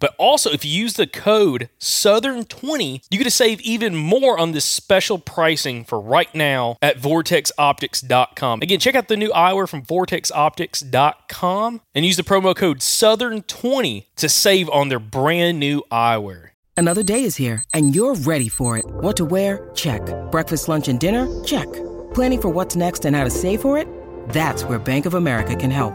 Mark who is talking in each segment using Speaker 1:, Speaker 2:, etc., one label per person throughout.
Speaker 1: But also, if you use the code Southern20, you get to save even more on this special pricing for right now at vortexoptics.com. Again, check out the new eyewear from vortexoptics.com and use the promo code Southern20 to save on their brand new eyewear.
Speaker 2: Another day is here, and you're ready for it. What to wear? Check. Breakfast, lunch, and dinner? Check. Planning for what's next and how to save for it? That's where Bank of America can help.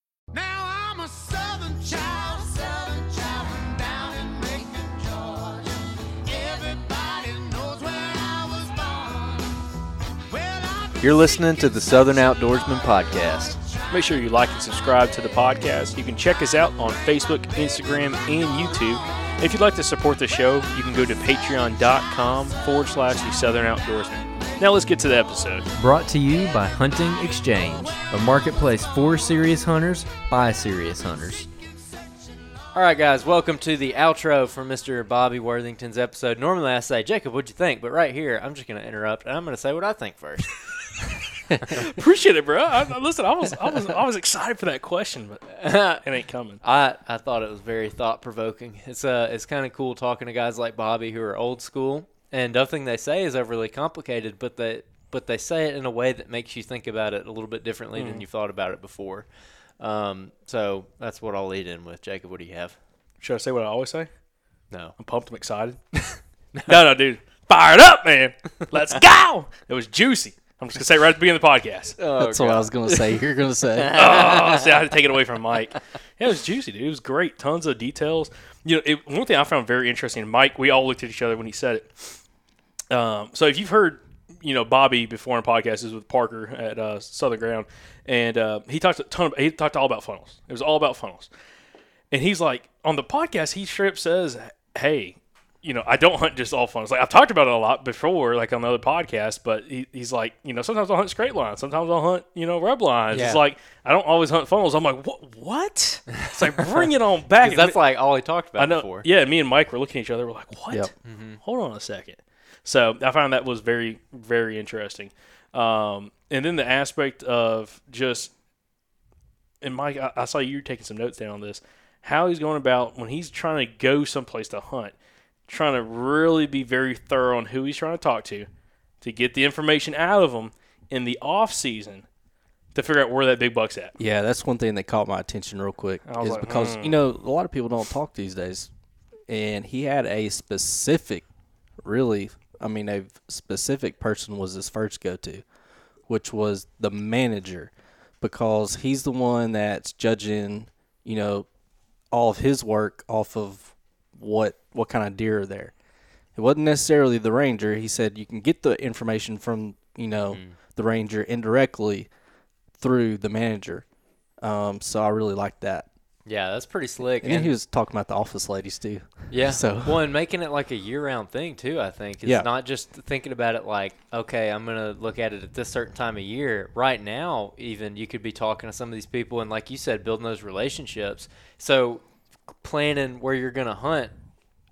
Speaker 3: You're listening to the Southern Outdoorsmen Podcast.
Speaker 1: Make sure you like and subscribe to the podcast. You can check us out on Facebook, Instagram, and YouTube. If you'd like to support the show, you can go to patreon.com forward slash the Southern Outdoorsmen. Now let's get to the episode.
Speaker 4: Brought to you by Hunting Exchange, a marketplace for serious hunters by serious hunters.
Speaker 3: All right, guys, welcome to the outro for Mr. Bobby Worthington's episode. Normally I say, Jacob, what'd you think? But right here, I'm just going to interrupt and I'm going to say what I think first.
Speaker 1: Appreciate it, bro. I, I- listen, I was, I was, I was excited for that question, but it ain't coming.
Speaker 3: I, I thought it was very thought provoking. It's uh it's kind of cool talking to guys like Bobby who are old school and nothing they say is overly complicated, but they but they say it in a way that makes you think about it a little bit differently than you thought about it before. Um, so that's what I'll lead in with. Jacob, what do you have?
Speaker 1: Should I say what I always say?
Speaker 3: No.
Speaker 1: I'm pumped. I'm excited. no, no, dude. Fire it up, man. Let's go. It was juicy. I'm just gonna say right at the beginning of the podcast.
Speaker 5: That's what I was gonna say. You're gonna say.
Speaker 1: oh, see, I had to take it away from Mike. Yeah, it was juicy, dude. It was great. Tons of details. You know, it, one thing I found very interesting, Mike, we all looked at each other when he said it. Um, so if you've heard, you know, Bobby before in podcasts is with Parker at uh, Southern Ground, and uh, he talked a ton. Of, he talked all about funnels. It was all about funnels, and he's like on the podcast. He straight up says, "Hey." You know, I don't hunt just all funnels. Like I've talked about it a lot before, like on the other podcast. But he, he's like, you know, sometimes I'll hunt straight lines, sometimes I'll hunt, you know, rub lines.
Speaker 3: Yeah.
Speaker 1: It's like I don't always hunt funnels. I'm like, what? What? It's like bring it on back.
Speaker 3: that's like all he talked about
Speaker 1: I know.
Speaker 3: before.
Speaker 1: Yeah, me and Mike were looking at each other. We're like, what?
Speaker 5: Yep.
Speaker 1: Hold on a second. So I found that was very, very interesting. Um, and then the aspect of just and Mike, I, I saw you were taking some notes down on this. How he's going about when he's trying to go someplace to hunt, trying to really be very thorough on who he's trying to talk to, to get the information out of them in the off season, to figure out where that big buck's at.
Speaker 5: Yeah, that's one thing that caught my attention real quick. Is
Speaker 1: like,
Speaker 5: because
Speaker 1: hmm.
Speaker 5: you know a lot of people don't talk these days, and he had a specific, really, I mean, a specific person was his first go to, which was the manager, because he's the one that's judging, you know, all of his work off of what what kind of deer are there. It wasn't necessarily the ranger. He said you can get the information from you know the ranger indirectly through the manager. Um, so I really liked that.
Speaker 3: Yeah, that's pretty slick.
Speaker 5: And then he was talking about the office ladies too.
Speaker 3: Yeah.
Speaker 5: So-
Speaker 3: well, and making it like a year-round thing too. I think it's
Speaker 5: Yeah.
Speaker 3: not just thinking about it like, okay, I'm gonna look at it at this certain time of year. Right now, even you could be talking to some of these people, and like you said, building those relationships. So planning where you're gonna hunt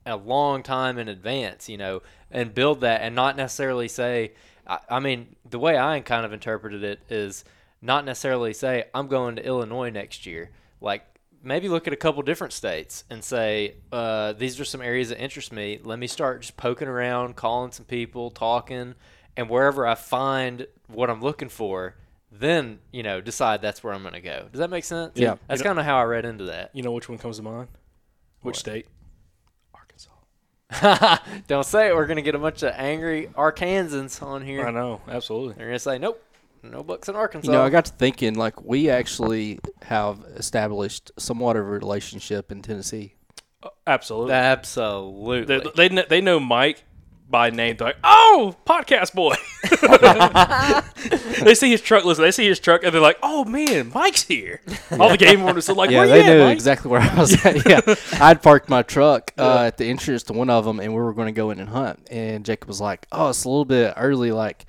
Speaker 3: a long time in advance, you know, and build that, and not necessarily say. I, I mean, the way I kind of interpreted it is not necessarily say I'm going to Illinois next year. Like maybe look at a couple different states and say uh, these are some areas that interest me. Let me start just poking around, calling some people, talking, and wherever I find what I'm looking for, then you know decide that's where I'm going to go. Does that make sense?
Speaker 5: Yeah.
Speaker 3: that's kind of how I read into that.
Speaker 1: You know which one comes to mind? Which state? Arkansas.
Speaker 3: Don't say it. We're going to get a bunch of angry Arkansans on here.
Speaker 1: I know, absolutely.
Speaker 3: They're going to say nope, no bucks in Arkansas.
Speaker 5: You know, I got to thinking like we actually have established somewhat of a relationship in Tennessee.
Speaker 1: Uh, absolutely.
Speaker 3: absolutely.
Speaker 1: They, they, they know Mike by name. They're like, oh, podcast boy. they see his truck. Listen, they see his truck, and they're like, oh man, Mike's here. All the game wardens are like,
Speaker 5: yeah, they
Speaker 1: at,
Speaker 5: knew exactly where I was at. Yeah, I'd parked my truck uh, at the entrance to one of them, and we were going to go in and hunt. And Jacob was like, "Oh, it's a little bit early. Like,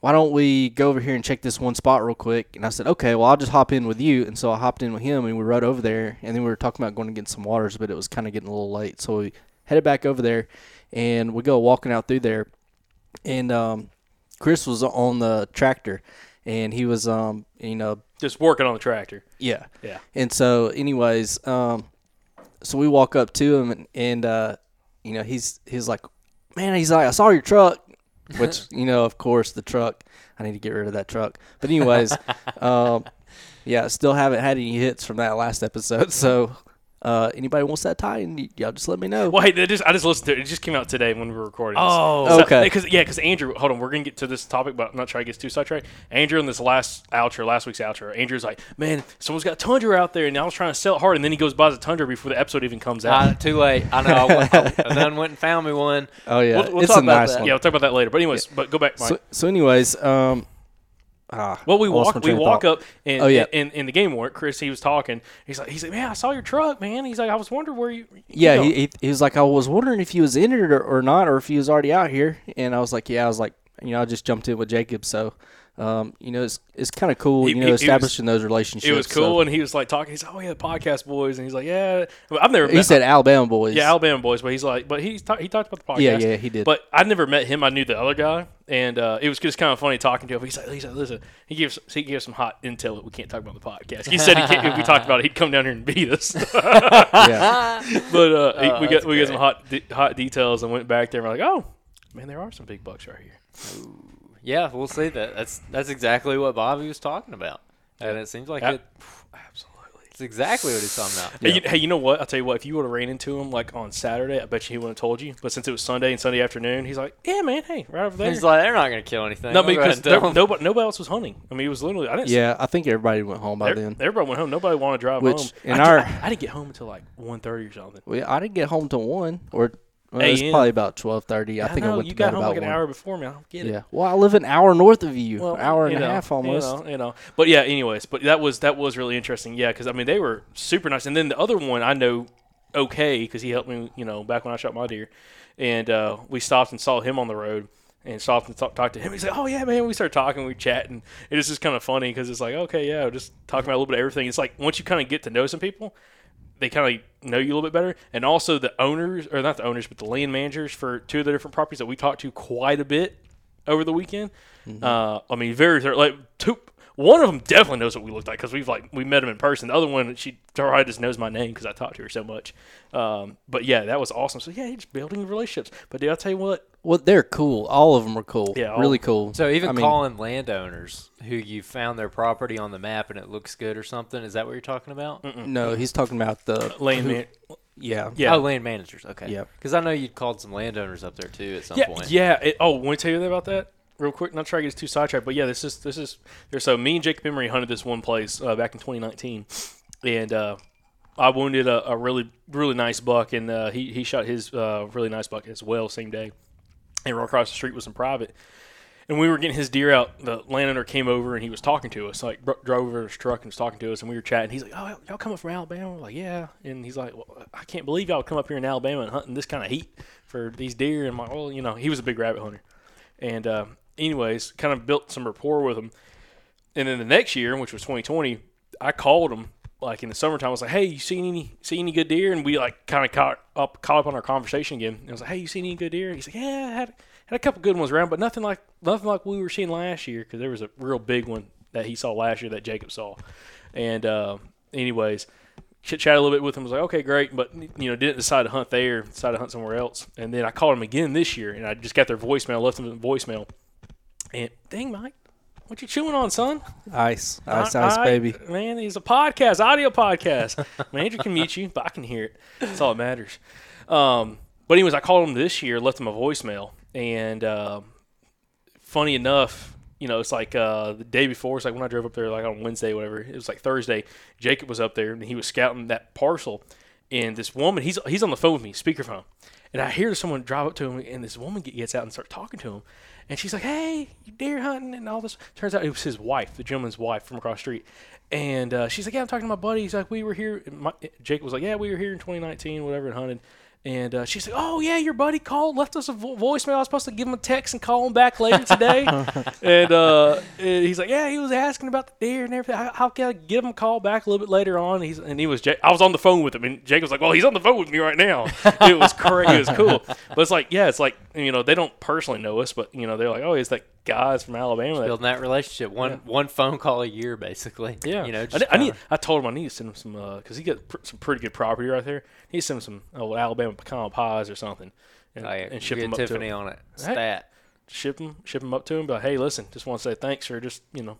Speaker 5: why don't we go over here and check this one spot real quick?" And I said, "Okay, well, I'll just hop in with you." And so I hopped in with him, and we rode over there. And then we were talking about going to get some waters, but it was kind of getting a little late, so we headed back over there, and we go walking out through there, and um, Chris was on the tractor, and he was um, you know,
Speaker 1: Just working on the tractor.
Speaker 5: yeah.
Speaker 1: Yeah.
Speaker 5: And so, anyways, um, so we walk up to him, and, and uh, you know, he's he's like, man, he's like, I saw your truck, which you know, of course, the truck. I need to get rid of that truck. But anyways, um, yeah, still haven't had any hits from that last episode. So, uh, anybody wants that tie, and y'all just let me know.
Speaker 1: Well, hey, just, I just listened to it. It just came out today when we were recording. this.
Speaker 3: Oh.
Speaker 1: So-
Speaker 5: Okay.
Speaker 1: Because yeah, because Andrew, hold on, we're gonna get to this topic, but I'm not trying to get too sidetracked. Andrew in this last outro, last week's outro, Andrew's like, "Man, someone's got Tundra out there, and I was trying to sell it hard." And then he goes buys a Tundra before the episode even comes out.
Speaker 3: Uh, too late. I know. I, went, I done went and found me one.
Speaker 5: oh yeah,
Speaker 3: We'll- we'll
Speaker 5: it's
Speaker 3: talk
Speaker 5: a
Speaker 3: about
Speaker 5: nice
Speaker 3: that.
Speaker 5: one.
Speaker 1: yeah, we'll talk about that later. But anyways, but go back, Mike.
Speaker 5: So, so anyways, um, ah,
Speaker 1: Well, we walk we walk
Speaker 5: thought.
Speaker 1: up and
Speaker 5: Oh, yeah.
Speaker 1: in, in the game warden, Chris he was talking. He's like he's like, Man, I saw your truck, man. He's like, I was wondering where you, you
Speaker 5: Yeah,
Speaker 1: know."
Speaker 5: he, he, he was like, I was wondering if he was in it or, or not, or if he was already out here. And I was like, yeah, I was like, you know, I just jumped in with Jacob. So, um, you know, it's it's kind of cool, you
Speaker 1: he-
Speaker 5: know,
Speaker 1: he was-
Speaker 5: establishing those relationships.
Speaker 1: it was
Speaker 5: so-
Speaker 1: cool and he was like talking, he's like, Oh yeah, podcast boys and he's like, Yeah I've never
Speaker 5: he
Speaker 1: met
Speaker 5: said Alabama boys.
Speaker 1: Yeah, Alabama boys, but he's like but he's ta- he talked about the podcast.
Speaker 5: Yeah, yeah, he did.
Speaker 1: But I'd never met him, I knew the other guy. And uh, it was just kind of funny talking to him. He's like, he's like, listen, he gives he gives some hot intel that we can't talk about the podcast. He said he can't, if we talked about it, he'd come down here and beat us.
Speaker 5: yeah.
Speaker 1: but uh,
Speaker 3: Oh,
Speaker 1: we
Speaker 3: that's
Speaker 1: got we got some hot de- hot details and went back there and we're like, oh man, there are some big bucks right here.
Speaker 3: Yeah, we'll see that. That's that's exactly what Bobby was talking about, and it seems like
Speaker 1: Yeah.
Speaker 3: it,
Speaker 1: Absolutely.
Speaker 3: it's exactly what he's talking about.
Speaker 1: Hey, you, hey, you know what? I'll tell you what. If you would have ran into him like on Saturday, I bet you he wouldn't have told you. But since it was Sunday and Sunday afternoon, he's like, "Yeah, man, hey, right over there."
Speaker 3: He's like, they're not going to kill anything.
Speaker 1: no,
Speaker 3: I'll
Speaker 1: because there- nobody, nobody else was hunting. I mean, it was literally. I didn't.
Speaker 5: yeah, I think everybody went home by
Speaker 1: Every-
Speaker 5: then.
Speaker 1: Everybody went home. Nobody wanted to drive
Speaker 5: Which,
Speaker 1: home.
Speaker 5: in
Speaker 1: I,
Speaker 5: our-
Speaker 1: di- I, didn't get home until like 1.30 or something.
Speaker 5: We, I didn't get home till one, or well, it was probably about twelve thirty. I, think
Speaker 1: know,
Speaker 5: I went
Speaker 1: you
Speaker 5: to
Speaker 1: got
Speaker 5: bed
Speaker 1: home
Speaker 5: about
Speaker 1: like an
Speaker 5: one.
Speaker 1: hour before me. I don't get it.
Speaker 5: Yeah. Well, I live an hour north of you,
Speaker 1: Well,
Speaker 5: hour and
Speaker 1: you
Speaker 5: a half almost.
Speaker 1: You know, you know. But yeah, anyways, but that was that was really interesting. Yeah, because I mean they were super nice. And then the other one I know okay because he helped me. You know, back when I shot my deer, and uh, we stopped and saw him on the road. And stopped and talk, talked to him. He's like, "Oh yeah, man." We started talking, we chatting. And It is just kind of funny because it's like, okay, yeah, just talking about a little bit of everything. It's like once you kind of get to know some people, they kind of know you a little bit better. And also the owners, or not the owners, but the land managers for two of the different properties that we talked to quite a bit over the weekend. Uh, I mean, very. Like two, One of them definitely knows what we looked like because we've like we met him in person. The other one, she probably just knows my name because I talked to her so much. Um, but yeah, that was awesome. So yeah, just building relationships. But dude, I'll tell you what,
Speaker 5: Well, they're cool. All of them are cool.
Speaker 1: Yeah, all-
Speaker 5: really cool.
Speaker 3: So even
Speaker 5: I mean,
Speaker 3: calling landowners who you found their property on the map and it looks good or something, is that what you're talking about?
Speaker 5: No, he's talking about the
Speaker 1: land
Speaker 5: who-
Speaker 1: man.
Speaker 5: Yeah.
Speaker 1: Yeah.
Speaker 3: Oh, land managers. Okay.
Speaker 5: Yep.
Speaker 3: Because I know you'd called some landowners up there too at some
Speaker 1: Yeah,
Speaker 3: point.
Speaker 1: yeah. It, oh, want to tell you about that real quick? Not try to get us too sidetracked, but yeah, this is this is there's so me and Jacob Emery hunted this one place uh, back in 2019, and uh, I wounded a, a really really nice buck, and uh, he he shot his uh, really nice buck as well same day, and right across the street with some private. And we were getting his deer out. The landowner came over and he was talking to us. Like bro- drove over his truck and was talking to us, and we were chatting. He's like, "Oh, y'all coming from Alabama?" We're like, "Yeah." And he's like, well, "I can't believe y'all come up here in Alabama and hunting this kind of heat for these deer." And I'm like, "Well, you know, he was a big rabbit hunter." And uh, anyways, kind of built some rapport with him. And then the next year, which was 2020, I called him like in the summertime. I was like, "Hey, you seen any see any good deer?" And we like kind of caught up caught up on our conversation again. And I was like, "Hey, you seen any good deer?" He's like, "Yeah, I had had a couple good ones around, but nothing like nothing like we were seeing last year because there was a real big one that he saw last year that Jacob saw." And uh, anyways, chit chat a little bit with him. I Was like, "Okay, great," but you know, didn't decide to hunt there. Decided to hunt somewhere else. And then I called him again this year, and I just got their voicemail. Left them a voicemail. And dang, Mike, what you chewing on, son?
Speaker 5: Ice, ice,
Speaker 1: I-
Speaker 5: ice,
Speaker 1: I-
Speaker 5: baby.
Speaker 1: Man, he's a podcast, audio podcast. Man, Andrew can mute you, but I can hear it. That's all that matters. Um, but anyways, I called him this year, left him a voicemail, and um funny enough, you know, it's like uh, the day before. It's like when I drove up there, like on Wednesday, whatever. It was like Thursday. Jacob was up there, and he was scouting that parcel, and this woman, he's he's on the phone with me, speakerphone, and I hear someone drive up to him, and this woman gets out and start talking to him, and she's like, "Hey, you deer hunting and all this." Turns out it was his wife, the gentleman's wife from across the street, and uh, she's like, "Yeah, I'm talking to my buddy." He's like, "We were here." My, Jacob was like, "Yeah, we were here in 2019, whatever, and hunted." And uh, she's like, "Oh yeah, your buddy called, left us a vo- voicemail. I was supposed to give him a text and call him back later today." and, uh, and he's like, "Yeah, he was asking about the deer and everything. How, how can I give him a call back a little bit later on?" He's and he was. Ja- I was on the phone with him, and Jake was like, "Well, he's on the phone with me right now." it was crazy. It was cool, but it's like, yeah, it's like you know they don't personally know us, but you know they're like, "Oh, it's that guy's from Alabama." That,
Speaker 3: Building that relationship, one one phone call a year, basically.
Speaker 1: yeah,
Speaker 3: You know,
Speaker 1: I,
Speaker 3: just
Speaker 1: need- I need. I told him I need to send him some because he got pr- some pretty good property right there. He send him some oh, Alabama pecan pies or something, and,
Speaker 3: Oh, yeah,
Speaker 1: and ship them up to
Speaker 3: Tiffany
Speaker 1: him.
Speaker 3: on it.
Speaker 1: Hey.
Speaker 3: Stat.
Speaker 1: Ship them, ship them up to him. But hey, listen, just want to say thanks for just you know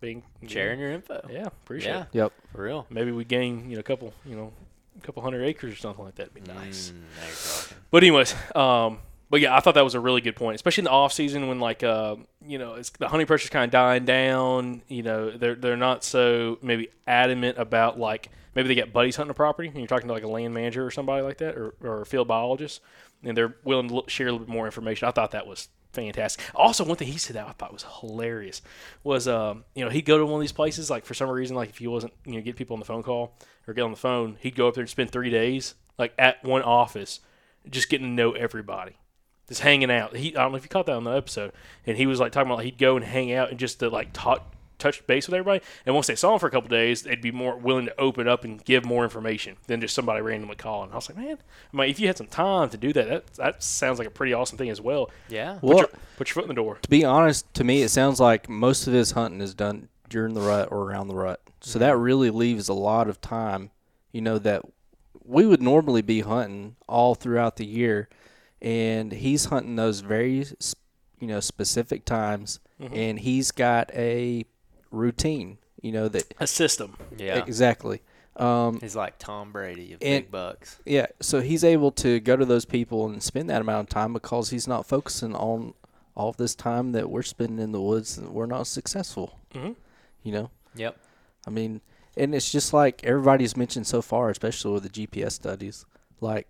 Speaker 1: being
Speaker 3: Sharing your info.
Speaker 1: Yeah, appreciate
Speaker 3: Yeah.
Speaker 1: it.
Speaker 5: Yep.
Speaker 3: For real.
Speaker 1: Maybe we gain you know a couple you know a couple hundred acres or something like that. It'd be
Speaker 3: Mm,
Speaker 1: nice.
Speaker 3: now.
Speaker 1: But anyways, um, but yeah, I thought that was a really good point, especially in the off season when like uh, you know it's, the hunting pressure's kind of dying down. You know, they're they're not so maybe adamant about like maybe they get buddies hunting a property and you're talking to like a land manager or somebody like that or, or a field biologist, and they're willing to share a little bit more information. I thought that was fantastic. Also, one thing he said that I thought was hilarious was um, you know he'd go to one of these places like for some reason like if he wasn't you know get people on the phone call or get on the phone, he'd go up there and spend three days like at one office just getting to know everybody, just hanging out. He I don't know if you caught that on the episode, and he was like talking about like, he'd go and hang out and just to like talk, touch base with everybody. And once they saw him for a couple days, they'd be more willing to open up and give more information than just somebody randomly calling. I was like, man, I mean, if you had some time to do that, that that sounds like a pretty awesome thing as well.
Speaker 3: Yeah.
Speaker 1: Put,
Speaker 5: Well,
Speaker 1: your, put your foot in the door.
Speaker 5: to be honest, to me, it sounds like most of his hunting is done during the rut or around the rut. So that mm-hmm. really leaves a lot of time, you know, that we would normally be hunting all throughout the year, and he's hunting those very, you know, specific times, and he's got a routine, you know, that
Speaker 1: A system.
Speaker 3: Yeah.
Speaker 5: exactly. Um,
Speaker 3: He's like Tom Brady of
Speaker 5: And-
Speaker 3: big bucks.
Speaker 5: yeah, so he's able to go to those people and spend that amount of time because he's not focusing on all of this time that we're spending in the woods and we're not successful.
Speaker 1: Mhm.
Speaker 5: You know,
Speaker 3: Yep.
Speaker 5: I mean, and it's just like everybody's mentioned so far, especially with the GPS studies. Like,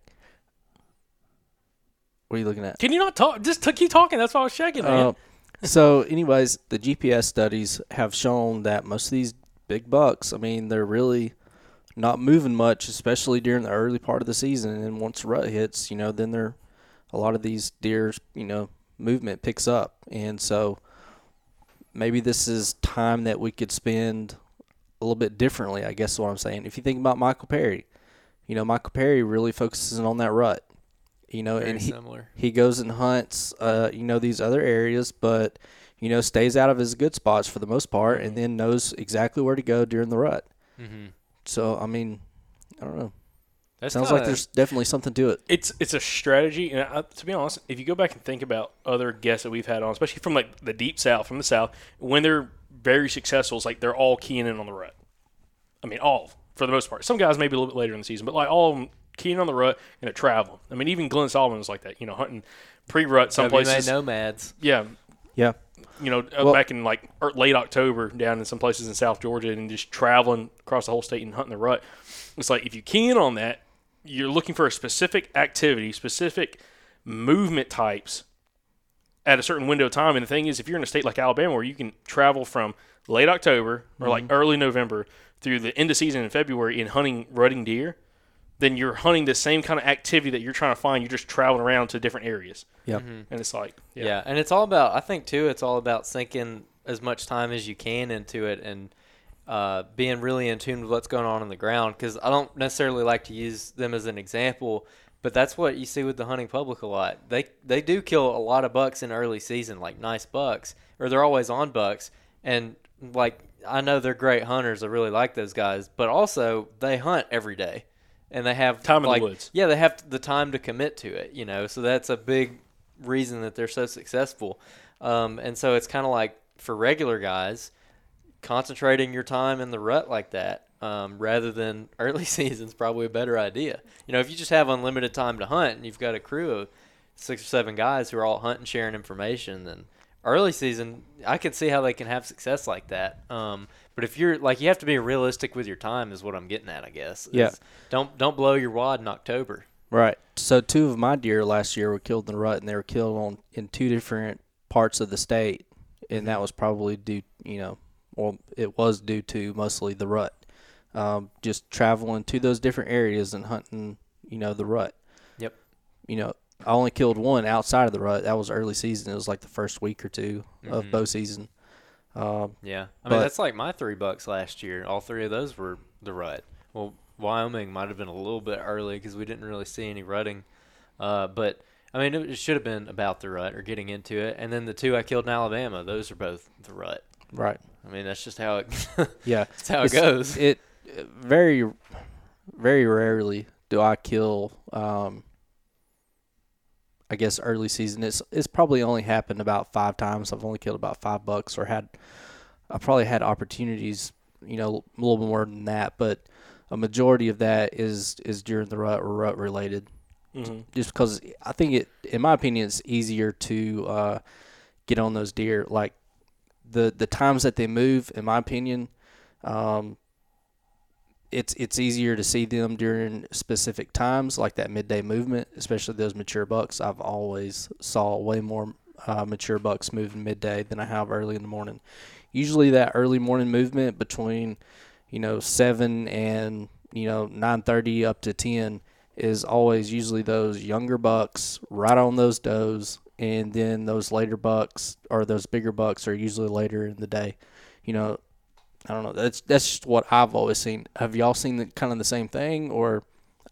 Speaker 5: what are you looking at?
Speaker 1: Can you not talk? Just t- keep talking. That's why I was checking. Man.
Speaker 5: Uh, so, anyways, the GPS studies have shown that most of these big bucks, I mean, they're really not moving much, especially during the early part of the season. And then once rut hits, you know, then they're a lot of these deer's, you know, movement picks up. And so maybe this is time that we could spend a little bit differently, I guess is what I'm saying. If you think about Michael Perry, you know, Michael Perry really focuses on that rut. You know,
Speaker 3: Very
Speaker 5: and he,
Speaker 3: similar.
Speaker 5: he goes and hunts uh, you know these other areas but you know, stays out of his good spots for the most part, and then knows exactly where to go during the rut.
Speaker 3: Mm-hmm.
Speaker 5: So I mean, I don't know.
Speaker 3: That's
Speaker 5: Sounds like there's definitely something to it.
Speaker 1: it's it's a strategy, and I, to be honest, if you go back and think about other guests that we've had on, especially from like the deep south, from the south, when they're very successful, it's like they're all keying in on the rut. I mean, all for the most part. Some guys maybe a little bit later in the season, but like all of them keying on the rut and they're traveling. I mean, even Glenn Solomon was like that. You know, hunting pre-rut some places.
Speaker 3: nomads.
Speaker 1: Yeah,
Speaker 5: Yeah,
Speaker 1: you know, uh,
Speaker 5: Well-
Speaker 1: back in like er, late October down in some places in South Georgia and just traveling across the whole state and hunting the rut. It's like if you key in on that, you're looking for a specific activity, specific movement types at a certain window of time. And the thing is, if you're in a state like Alabama where you can travel from late October or like early November through the end of season in February in hunting rutting deer, then you're hunting the same kind of activity that you're trying to find. You're just traveling around to different areas.
Speaker 5: Yep.
Speaker 1: And it's like,
Speaker 3: Yeah.
Speaker 1: yeah.
Speaker 3: and it's all about. I think too, it's all about sinking as much time as you can into it and uh, being really in tune with what's going on on the ground. Because I don't necessarily like to use them as an example, but that's what you see with the hunting public a lot. They they do kill a lot of bucks in early season, like nice bucks, or they're always on bucks. And like I know they're great hunters. I really like those guys, but also they hunt every day. And they have
Speaker 1: Time in the woods.
Speaker 3: yeah, they have the time to commit to it, you know. So that's a big reason that they're so successful. Um, and so it's kind of like for regular guys, concentrating your time in the rut like that um, rather than early season's probably a better idea. You know, if you just have unlimited time to hunt and you've got a crew of six or seven guys who are all hunting, sharing information, then early season, I can see how they can have success like that. Um, but if you're like, you have to be realistic with your time, is what I'm getting at, I guess.
Speaker 5: Yeah.
Speaker 3: Don't don't blow your wad in October.
Speaker 5: Right. So two of my deer last year were killed in the rut, and they were killed on in two different parts of the state, and that was probably due, you know, well, it was due to mostly the rut. Um, just traveling to those different areas and hunting, you know, the rut.
Speaker 3: Yep.
Speaker 5: You know, I only killed one outside of the rut. That was early season. It was like the first week or 2 of bow season. Um,
Speaker 3: Yeah, I
Speaker 5: But-
Speaker 3: mean that's like my three bucks last year. All three of those were the rut. Well, Wyoming might have been a little bit early because we didn't really see any rutting, uh, but I mean it should have been about the rut or getting into it. And then the two I killed in Alabama, those are both the rut.
Speaker 5: right.
Speaker 3: I mean that's just how it.
Speaker 5: Yeah.
Speaker 3: that's how it goes.
Speaker 5: It very, very rarely do I kill. Um, I guess early season. It's it's probably only happened about five times. I've only killed about five bucks, or had I probably had opportunities, you know, a little more than that. But a majority of that is is during the rut or rut related. Just because I think it, in my opinion, it's easier to uh, get on those deer. Like the the times that they move, in my opinion, um, it's it's easier to see them during specific times, like that midday movement, especially those mature bucks. I've always saw way more uh, mature bucks moving midday than I have early in the morning. Usually, that early morning movement between you know seven and you know nine thirty up to ten is always usually those younger bucks right on those does, and then those later bucks or those bigger bucks are usually later in the day. You know, I don't know. That's that's just what I've always seen. Have y'all seen the, kind of the same thing? Or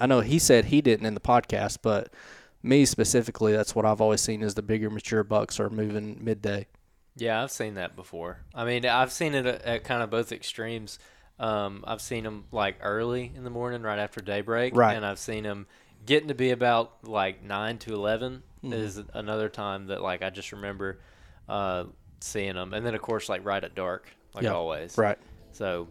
Speaker 5: I know he said he didn't in the podcast, but me specifically, that's what I've always seen is the bigger mature bucks are moving midday.
Speaker 3: Yeah, I've seen that before. I mean, I've seen it at, at kind of both extremes. Um, I've seen them like early in the morning, right after daybreak,
Speaker 5: Right.
Speaker 3: and I've seen them getting to be about like nine to 11
Speaker 5: Mm-hmm.
Speaker 3: is another time that like I just remember uh, seeing them, and then of course like right at dark, like
Speaker 5: Yeah,
Speaker 3: always.
Speaker 5: Right.
Speaker 3: So,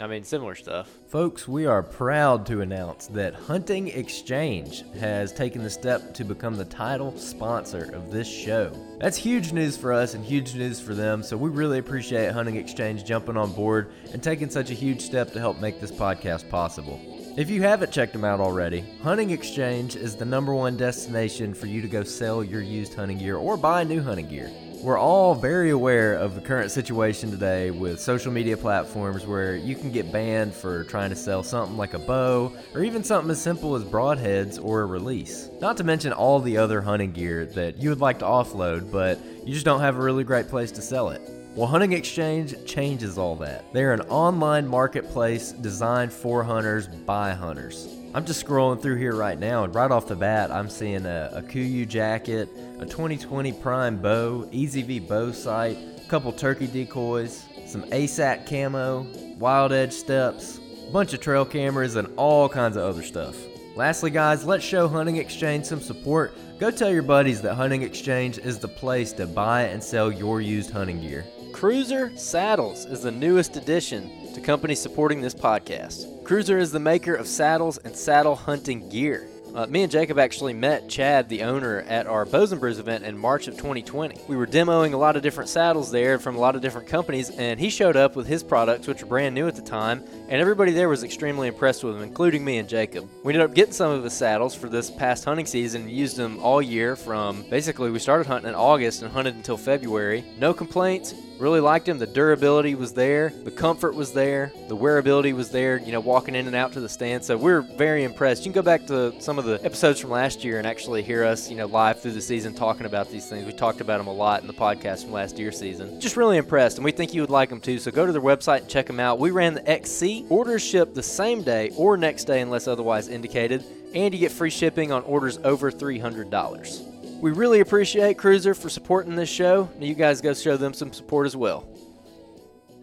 Speaker 3: I mean, similar stuff.
Speaker 4: Folks, we are proud to announce that Hunting Exchange has taken the step to become the title sponsor of this show. That's huge news for us and huge news for them, so we really appreciate Hunting Exchange jumping on board and taking such a huge step to help make this podcast possible. If you haven't checked them out already, Hunting Exchange is the number one destination for you to go sell your used hunting gear or buy new hunting gear. We're all very aware of the current situation today with social media platforms where you can get banned for trying to sell something like a bow or even something as simple as broadheads or a release. Not to mention all the other hunting gear that you would like to offload, but you just don't have a really great place to sell it. Well, Hunting Exchange changes all that. They're an online marketplace designed for hunters by hunters. I'm just scrolling through here right now, and right off the bat, I'm seeing a, a Kuiu jacket, a 2020 Prime bow, EZV bow sight, a couple turkey decoys, some ASAT camo, wild edge steps, a bunch of trail cameras, and all kinds of other stuff. Lastly, guys, let's show Hunting Exchange some support. Go tell your buddies that Hunting Exchange is the place to buy and sell your used hunting gear.
Speaker 3: Cruzr Saddles is the newest addition to companies supporting this podcast. Cruzr is the maker of saddles and saddle hunting gear. Uh, me and Jacob actually met Chad, the owner, at our Bows Brews event in March of 2020. We were demoing a lot of different saddles there from a lot of different companies, and he showed up with his products, which were brand new at the time, and everybody there was extremely impressed with them, including me and Jacob. We ended up getting some of his saddles for this past hunting season and used them all year from basically we started hunting in August and hunted until February. No complaints, Really liked him. The durability was there, the comfort was there, the wearability was there, you know, walking in and out to the stand. So we're very impressed. You can go back to some of the episodes from last year and actually hear us, you know, live through the season talking about these things. We talked about them a lot in the podcast from last year's season. Just really impressed, and we think you would like them too. So go to their website and check them out. We ran the XC. Orders ship the same day or next day unless otherwise indicated, and you get free shipping on orders over $300. We really appreciate Cruzr for supporting this show. You guys go show them some support as well.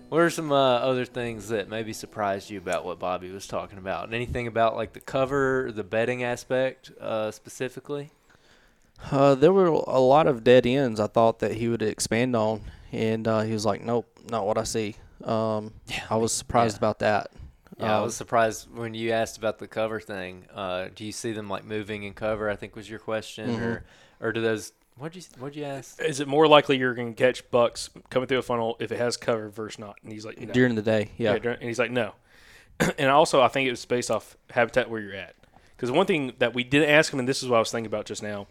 Speaker 3: What are some uh, other things that maybe surprised you about what Bobby was talking about? Anything about like the cover, the bedding aspect uh, specifically?
Speaker 5: Uh, there were a lot of dead ends I thought that he would expand on, and uh, he was like, "Nope, not what I see." Um, I was surprised
Speaker 3: yeah.
Speaker 5: about that.
Speaker 3: Yeah, I
Speaker 5: Um,
Speaker 3: was surprised when you asked about the cover thing. Uh, do you see them like moving in cover? I think was your question, or or do those? What'd you What'd you ask?
Speaker 1: Is it more likely you're going to catch bucks coming through a funnel if it has cover versus not? And he's like, no.
Speaker 5: during the day. Yeah,
Speaker 1: Yeah, during- and he's like, no. and also, I think it was based off habitat where you're at. Because one thing that we didn't ask him, and this is what I was thinking about just now,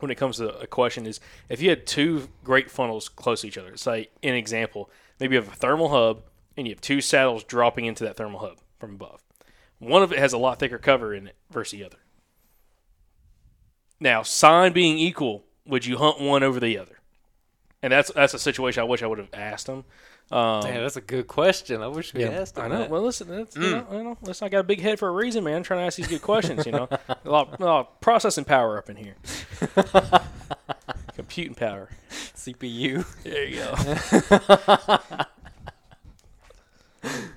Speaker 1: when it comes to a question, is if you had two great funnels close to each other, say, an example, maybe you have a thermal hub and you have two saddles dropping into that thermal hub from above. One of it has a lot thicker cover in it versus the other. Now, sign being equal, would you hunt one over the other? And that's that's a situation I wish I would have asked him. Um,
Speaker 3: Damn, that's a good question. I wish we
Speaker 1: yeah,
Speaker 3: asked.
Speaker 1: I know.
Speaker 3: that.
Speaker 1: Well, listen, that's, you know, you know, listen, I got a big head for a reason, man. I'm trying to ask these good questions. You know, a lot, a lot of processing power up in here, computing power.
Speaker 3: CPU.
Speaker 1: There you go.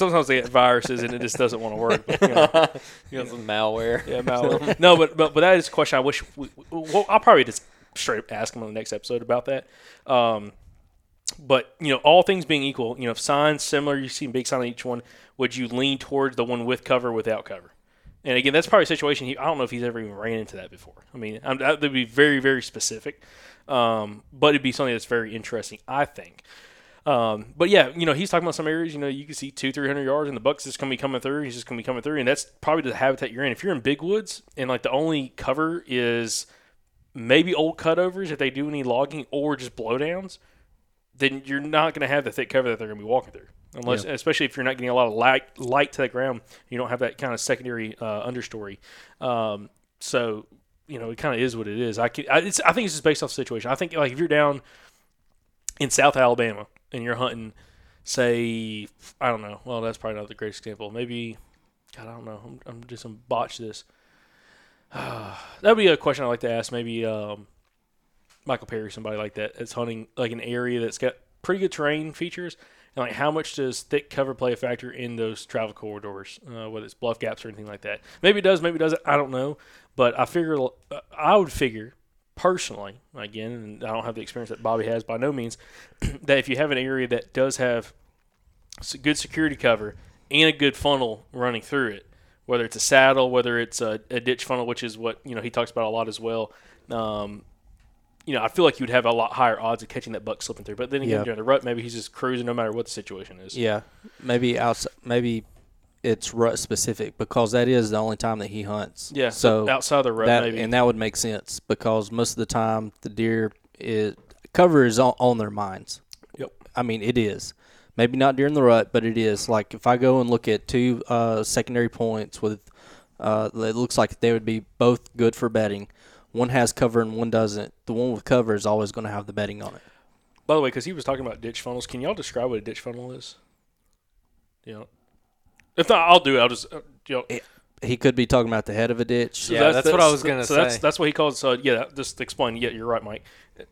Speaker 1: Sometimes they get viruses and it just doesn't want to work. You know,
Speaker 3: You got some malware.
Speaker 1: yeah, malware. no, but, but but that is a question I wish. We, well, I'll probably just straight ask him on the next episode about that. Um, but you know, all things being equal, you know, if signs similar, you see a big sign on each one. Would you lean towards the one with cover, without cover? And again, that's probably a situation. He, I don't know if he's ever even ran into that before. I mean, I'm, that would be very, very specific. Um, but it'd be something that's very interesting, I think. Um, but yeah, you know, he's talking about some areas. You know, you can see two, three hundred yards, and the buck's just gonna be coming through. He's just gonna be coming through, and that's probably the habitat you're in. If you're in big woods and like the only cover is maybe old cutovers if they do any logging or just blowdowns, then you're not going to have the thick cover that they're going to be walking through. Unless, especially if you're not getting a lot of light light to the ground, you don't have that kind of secondary uh, understory. Um, so you know, it kind of is what it is. I, can, I, it's, I think it's just based off the situation. I think like if you're down in South Alabama and you're hunting, say, I don't know. Well, that's probably not the greatest example. Maybe, God, I don't know. I'm, I'm just gonna botch this. that would be a question I'd like to ask. Maybe um, Michael Perry, somebody like that, that's hunting like an area that's got pretty good terrain features, and like how much does thick cover play a factor in those travel corridors, uh, whether it's bluff gaps or anything like that? Maybe it does, maybe it doesn't. I don't know, but I figure uh, I would figure personally, again, and I don't have the experience that Bobby has by no means, that if you have an area that does have good security cover and a good funnel running through it, whether it's a saddle, whether it's a, a ditch funnel, which is what you know he talks about a lot as well. Um, you know, I feel like you'd have a lot higher odds of catching that buck slipping through. But then again,
Speaker 5: Yeah.
Speaker 1: during the rut, maybe he's just cruising no matter what the situation is.
Speaker 5: Yeah, maybe outside. Maybe it's rut specific because that is the only time that he hunts.
Speaker 1: Yeah,
Speaker 5: So
Speaker 1: outside the rut,
Speaker 5: that
Speaker 1: maybe.
Speaker 5: and that would make sense because most of the time the deer is cover is on, on their minds.
Speaker 1: Yep.
Speaker 5: I mean it is. Maybe not during the rut, but it is. Like if I go and look at two uh, secondary points with, uh, it looks like they would be both good for bedding. One has cover and one doesn't. The one with cover is always going to have the bedding on it.
Speaker 1: By the way, because he was talking about ditch funnels, can y'all describe what a ditch funnel is? You know, if not, I'll do it. I'll just uh, you know.
Speaker 5: He could be talking about the head of a ditch.
Speaker 3: Yeah, that's what I was gonna say.
Speaker 1: so That's
Speaker 3: say.
Speaker 1: that's what he calls. So yeah, just explain. Yeah, you're right, Mike.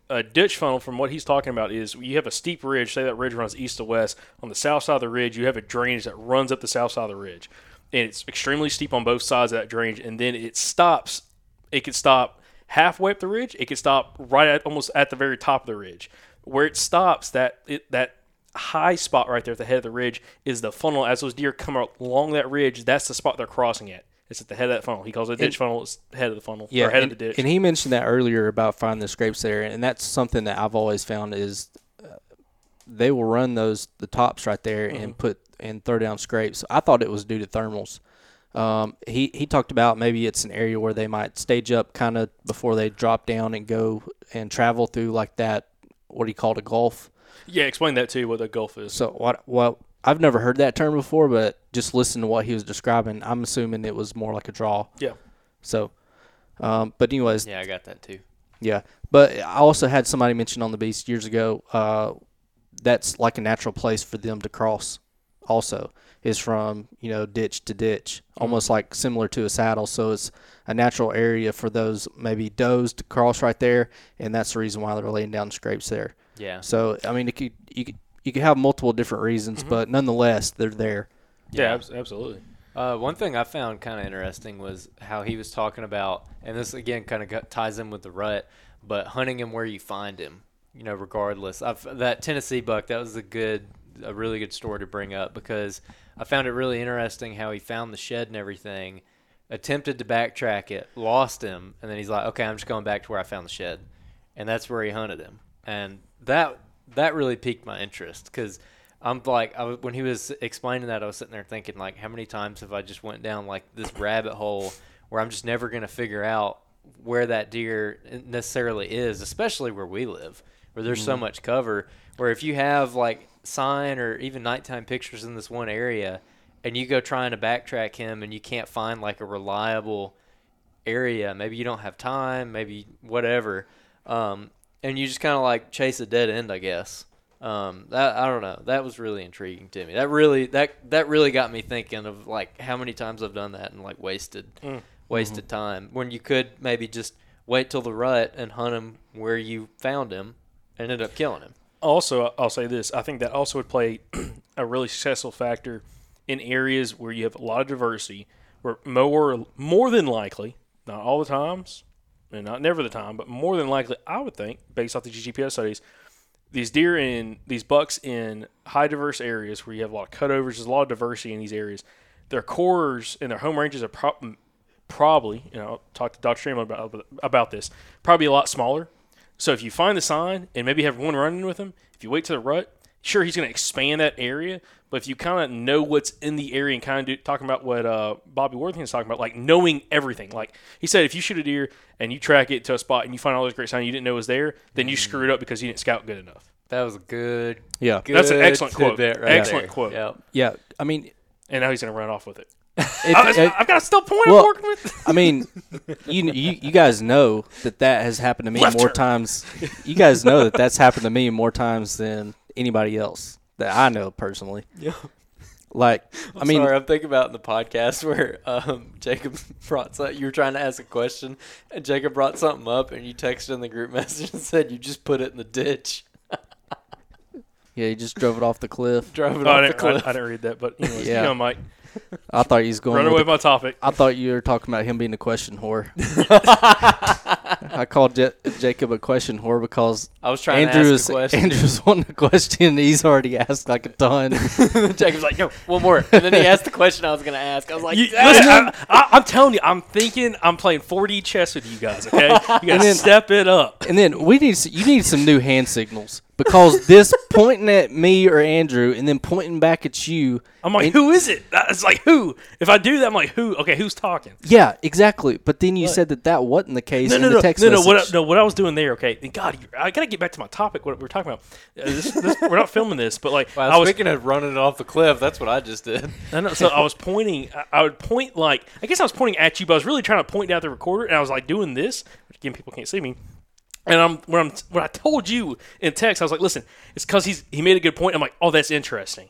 Speaker 1: A ditch funnel, from what he's talking about, is you have a steep ridge. Say that ridge runs east to west. On the south side of the ridge, you have a drainage that runs up the south side of the ridge, and it's extremely steep on both sides of that drainage. And then it stops. It could stop halfway up the ridge. It could stop right at almost at the very top of the ridge. Where it stops, that it, that high spot right there at the head of the ridge is the funnel. As those deer come along that ridge, that's the spot they're crossing at. It's at the head of that funnel. He calls it a ditch funnel. It's head of the funnel.
Speaker 5: Yeah,
Speaker 1: head
Speaker 5: and,
Speaker 1: of the ditch.
Speaker 5: and he mentioned that earlier about finding the scrapes there, and that's something that I've always found is uh, they will run those the tops right there
Speaker 1: Mm-hmm.
Speaker 5: and put and throw down scrapes. I thought it was due to thermals. Um, he he talked about maybe it's an area where they might stage up kind of before they drop down and go and travel through like that. What he called a gulf.
Speaker 1: Yeah, explain that to you What the Gulf is.
Speaker 5: So what? Well, I've never heard that term before, but just listen to what he was describing. I'm assuming it was more like a draw.
Speaker 1: Yeah.
Speaker 5: So, um, but anyways,
Speaker 3: Yeah, I got that too.
Speaker 5: Yeah, but I also had somebody mention on the beast years ago. Uh, that's like a natural place for them to cross. Also, is from you know ditch to ditch, almost like similar to a saddle. So it's a natural area for those maybe does to cross right there, and that's the reason why they're laying down scrapes there.
Speaker 3: Yeah.
Speaker 5: So I mean, it could, you could you could have multiple different reasons, but nonetheless, they're there.
Speaker 1: Yeah,
Speaker 3: Yeah.
Speaker 1: abs- absolutely.
Speaker 3: Uh, one thing I found kind of interesting was how he was talking about, and this again kind of ties in with the rut, but hunting him where you find him. You know, regardless. I've, that Tennessee buck, that was a good, a really good story to bring up because I found it really interesting how he found the shed and everything, attempted to backtrack it, lost him, and then he's like, okay, I'm just going back to where I found the shed, and that's where he hunted him, and that that really piqued my interest because I'm like, I, when he was explaining that, I was sitting there thinking, like, how many times have I just went down like this rabbit hole where I'm just never gonna figure out where that deer necessarily is, especially where we live, where there's so much cover. Where if you have like sign or even nighttime pictures in this one area, and you go trying to backtrack him, and you can't find like a reliable area. Maybe you don't have time, maybe whatever. Um, and you just kind of like chase a dead end, I guess. Um, that I don't know. That was really intriguing to me. That really that that really got me thinking of like how many times I've done that and like wasted wasted time when you could maybe just wait till the rut and hunt him where you found him and end up killing him.
Speaker 1: Also, I'll say this: I think that also would play a really successful factor in areas where you have a lot of diversity, where more more than likely, not all the times, and not never the time, but more than likely, I would think, based off the GPS studies, these deer in these bucks in high diverse areas where you have a lot of cutovers, there's a lot of diversity in these areas. Their cores and their home ranges are pro- probably, you know, I'll talk to Dr. Strickland about about this, probably a lot smaller. So if you find the sign and maybe have one running with him, if you wait to the rut, sure he's going to expand that area. But if you kind of know what's in the area and kind of do, talking about what uh, Bobby Worthington is talking about, like knowing everything. Like he said, if you shoot a deer and you track it to a spot and you find all those great signs you didn't know was there, then you screwed up because you didn't scout good enough.
Speaker 3: That was a good.
Speaker 5: Yeah.
Speaker 3: good
Speaker 1: That's an excellent quote.
Speaker 3: tidbit right
Speaker 1: Excellent
Speaker 3: there.
Speaker 1: quote.
Speaker 3: Yep.
Speaker 5: Yeah, I mean,
Speaker 1: And now he's going to run off with it.
Speaker 5: it,
Speaker 1: I,
Speaker 5: it-
Speaker 1: have got a still point
Speaker 5: well,
Speaker 1: I'm working with.
Speaker 5: I mean, you, you you guys know that that has happened to me
Speaker 1: Left
Speaker 5: more
Speaker 1: turn.
Speaker 5: times. You guys know that that's happened to me more times than anybody else that I know personally.
Speaker 3: Yeah.
Speaker 5: Like, I mean,
Speaker 3: Sorry, I'm thinking about in the podcast where um, Jacob brought something. You were trying to ask a question, and Jacob brought something up, and you texted in the group message and said you just put it in the ditch,
Speaker 5: yeah, he just drove it off the cliff.
Speaker 3: drove it
Speaker 1: Oh, I,
Speaker 3: off the cliff.
Speaker 1: I, I didn't read that, but anyways,
Speaker 5: Yeah.
Speaker 1: you know, Mike,
Speaker 5: I thought he was going.
Speaker 1: run away
Speaker 5: the-
Speaker 1: with my topic.
Speaker 5: I thought you were talking about him being a question whore. I called Ja- Jacob a question whore because
Speaker 3: I was trying
Speaker 5: Andrew's
Speaker 3: to ask a question.
Speaker 5: Andrew's wanting a question. He's already asked like a ton.
Speaker 3: Jacob's like, "Yo, one more," and then he asked the question I was gonna ask. I was like,
Speaker 1: You, listen, I, I, I'm telling you, I'm thinking I'm playing 4D chess with you guys. Okay, you gotta
Speaker 5: then-
Speaker 1: step it up.
Speaker 5: And then we need you need some new hand signals because this pointing at me or Andrew and then pointing back at you.
Speaker 1: I'm like,
Speaker 5: and-
Speaker 1: who is it? It's like who? If I do that, I'm like, who? Okay, who's talking?
Speaker 5: Yeah, exactly. But then you said that that wasn't the case
Speaker 1: No,
Speaker 5: in
Speaker 1: no,
Speaker 5: the
Speaker 1: no,
Speaker 5: text
Speaker 1: no, no. What, I,
Speaker 5: message.
Speaker 1: no, what I was doing there. Okay, and God, I gotta get back to my topic. What we're talking about. Uh, this, this, we're not filming this, but like,
Speaker 3: Well,
Speaker 1: I was
Speaker 3: speaking of running it off the cliff, that's what I just did.
Speaker 1: I know. So I was pointing. I, I would point like I guess I was pointing at you, but I was really trying to point down at the recorder, and I was like doing this. Which again, people can't see me. And I'm when I'm when I told you in text, I was like, listen, it's because he's he made a good point. I'm like, oh, that's interesting.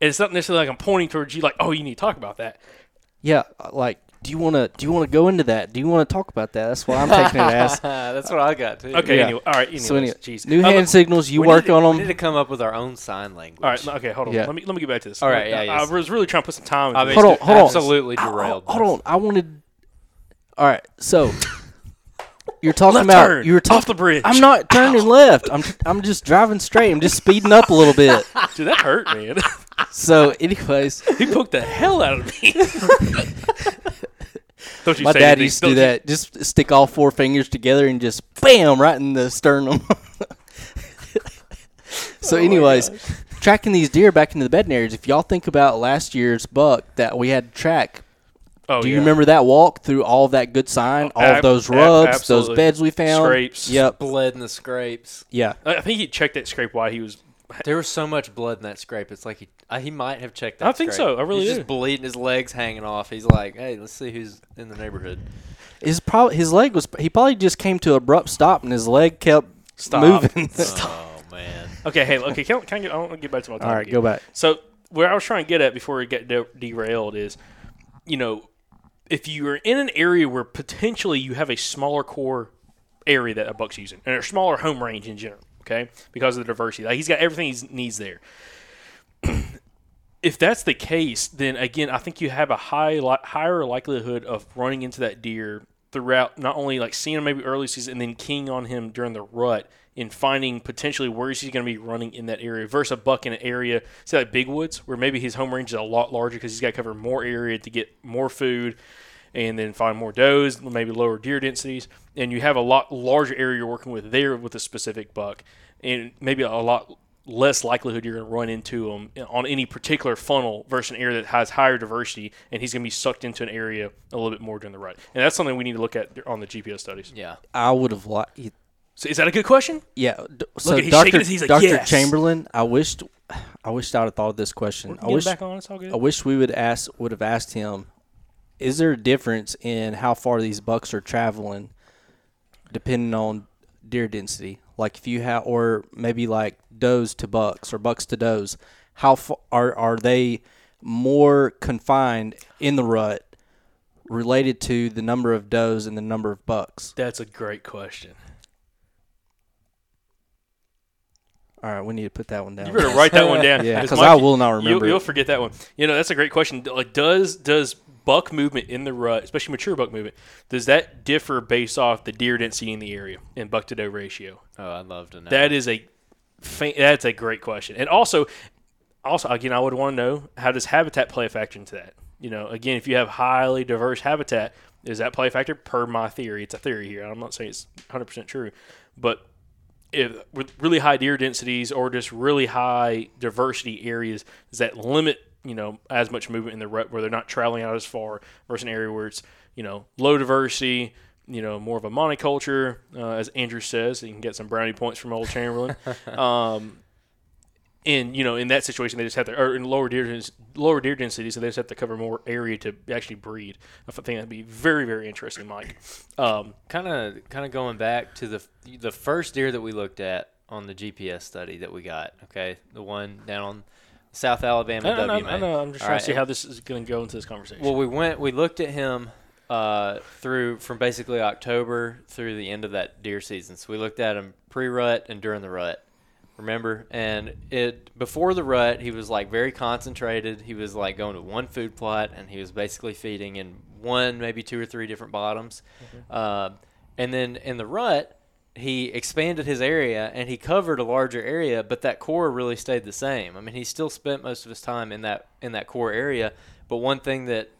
Speaker 1: And it's not necessarily like I'm pointing towards you, like, oh, you need to talk about that.
Speaker 5: Yeah, like Do you want to? Do you want to go into that? Do you want to talk about that? That's what I'm taking it as.
Speaker 3: That's what I got too.
Speaker 1: Okay,
Speaker 5: Yeah.
Speaker 1: anyway, all right. Anyways,
Speaker 5: So anyway,
Speaker 1: jeez.
Speaker 5: new
Speaker 1: Um,
Speaker 5: hand signals. You
Speaker 3: We
Speaker 5: work
Speaker 3: need to-
Speaker 5: on
Speaker 3: We
Speaker 5: them.
Speaker 3: need to come up with our own sign language.
Speaker 1: All right, okay, hold on.
Speaker 5: Yeah.
Speaker 1: Let me let me get back to this.
Speaker 3: All right, yeah,
Speaker 1: I,
Speaker 3: yes.
Speaker 1: I was really trying to put some time. Into
Speaker 3: I mean.
Speaker 5: Hold on, hold on.
Speaker 3: absolutely
Speaker 5: I- I-
Speaker 3: derailed.
Speaker 5: Hold
Speaker 3: this.
Speaker 5: on. I wanted. All right. So you're talking
Speaker 1: Left
Speaker 5: about
Speaker 1: turn,
Speaker 5: you were talking
Speaker 1: off the bridge.
Speaker 5: I'm not turning left. I'm I'm just driving straight. I'm just speeding up a little bit.
Speaker 1: Dude, that hurt, man.
Speaker 5: So, anyways,
Speaker 1: he poked the hell out of me. Don't you
Speaker 5: my dad
Speaker 1: anything.
Speaker 5: used to do
Speaker 1: Don't you-
Speaker 5: that. Just stick all four fingers together and just bam right in the sternum. so, oh anyways, tracking these deer back into the bedding areas. If y'all think about last year's buck that we had to track,
Speaker 1: Oh,
Speaker 5: do you
Speaker 1: yeah.
Speaker 5: remember that walk through all of that good sign, all
Speaker 1: Ab-
Speaker 5: of those
Speaker 1: ab-
Speaker 5: rubs, those
Speaker 1: absolutely.
Speaker 5: beds we found,
Speaker 1: Scrapes.
Speaker 5: Yep.
Speaker 3: blood in the scrapes.
Speaker 5: Yeah.
Speaker 1: I I think he checked that scrape while he was.
Speaker 3: There was so much blood in that scrape. It's like he uh, he might have checked that.
Speaker 1: I think
Speaker 3: scrape.
Speaker 1: so. I really
Speaker 3: He's
Speaker 1: do.
Speaker 3: just bleeding. His legs hanging off. He's like, hey, let's see who's in the neighborhood.
Speaker 5: His probably his leg was he probably just came to abrupt stop and his leg kept
Speaker 1: Stop.
Speaker 5: moving.
Speaker 3: Oh man.
Speaker 1: Okay, hey, okay, can, I- can I get? I want to get back to my.
Speaker 5: all
Speaker 1: topic
Speaker 5: right, go back.
Speaker 1: So where I was trying to get at before we get de- derailed is, you know, if you are in an area where potentially you have a smaller core area that a buck's using, and a smaller home range in general, okay, because of the diversity, like he's got everything he needs there. if that's the case, then again, I think you have a high li- higher likelihood of running into that deer throughout not only like seeing him maybe early season and then keying on him during the rut and finding potentially where he's going to be running in that area versus a buck in an area say like big woods where maybe his home range is a lot larger because he's got to cover more area to get more food and then find more does maybe lower deer densities and you have a lot larger area you're working with there with a specific buck and maybe a lot less likelihood you're going to run into him on any particular funnel versus an area that has higher diversity, and he's going to be sucked into an area a little bit more during the rut. And that's something we need to look at on the GPS studies.
Speaker 3: Yeah.
Speaker 5: I would have liked.
Speaker 1: So is that a good question?
Speaker 5: Yeah. d- So
Speaker 1: at- he's
Speaker 5: Dr.
Speaker 1: shaking his- he's like,
Speaker 5: Dr.
Speaker 1: "Yes."
Speaker 5: Chamberlain, I wished, I wished I would have thought of this question. I wish,
Speaker 1: back on. It's all good.
Speaker 5: I wish we would ask, would have asked him, is there a difference in how far these bucks are traveling, depending on deer density? Like if you have, or maybe like does to bucks or bucks to does, how far are are they more confined in the rut? Related to the number of does and the number of bucks.
Speaker 1: That's a great question.
Speaker 5: All right, we need to put that one down.
Speaker 1: You better write that one down.
Speaker 5: Yeah, 'cause
Speaker 1: Mike,
Speaker 5: I will not
Speaker 1: You'll,
Speaker 5: remember
Speaker 1: you'll forget that one. You know, that's a great question. Like, does does buck movement in the rut, especially mature buck movement, does that differ based off the deer density in the area and buck to doe ratio?
Speaker 3: Oh, I'd love to know.
Speaker 1: That is a fa- that's a great question. And also, also again, I would want to know how does habitat play a factor into that? You know, again, if you have highly diverse habitat, does that play a factor? Per my theory, it's a theory here. I'm not saying it's 100 percent true, but if with really high deer densities or just really high diversity areas, does that limit you know as much movement in the rut where they're not traveling out as far versus an area where it's you know low diversity, you know more of a monoculture, uh, as Andrew says, you can get some brownie points from old Chamberlain. um, and you know in that situation they just have to or in lower deer lower deer density, so they just have to cover more area to actually breed. I think that'd be very very interesting, Mike. Um,
Speaker 3: kind of kind of going back to the the first deer that we looked at on the GPS study that we got. Okay, the one down on South Alabama
Speaker 1: I, I,
Speaker 3: W.
Speaker 1: I know. I'm just
Speaker 3: All
Speaker 1: trying
Speaker 3: right,
Speaker 1: to see how this is going to go into this conversation.
Speaker 3: Well, we went. We looked at him uh, through from basically October through the end of that deer season. So we looked at him pre-rut and during the rut. Remember, and it before the rut, he was like very concentrated. He was like going to one food plot, and he was basically feeding in one, maybe two or three different bottoms. Uh, and then in the rut, he expanded his area and he covered a larger area, but that core really stayed the same. I mean, he still spent most of his time in that in that core area. But one thing that,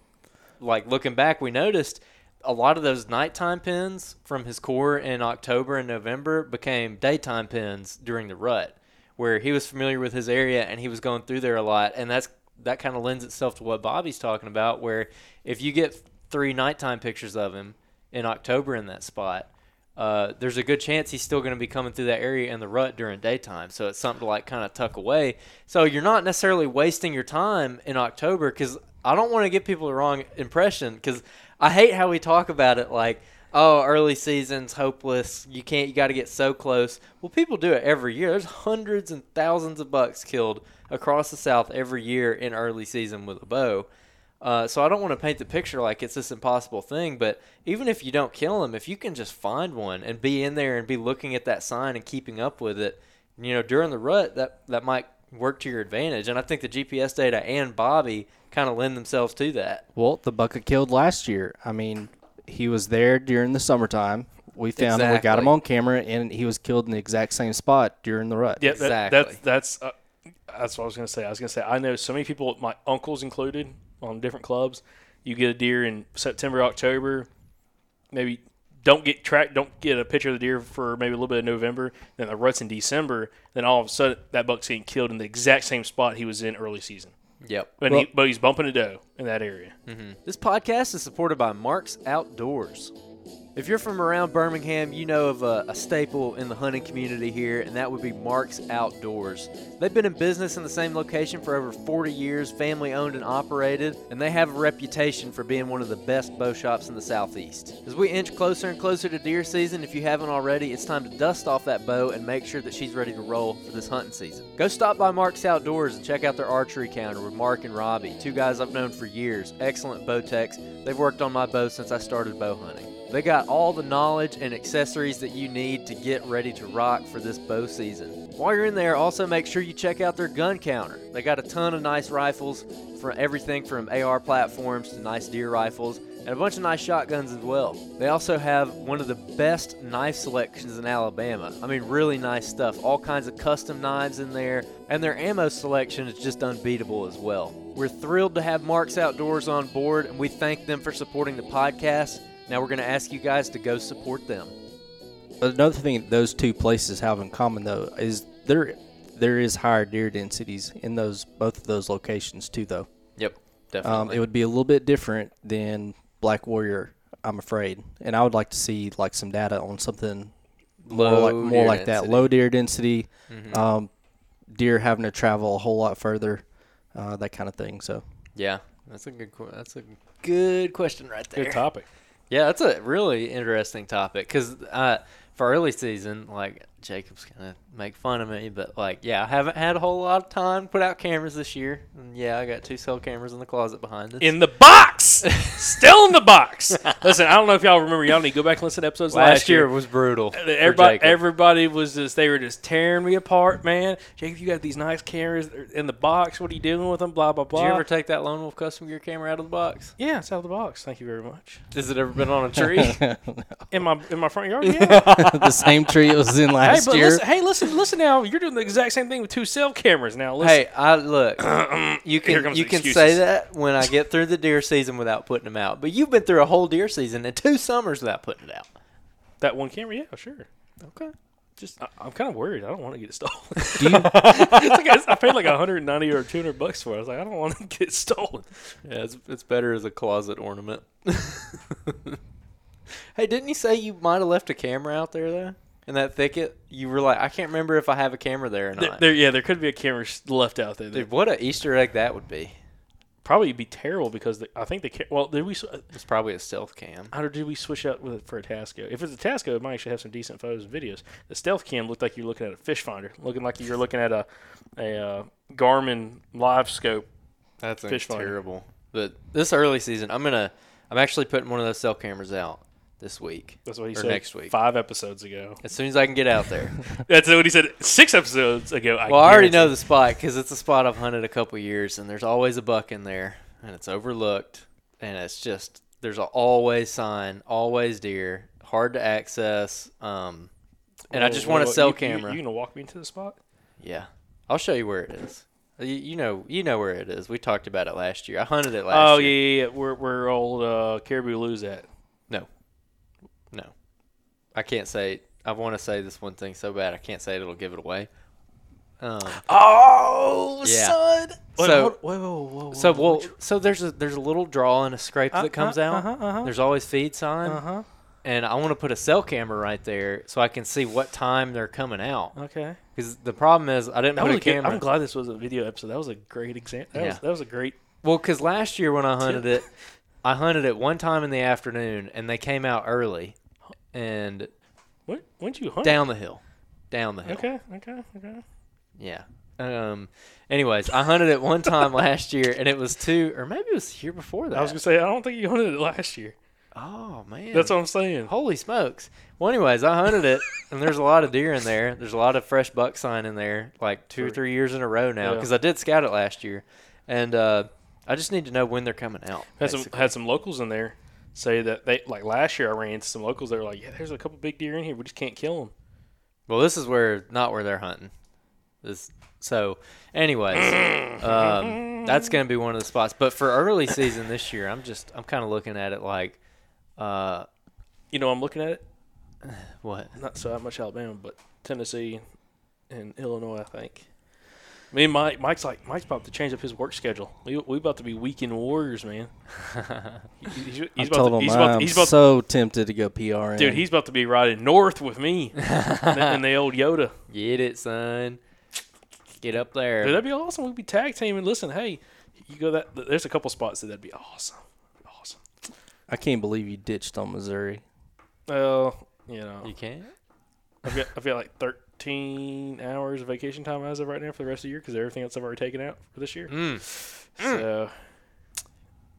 Speaker 3: like looking back, we noticed a lot of those nighttime pins from his core in October and November became daytime pins during the rut, where he was familiar with his area and he was going through there a lot, and that's that kind of lends itself to what Bobby's talking about, where if you get three nighttime pictures of him in October in that spot, uh, there's a good chance he's still going to be coming through that area in the rut during daytime. So it's something to like kind of tuck away. So you're not necessarily wasting your time in October because I don't want to give people the wrong impression because I hate how we talk about it like, oh, early season's hopeless. You can't, you got to get so close. Well, people do it every year. There's hundreds and thousands of bucks killed across the South every year in early season with a bow. Uh, so I don't want to paint the picture like it's this impossible thing, but even if you don't kill them, if you can just find one and be in there and be looking at that sign and keeping up with it, you know, during the rut, that that might work to your advantage. And I think the GPS data and Bobby kind of lend themselves to that.
Speaker 5: Well, the buck I killed last year. I mean, he was there during the summertime. We found him. We got him on camera, and he was killed in the exact same spot during the rut.
Speaker 1: Yeah, that,
Speaker 3: Exactly.
Speaker 1: that's that's uh, that's what I was gonna say. I was gonna say I know so many people, my uncles included, on different clubs. You get a deer in September, October, maybe don't get track, don't get a picture of the deer for maybe a little bit of November. Then the rut's in December. Then all of a sudden that buck's getting killed in the exact same spot he was in early season.
Speaker 3: Yep.
Speaker 1: But, he, but he's bumping a doe in that area. Mm-hmm.
Speaker 3: This podcast is supported by Mark's Outdoors. If you're from around Birmingham, you know of a, a staple in the hunting community here, and that would be Mark's Outdoors. They've been in business in the same location for over 40 years, family owned and operated, and they have a reputation for being one of the best bow shops in the southeast. As we inch closer and closer to deer season, if you haven't already, it's time to dust off that bow and make sure that she's ready to roll for this hunting season. Go stop by Mark's Outdoors and check out their archery counter with Mark and Robbie, two guys I've known for years, excellent bow techs. They've worked on my bow since I started bow hunting. They got all the knowledge and accessories that you need to get ready to rock for this bow season. While you're in there, also make sure you check out their gun counter. They got a ton of nice rifles, for everything from AR platforms to nice deer rifles, and a bunch of nice shotguns as well. They also have one of the best knife selections in Alabama. I mean, really nice stuff. All kinds of custom knives in there, and their ammo selection is just unbeatable as well. We're thrilled to have Marks Outdoors on board, and we thank them for supporting the podcast. Now we're going to ask you guys to go support them.
Speaker 5: Another thing those two places have in common though is there there is higher deer densities in those both of those locations too though.
Speaker 3: Yep,
Speaker 5: Um,
Speaker 3: definitely.
Speaker 5: it would be a little bit different than Black Warrior, I'm afraid, and I would like to see like some data on something more like more
Speaker 3: deer
Speaker 5: like that low deer density, um, deer having to travel a whole lot further, uh, that kind of thing. So
Speaker 3: yeah, that's a good. That's a good question right there.
Speaker 1: Good topic.
Speaker 3: Yeah, that's a really interesting topic because uh, for early season, like Jacob's gonna make fun of me, but like, yeah, I haven't had a whole lot of time to put out cameras this year. And yeah, I got two cell cameras in the closet behind us.
Speaker 1: In the box, still in the box. Listen, I don't know if y'all remember. Y'all need to go back and listen to episodes last,
Speaker 3: last year was brutal. for
Speaker 1: Everybody,
Speaker 3: Jacob.
Speaker 1: everybody was just they were just tearing me apart, man. Jacob, you got these nice cameras in the box. What are you doing with them? Blah blah blah.
Speaker 3: Did you ever take that Lone Wolf Custom Gear camera out of the box?
Speaker 1: yeah, it's out of the box. Thank you very much.
Speaker 3: Has it ever been on a tree? no.
Speaker 1: In my in my front yard, yeah.
Speaker 5: the same tree it was in
Speaker 1: hey, but listen, hey, listen, listen now. You're doing the exact same thing with two cell cameras now. Listen,
Speaker 3: hey, I look. You can you can say that when I get through the deer season without putting them out, but you've been through a whole deer season and two summers without putting it out.
Speaker 1: that one camera, yeah, sure.
Speaker 3: Okay.
Speaker 1: Just I, I'm kind of worried. I don't want to get stolen.
Speaker 5: Do you,
Speaker 1: like I, I paid like 190 or 200 bucks for it. I was like, I don't want to get stolen.
Speaker 3: Yeah, it's, it's better as a closet ornament. hey, didn't you say you might have left a camera out there though? In that thicket, you were like, I can't remember if I have a camera there or
Speaker 1: There,
Speaker 3: not.
Speaker 1: there- yeah, there could be a camera s- left out there.
Speaker 3: Dude, what a Easter egg that would be.
Speaker 1: probably be terrible because the, I think the ca- well, did we s-
Speaker 3: It's probably a stealth cam.
Speaker 1: how did we switch out with it for a Tasco? If it's a Tasco, it might actually have some decent photos and videos. The stealth cam looked like you're looking at a fish finder, looking like you're looking at a a uh, Garmin live scope.
Speaker 3: That's
Speaker 1: Fish finder.
Speaker 3: terrible. But this early season, I'm gonna, I'm actually putting one of those cell cameras out this week.
Speaker 1: That's what he
Speaker 3: Or
Speaker 1: said
Speaker 3: next week.
Speaker 1: five episodes ago.
Speaker 3: As soon as I can get out there.
Speaker 1: That's what he said six episodes ago. I
Speaker 3: well, I already know the spot because it's a spot I've hunted a couple years, and there's always a buck in there, and it's overlooked, and it's just there's a always sign, always deer, hard to access. Um, and I just want a cell
Speaker 1: you- you-
Speaker 3: camera.
Speaker 1: You, gonna walk me into the spot?
Speaker 3: yeah, I'll show you where it is. You, you know, you know where it is. We talked about it last year. I hunted it last
Speaker 1: Oh
Speaker 3: year.
Speaker 1: yeah, yeah, yeah. Where where old uh, Caribou Lou's at?
Speaker 3: No, no, I can't say. I want to say this one thing so bad I can't say it. It'll give it away. Um,
Speaker 1: Oh,
Speaker 3: Yeah.
Speaker 1: son.
Speaker 3: So-
Speaker 1: hold- whoa, whoa, whoa, whoa,
Speaker 3: So well, so there's a there's a little draw and a scrape
Speaker 1: Uh,
Speaker 3: that comes
Speaker 1: uh,
Speaker 3: out.
Speaker 1: uh-huh, uh-huh.
Speaker 3: There's always feed sign,
Speaker 1: Uh-huh.
Speaker 3: and I want to put a cell camera right there so I can see what time they're coming out.
Speaker 1: Okay.
Speaker 3: Because the problem is I didn't
Speaker 1: That
Speaker 3: put
Speaker 1: was
Speaker 3: a
Speaker 1: a good,
Speaker 3: camera.
Speaker 1: I'm glad this was a video episode. That was a great example. That, was,
Speaker 3: Yeah.
Speaker 1: that was a great.
Speaker 3: Well, because last year when I hunted it, I hunted it one time in the afternoon, and they came out early, and
Speaker 1: what? when'd you hunt?
Speaker 3: down the hill, down the hill.
Speaker 1: Okay. Okay. Okay.
Speaker 3: Yeah. Um. Anyways, I hunted it one time last year, and it was two, or maybe it was the year before that.
Speaker 1: I was gonna say I don't think you hunted it last year.
Speaker 3: oh man,
Speaker 1: That's what I'm saying.
Speaker 3: Holy smokes! Well, anyways, I hunted it, and there's a lot of deer in there. There's a lot of fresh buck sign in there, like two or three years in a row now,
Speaker 1: Yeah.
Speaker 3: because I did scout it last year, and uh, I just need to know when they're coming out.
Speaker 1: Had some
Speaker 3: basically.
Speaker 1: had some locals in there say that they like last year I ran into some locals. that were like, yeah, there's a couple big deer in here. We just can't kill them.
Speaker 3: Well, this is where not where they're hunting. This so, anyways, um, that's gonna be one of the spots. But for early season this year, I'm just I'm kind of looking at it like, uh,
Speaker 1: You know, I'm looking at it.
Speaker 3: what?
Speaker 1: Not so much Alabama, but Tennessee and Illinois. I think. Me and Mike. Mike's like Mike's about to change up his work schedule. We we about to be weekend warriors, man. He- he's, he's
Speaker 5: I
Speaker 1: about
Speaker 5: told
Speaker 1: to, he's about,
Speaker 5: I'm
Speaker 1: he's about
Speaker 5: so tempted to go PR.
Speaker 1: dude. He's about to be riding north with me in the old Yoda.
Speaker 3: Get it, son. Get up there.
Speaker 1: Dude, that'd be awesome. We'd be tag teaming. Listen, hey, you go that. There's a couple spots that that'd be awesome. Awesome.
Speaker 5: I can't believe you ditched on Missouri.
Speaker 1: Well, you know,
Speaker 3: you can't.
Speaker 1: I've got I've got like 13 hours of vacation time as of right now for the rest of the year because everything else I've already taken out for this year.
Speaker 3: Mm.
Speaker 1: So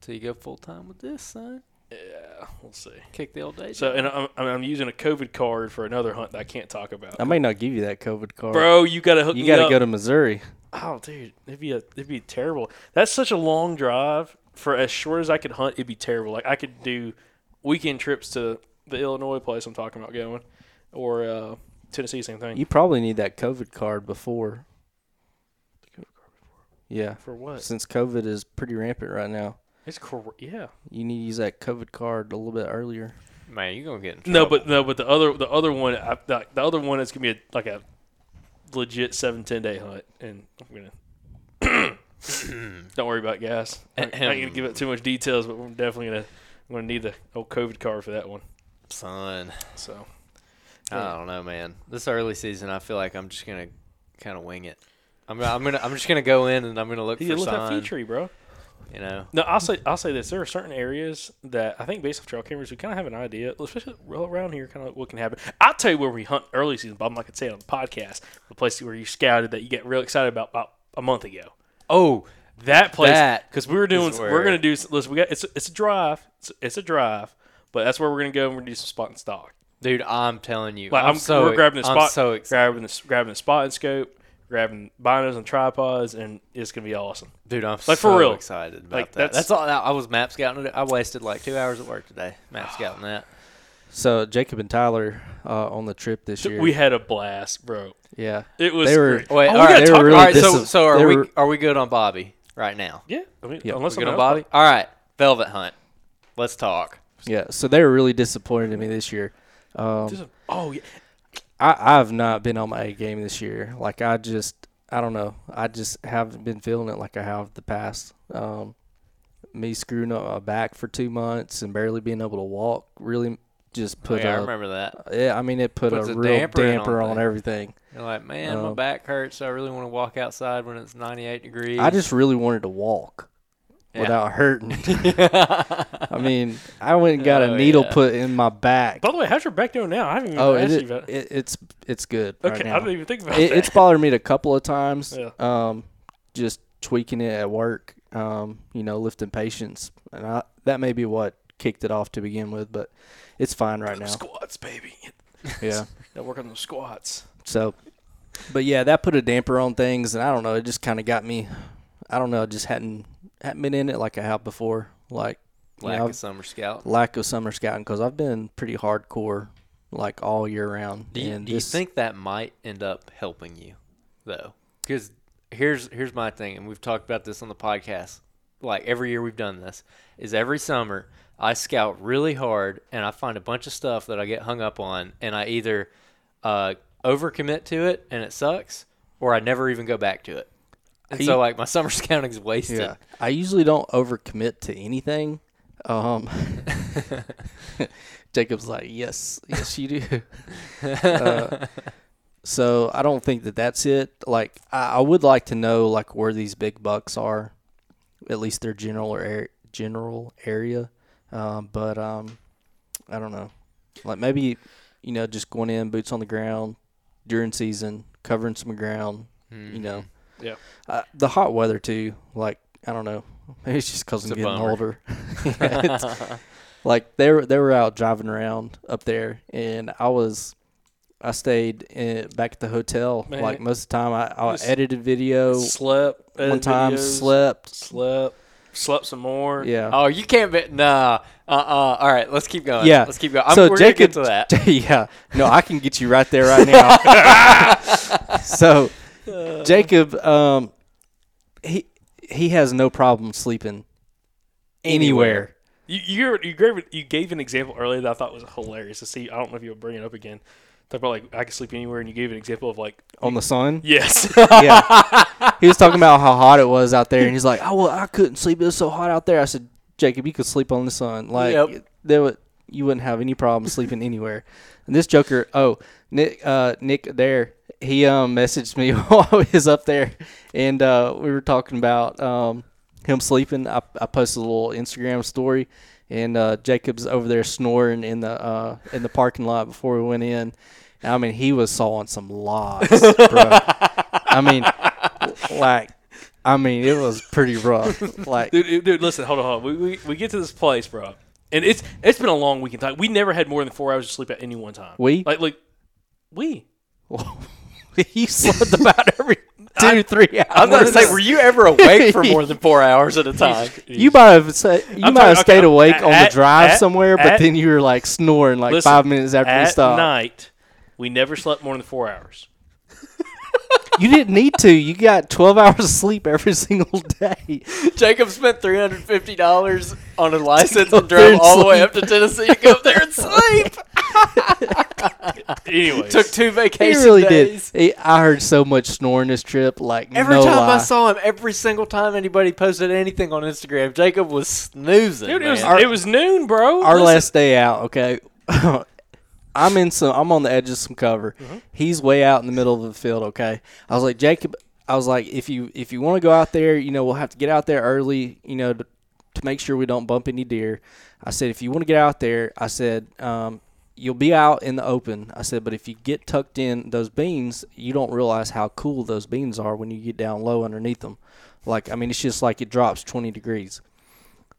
Speaker 3: Till you go full time with this, son.
Speaker 1: yeah, we'll see.
Speaker 3: Kick the old days.
Speaker 1: So and I'm, I'm I'm using a COVID card for another hunt that I can't talk about.
Speaker 5: I may not give you that COVID card.
Speaker 1: Bro, you gotta hook
Speaker 5: you
Speaker 1: me
Speaker 5: got to
Speaker 1: up.
Speaker 5: go to Missouri.
Speaker 1: Oh, dude, it'd be a, it'd be terrible. That's such a long drive for as short as I could hunt. It'd be terrible. Like I could do weekend trips to the Illinois place I'm talking about going, or uh, Tennessee, same thing.
Speaker 5: You probably need that COVID card before. The COVID card before. Yeah,
Speaker 1: for what?
Speaker 5: since COVID is pretty rampant right now,
Speaker 1: It's cor- yeah.
Speaker 5: you need to use that COVID card a little bit earlier.
Speaker 3: man, you're gonna get in trouble.
Speaker 1: No, but no, but the other the other one I, the, the other one is gonna be a, like a legit seven ten day hunt, and I'm gonna don't worry about gas. I'm not gonna give it too much details, but we're definitely gonna I'm gonna need the old COVID card for that one.
Speaker 3: son.
Speaker 1: So
Speaker 3: I don't know, man. This early season, I feel like I'm just gonna kind of wing it. I'm gonna, I'm gonna, I'm just gonna go in and I'm gonna look
Speaker 1: you
Speaker 3: for
Speaker 1: look at
Speaker 3: sign.
Speaker 1: feed tree, bro.
Speaker 3: You know,
Speaker 1: No, I'll say I'll say this: there are certain areas that I think based off trail cameras, we kind of have an idea, especially around here, kind of what can happen. I'll tell you where we hunt early season, but I'm not gonna say it on the podcast. The place where you scouted that you get real excited about about a month ago.
Speaker 3: oh,
Speaker 1: That place,
Speaker 3: That
Speaker 1: because we were doing,
Speaker 3: is
Speaker 1: we're gonna do. Listen, we got it's it's a drive, it's, it's a drive, but that's where we're gonna go and we're gonna do some spot and stock.
Speaker 3: Dude, I'm telling you,
Speaker 1: Like
Speaker 3: I'm,
Speaker 1: I'm,
Speaker 3: so
Speaker 1: we're grabbing the
Speaker 3: I'm
Speaker 1: spot,
Speaker 3: so excited,
Speaker 1: grabbing the grabbing the spot and scope, grabbing binos and tripods, and it's gonna be awesome.
Speaker 3: dude. I'm
Speaker 1: Like, for
Speaker 3: so
Speaker 1: real.
Speaker 3: excited about
Speaker 1: Like,
Speaker 3: that.
Speaker 1: that's-
Speaker 3: That's, all. I was map scouting it. I wasted like two hours at work today, map scouting that.
Speaker 5: So Jacob and Tyler uh, on the trip this year.
Speaker 1: We had a blast, bro.
Speaker 5: yeah,
Speaker 1: It was
Speaker 5: They were-
Speaker 1: great.
Speaker 3: Wait,
Speaker 1: Oh, we gotta
Speaker 5: they
Speaker 1: talk
Speaker 5: were
Speaker 1: about-
Speaker 5: really
Speaker 3: all right. So, so are
Speaker 5: they
Speaker 3: we
Speaker 5: were-
Speaker 3: are we good on Bobby right now?
Speaker 1: Yeah, I mean,
Speaker 5: Yeah.
Speaker 1: unless
Speaker 3: We good on
Speaker 1: else-
Speaker 3: Bobby? All right, velvet hunt. Let's talk.
Speaker 5: yeah. So they were really disappointed in me this year. Um,
Speaker 1: Just- Oh yeah,
Speaker 5: I I've not been on my A game this year. Like I just I don't know. I just haven't been feeling it like I have the past. Um, me screwing up my back for two months and barely being able to walk really just
Speaker 3: Oh,
Speaker 5: put
Speaker 3: yeah, I
Speaker 5: a
Speaker 3: remember that.
Speaker 5: yeah. I mean it put a
Speaker 3: a
Speaker 5: real
Speaker 3: damper
Speaker 5: damper,
Speaker 3: on
Speaker 5: on, everything.
Speaker 3: You're like, man, my
Speaker 5: Um,
Speaker 3: back hurts. So I really want to walk outside when it's 98 degrees.
Speaker 5: I just really wanted to walk
Speaker 3: Yeah.
Speaker 5: without hurting. I mean I went and got
Speaker 3: Oh,
Speaker 5: a needle
Speaker 3: yeah.
Speaker 5: put in my back.
Speaker 1: By the way, how's your back doing now? I haven't even
Speaker 5: Oh,
Speaker 1: asked
Speaker 5: it,
Speaker 1: you about it.
Speaker 5: it, it's it's good.
Speaker 1: Okay,
Speaker 5: right
Speaker 1: I didn't even think about
Speaker 5: it,
Speaker 1: that.
Speaker 5: it's bothered me a couple of times.
Speaker 1: Yeah.
Speaker 5: Um, just tweaking it at work. Um, you know, lifting patience, and I, that may be what kicked it off to begin with. But it's fine right now.
Speaker 1: squats, baby.
Speaker 5: Yeah.
Speaker 1: Gotta work on those squats.
Speaker 5: So, but yeah, that put a damper on things, and I don't know. It just kind of got me. I don't know. Just hadn't hadn't been in it like I have before. Like
Speaker 3: lack
Speaker 5: know,
Speaker 3: of summer scout.
Speaker 5: lack of summer scouting because I've been pretty hardcore like all year round.
Speaker 3: Do you,
Speaker 5: and
Speaker 3: do you think that might end up helping you, though? Because here's here's my thing, and we've talked about this on the podcast. Like every year we've done this, is every summer I scout really hard, and I find a bunch of stuff that I get hung up on, and I either uh, overcommit to it and it sucks, or I never even go back to it. And so like my summer scouting is wasted.
Speaker 5: Yeah, I usually don't overcommit to anything. Um, Jacob's like, yes, yes, you do. uh, so I don't think that that's it. Like, I, I would like to know like where these big bucks are, at least their general or general area. Um, but um, I don't know. Like maybe you know just going in boots on the ground during season, covering some ground. You know,
Speaker 1: Yeah.
Speaker 5: Uh, the hot weather too. Like I don't know. Maybe it's just because I'm getting
Speaker 3: bummer.
Speaker 5: older. Yeah, like they were they were out driving around up there, and I was. I stayed in, back at the hotel.
Speaker 1: Man.
Speaker 5: like most of the time, I, I edited video.
Speaker 1: Slept.
Speaker 5: One time,
Speaker 1: videos,
Speaker 5: slept.
Speaker 1: Slept. Slept some more.
Speaker 5: Yeah.
Speaker 3: Oh, you can't be nah. Uh uh All right, let's keep going.
Speaker 5: Yeah.
Speaker 3: let's keep going. I'm,
Speaker 5: so
Speaker 3: we're
Speaker 5: Jacob,
Speaker 3: to that.
Speaker 5: yeah, no, I can get you right there right now. so Jacob, um, he he has no problem sleeping anywhere.
Speaker 1: You you you gave you gave an example earlier that I thought was hilarious to see. I don't know if you'll bring it up again. Talk about like I can sleep anywhere, and you gave an example of like
Speaker 5: on the sun.
Speaker 1: yes,
Speaker 5: Yeah, he was talking about how hot it was out there, and he's like, "Oh well, I couldn't sleep. It was so hot out there." I said, "Jacob, you could sleep on the sun. Like
Speaker 3: Yep.
Speaker 5: there would you wouldn't have any problem sleeping anywhere." And this Joker, oh Nick, uh, Nick there, he um messaged me while I was up there, and uh, we were talking about um him sleeping. I, I posted a little Instagram story, and uh, Jacob's over there snoring in the uh, in the parking lot before we went in. I mean, he was sawing some logs, bro. I mean, like, I mean, it was pretty rough. Like,
Speaker 1: dude, dude, listen, hold on, hold on. We, we we get to this place, bro, and it's it's been a long weekend. Like, we never had more than four hours of sleep at any one time.
Speaker 5: We?
Speaker 1: like like we.
Speaker 5: you slept about every two, three hours.
Speaker 3: I was gonna say, were you ever awake for more than four hours at a time?
Speaker 5: You might have say, you
Speaker 1: I'm
Speaker 5: might have stayed
Speaker 1: okay,
Speaker 5: awake
Speaker 1: at-
Speaker 5: on the drive
Speaker 1: at-
Speaker 5: somewhere, but then you were like snoring like
Speaker 1: Listen,
Speaker 5: five minutes after
Speaker 1: at
Speaker 5: we stopped.
Speaker 1: At night, we never slept more than four hours.
Speaker 5: You didn't need to. You got twelve hours of sleep every single day.
Speaker 3: Jacob spent three hundred fifty dollars on a license
Speaker 5: go
Speaker 3: and drove
Speaker 5: and
Speaker 3: all the way up to Tennessee to go up there and sleep.
Speaker 1: Anyways,
Speaker 3: Took two
Speaker 5: He really
Speaker 3: days.
Speaker 5: did. He, I heard so much snoring this trip. Like
Speaker 3: Every
Speaker 5: no
Speaker 3: time
Speaker 5: lie.
Speaker 3: I saw him, every single time anybody posted anything on Instagram, Jacob was snoozing.
Speaker 1: dude, it was
Speaker 3: man.
Speaker 1: it was noon, bro.
Speaker 5: our
Speaker 1: Listen.
Speaker 5: last day out, okay. I'm in some. I'm on the edge of some cover.
Speaker 1: Mm-hmm.
Speaker 5: He's way out in the middle of the field. Okay. I was like Jacob. I was like, if you if you want to go out there, you know, we'll have to get out there early. You know, to, to make sure we don't bump any deer. I said, if you want to get out there, I said, um, you'll be out in the open. I said, but if you get tucked in those beans, you don't realize how cool those beans are when you get down low underneath them. Like, I mean, it's just like it drops 20 degrees.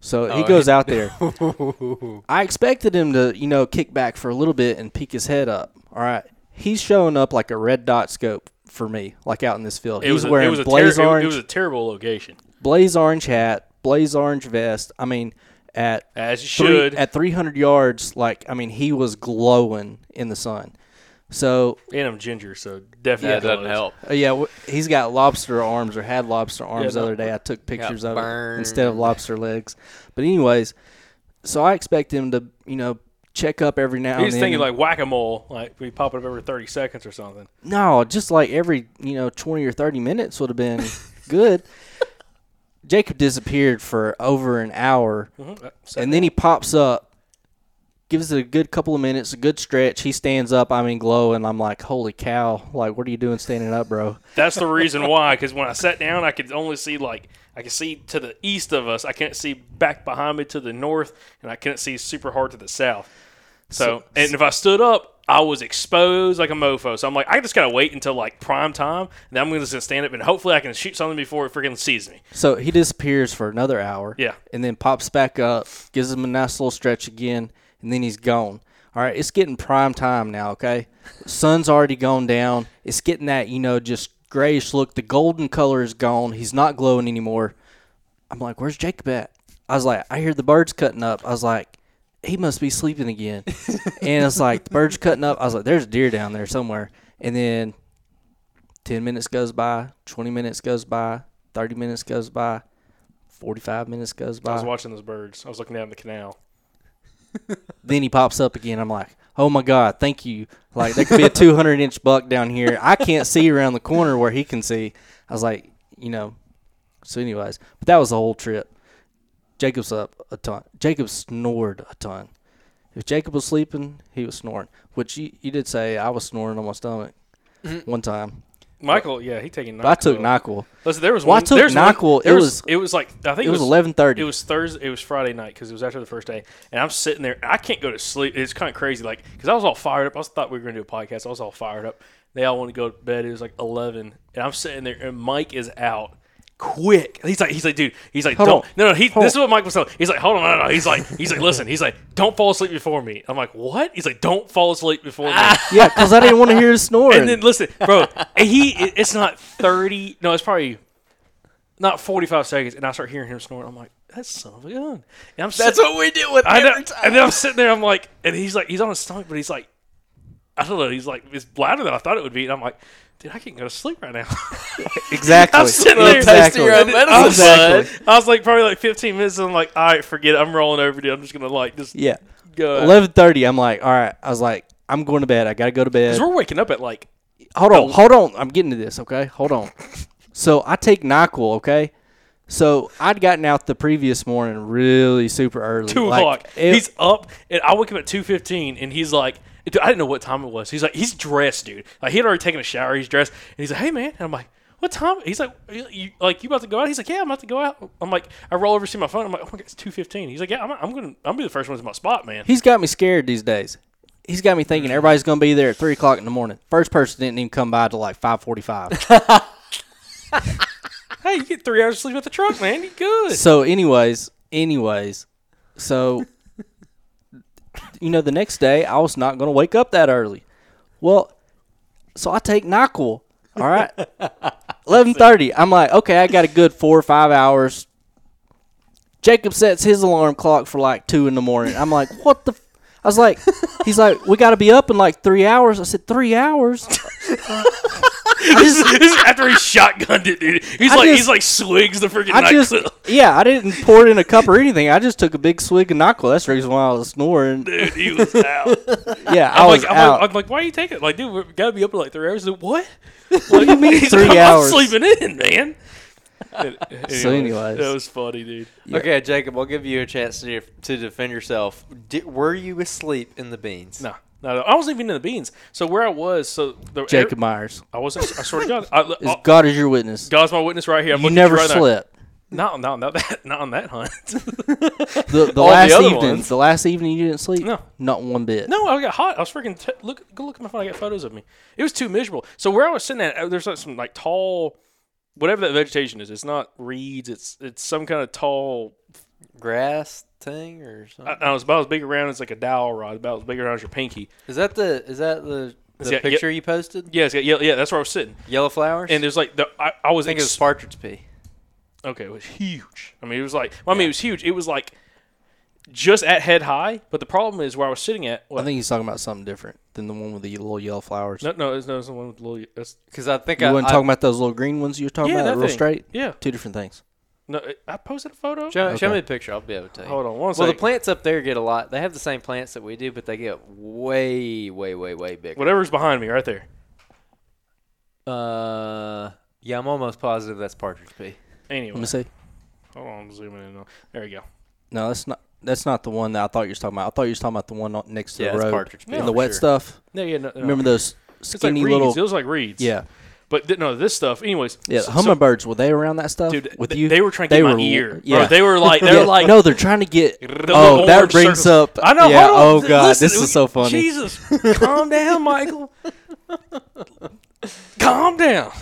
Speaker 5: So he
Speaker 3: Oh,
Speaker 5: goes out there. I expected him to, you know, kick back for a little bit and peek his head up. All right. He's showing up like a red dot scope for me, like out in this field.
Speaker 1: It
Speaker 5: He's
Speaker 1: was a,
Speaker 5: wearing
Speaker 1: it was a
Speaker 5: blaze
Speaker 1: ter-
Speaker 5: orange,
Speaker 1: It was a terrible location,
Speaker 5: blaze orange hat, blaze orange vest. I mean, at
Speaker 1: as you
Speaker 5: three-
Speaker 1: should.
Speaker 5: at 300 yards, like I mean, he was glowing in the sun. So
Speaker 1: and I'm ginger, so
Speaker 3: that
Speaker 1: definitely
Speaker 3: doesn't help.
Speaker 5: uh, yeah, w- he's got lobster arms or had lobster arms the other day. I took pictures of it instead of lobster legs. But anyways, so I expect him to, you know, check up every now
Speaker 1: He's
Speaker 5: and
Speaker 1: thinking
Speaker 5: and-
Speaker 1: like whack a mole, like we pop it up every 30 seconds or something.
Speaker 5: No, just like every you know twenty or thirty minutes would have been good. Jacob disappeared for over an hour, and then he pops up, gives it a good couple of minutes, a good stretch. He stands up. I mean, glow, and I'm like, holy cow! Like, what are you doing standing up, bro?
Speaker 1: That's the reason why. Because when I sat down, I could only see like I could see to the east of us. I can't see back behind me to the north, and I couldn't see super hard to the south. So, and if I stood up, I was exposed like a mofo. So I'm like, I just gotta wait until like prime time, and then I'm gonna just stand up, and hopefully I can shoot something before it freaking sees me.
Speaker 5: So he disappears for another hour.
Speaker 1: Yeah.
Speaker 5: And then pops back up, gives him a nice little stretch again, and then he's gone. All right, it's getting prime time now, okay? Sun's already gone down. It's getting that, you know, just grayish look. The golden color is gone. He's not glowing anymore. I'm like, where's Jacob at? I was like, I hear the birds cutting up. I was like, he must be sleeping again. and it's like, the birds cutting up. I was like, there's a deer down there somewhere. And then 10 minutes goes by, 20 minutes goes by, 30 minutes goes by, 45 minutes goes by.
Speaker 1: I was watching those birds. I was looking down the canal.
Speaker 5: Then he pops up again. I'm like, oh my God, thank you. Like, there could be a 200 inch buck down here. I can't see around the corner where he can see. I was like, you know. So, anyways, but that was the whole trip. Jacob's up a ton. Jacob snored a ton. If Jacob was sleeping, he was snoring. Which you, you did say I was snoring on my stomach mm-hmm. one time.
Speaker 1: Michael, yeah, he taking.
Speaker 5: But I took
Speaker 1: NyQuil.
Speaker 5: NyQuil.
Speaker 1: Listen, there was
Speaker 5: Well, I took
Speaker 1: there's one-
Speaker 5: It
Speaker 1: was,
Speaker 5: was-
Speaker 1: It was like I think
Speaker 5: It was 11:30.
Speaker 1: It was Thursday. It was Friday night because it was after the first day, and I'm sitting there. I can't go to sleep. It's kind of crazy, like because I was all fired up. I thought we were going to do a podcast. I was all fired up. They all want to go to bed. It was like 11, and I'm sitting there, and Mike is out. Quick! He's like, he's like, dude. He's like,
Speaker 5: Hold
Speaker 1: don't.
Speaker 5: on.
Speaker 1: No, no. He.
Speaker 5: Hold
Speaker 1: this is what Mike was telling. He's like, hold on, no, no, no. He's like, he's like, listen. He's like, don't fall asleep before me. I'm like, what? He's like, don't fall asleep before me.
Speaker 5: Yeah, because I didn't want to hear him snoring.
Speaker 1: And then listen, bro, and he it's not thirty. No, it's probably not forty five seconds, and I start hearing him snoring. I'm like, that's son of a gun. And I'm
Speaker 3: That's
Speaker 1: sitting-
Speaker 3: what we do with
Speaker 1: I know,
Speaker 3: every time.
Speaker 1: and then I'm sitting there. I'm like, and he's like, he's on his stomach, but he's like, I don't know. He's like, it's louder than I thought it would be. And I'm like, dude, I can't go to sleep right now.
Speaker 5: exactly.
Speaker 1: I'm sitting there.
Speaker 5: exactly.
Speaker 3: your own medicine,
Speaker 1: I was,
Speaker 5: Exactly.
Speaker 1: I was like, probably like 15 minutes. And I'm like, all right, forget it. I'm rolling over, dude. I'm just gonna like just
Speaker 5: Yeah.
Speaker 1: go.
Speaker 5: Eleven thirty. I'm like, all right. I was like, I'm going to bed. I gotta go to bed.
Speaker 1: Because we're waking up at like
Speaker 5: hold on, hold on. I'm getting to this. Okay, hold on. so I take Nyquil. Okay. So I'd gotten out the previous morning really super early.
Speaker 1: two
Speaker 5: Like,
Speaker 1: o'clock.
Speaker 5: it-
Speaker 1: he's up, and I wake up at two fifteen, and he's like, dude, I didn't know what time it was. He's like, he's dressed, dude. Like he had already taken a shower. He's dressed, and he's like, hey man, and I'm like. What time? He's like, you, you- like you about to go out? He's like, yeah, I'm about to go out. I'm like, I roll over to see my phone. I'm like, oh my god, it's two fifteen. He's like, yeah, I'm, I'm gonna, I'm gonna be the first one to my spot, man.
Speaker 5: he's got me scared these days. He's got me thinking everybody's gonna be there at three o'clock in the morning. First person didn't even come by till like five forty-five.
Speaker 1: hey, you get three hours of sleep at the truck, man. You good?
Speaker 5: so, anyways, anyways, so you know, the next day I was not gonna wake up that early. Well, so I take Nyquil. All right, eleven thirty. I'm like, okay, I got a good four or five hours. Jacob sets his alarm clock for like two in the morning. I'm like, what the? I was like, he's like, we got to be up in like three hours. I said, three hours.
Speaker 1: this, is, this is after he shotgunned it, dude. He's
Speaker 5: I
Speaker 1: like,
Speaker 5: just-
Speaker 1: he's like swigs the freaking
Speaker 5: I just,
Speaker 1: NyQuil.
Speaker 5: yeah, I didn't pour it in a cup or anything. I just took a big swig of Nyquil. That's the reason why I was snoring.
Speaker 1: Dude, he was out.
Speaker 5: Yeah, I
Speaker 1: I'm
Speaker 5: was
Speaker 1: like, I'm
Speaker 5: out.
Speaker 1: like, I'm like, why are you taking it? Like, dude, we gotta be up in like three hours. Like, what? What
Speaker 5: do you mean three hours?
Speaker 1: I'm sleeping in, man.
Speaker 5: So anyways.
Speaker 1: that was funny, dude.
Speaker 3: Okay, Jacob, I'll give you a chance to, to defend yourself. Di were you asleep in the beans?
Speaker 1: No, no, no, I wasn't even in the beans. So where I was, so the
Speaker 5: Jacob Myers.
Speaker 1: I wasn't. I swear to God, I,
Speaker 5: Is
Speaker 1: I,
Speaker 5: God is your witness.
Speaker 1: God's my witness right here. I'm
Speaker 5: You never
Speaker 1: right now.
Speaker 5: slept.
Speaker 1: No, no, not that, not on that hunt.
Speaker 5: The, the
Speaker 3: All the
Speaker 5: last evening,
Speaker 3: ones.
Speaker 5: the last evening you didn't sleep.
Speaker 1: No.
Speaker 5: not one bit.
Speaker 1: No, I got hot. I was freaking t- look. Go look at my phone. I got photos of me. It was too miserable. So where I was sitting at, uh, there's like some like tall, whatever that vegetation is. It's not reeds. It's it's some kind of tall.
Speaker 3: Grass thing or something?
Speaker 1: I know, it's about as big around as like a dowel rod. About as big around as your pinky.
Speaker 3: Is that the is that the, the
Speaker 1: yeah.
Speaker 3: picture you posted?
Speaker 1: Yeah, it's got, yeah, yeah. That's where I was sitting.
Speaker 3: Yellow flowers?
Speaker 1: And there's like the I, I was
Speaker 3: I think it was
Speaker 1: ex-
Speaker 3: partridge pea.
Speaker 1: okay. It was huge. I mean, it was like well, I mean, it was huge. It was like just at head high. But the problem is where I was sitting at.
Speaker 5: I think he's talking about something different than the one with the little yellow flowers.
Speaker 1: no, no, it's, no, it's the one with the little. That's,
Speaker 3: Because I think
Speaker 5: you
Speaker 3: I,
Speaker 5: weren't
Speaker 3: I
Speaker 5: talking about those little green ones you were talking
Speaker 1: yeah,
Speaker 5: about,
Speaker 1: that
Speaker 5: real
Speaker 1: thing.
Speaker 5: straight.
Speaker 1: Yeah.
Speaker 5: Two different things.
Speaker 1: No, I posted a photo.
Speaker 3: show, show me the picture. I'll be able to tell you.
Speaker 1: Hold on, one
Speaker 3: Well,
Speaker 1: second.
Speaker 3: the plants up there get a lot. They have the same plants that we do, but they get way, way, way, way bigger.
Speaker 1: Whatever's behind me, right there.
Speaker 3: Uh, yeah, I'm almost positive that's partridge pea.
Speaker 1: Anyway,
Speaker 5: Let me see.
Speaker 1: hold on, I'm zooming in. on- There we go.
Speaker 5: No, that's not. That's not the one that I thought you were talking about. I thought you were talking about the one next to
Speaker 3: Yeah,
Speaker 5: the
Speaker 3: it's
Speaker 5: road
Speaker 3: partridge pea
Speaker 5: and the wet
Speaker 3: sure.
Speaker 5: stuff.
Speaker 1: No, yeah, no, no.
Speaker 5: Remember those
Speaker 1: It's like
Speaker 5: skinny
Speaker 1: reeds.
Speaker 5: little?
Speaker 1: It was like reeds.
Speaker 5: Yeah,
Speaker 1: But th- no, this stuff. Anyways,
Speaker 5: yeah.
Speaker 1: so- so-
Speaker 5: hummingbirds were they around that stuff
Speaker 1: dude,
Speaker 5: with
Speaker 1: th-
Speaker 5: you?
Speaker 1: they were trying to
Speaker 5: They
Speaker 1: get my
Speaker 5: were-
Speaker 1: ear.
Speaker 5: Yeah,
Speaker 1: Bro, they were like, they were
Speaker 5: Yeah,
Speaker 1: like,
Speaker 5: no, they're trying to get.
Speaker 1: the
Speaker 5: Oh, that
Speaker 1: orange
Speaker 5: brings
Speaker 1: circles.
Speaker 5: up.
Speaker 1: I know.
Speaker 5: Yeah.
Speaker 1: hold
Speaker 5: Oh
Speaker 1: on,
Speaker 5: God,
Speaker 1: listen,
Speaker 5: this is so funny.
Speaker 1: Jesus, calm down, Michael. calm down.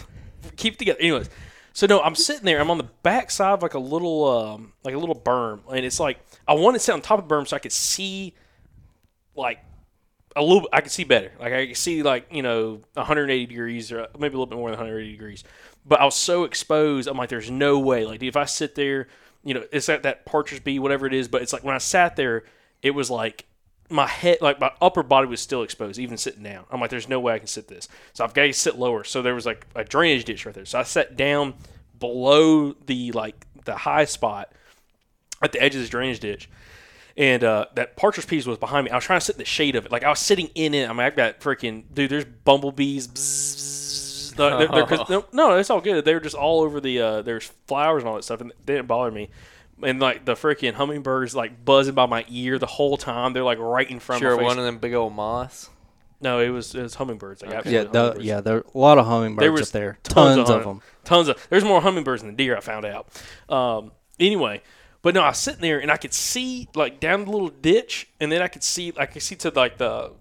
Speaker 1: Keep it together. Anyways, so no, I'm sitting there. I'm on the back side of like a little, um, like a little berm, and it's like I wanted to sit on top of the berm so I could see, like, a little. I could see better. Like I could see like you know 180 degrees or maybe a little bit more than 180 degrees. But I was so exposed. I'm like, there's no way. Like, if I sit there, you know, it's at that partridge pea, whatever it is. But it's like when I sat there, it was like my head, like my upper body was still exposed, even sitting down. I'm like, there's no way I can sit this. So I've got to sit lower. So there was like a drainage ditch right there. So I sat down below the like the high spot at the edge of this drainage ditch. And uh, that partridge peas was behind me. I was trying to sit in the shade of it. Like I was sitting in it. I mean, I've got freaking dude. There's bumblebees. Bzz, bzz, no, they're- they're- no, no, it's all good. They were just all over the. Uh, there's flowers and all that stuff, and they didn't bother me. And like the freaking hummingbirds, like buzzing by my ear the whole time. They're like right in front
Speaker 3: Sure,
Speaker 1: of my face.
Speaker 3: one of them big old moths.
Speaker 1: No, it was it was hummingbirds. Like
Speaker 5: Yeah, the,
Speaker 1: hummingbirds.
Speaker 5: yeah, there are a lot of hummingbirds
Speaker 1: There was
Speaker 5: up there.
Speaker 1: tons,
Speaker 5: Tons,
Speaker 1: of,
Speaker 5: of them.
Speaker 1: Tons of. There's more hummingbirds than deer. I found out. Um, anyway, but no, I was sitting there and I could see like down the little ditch, and then I could see I could see to like the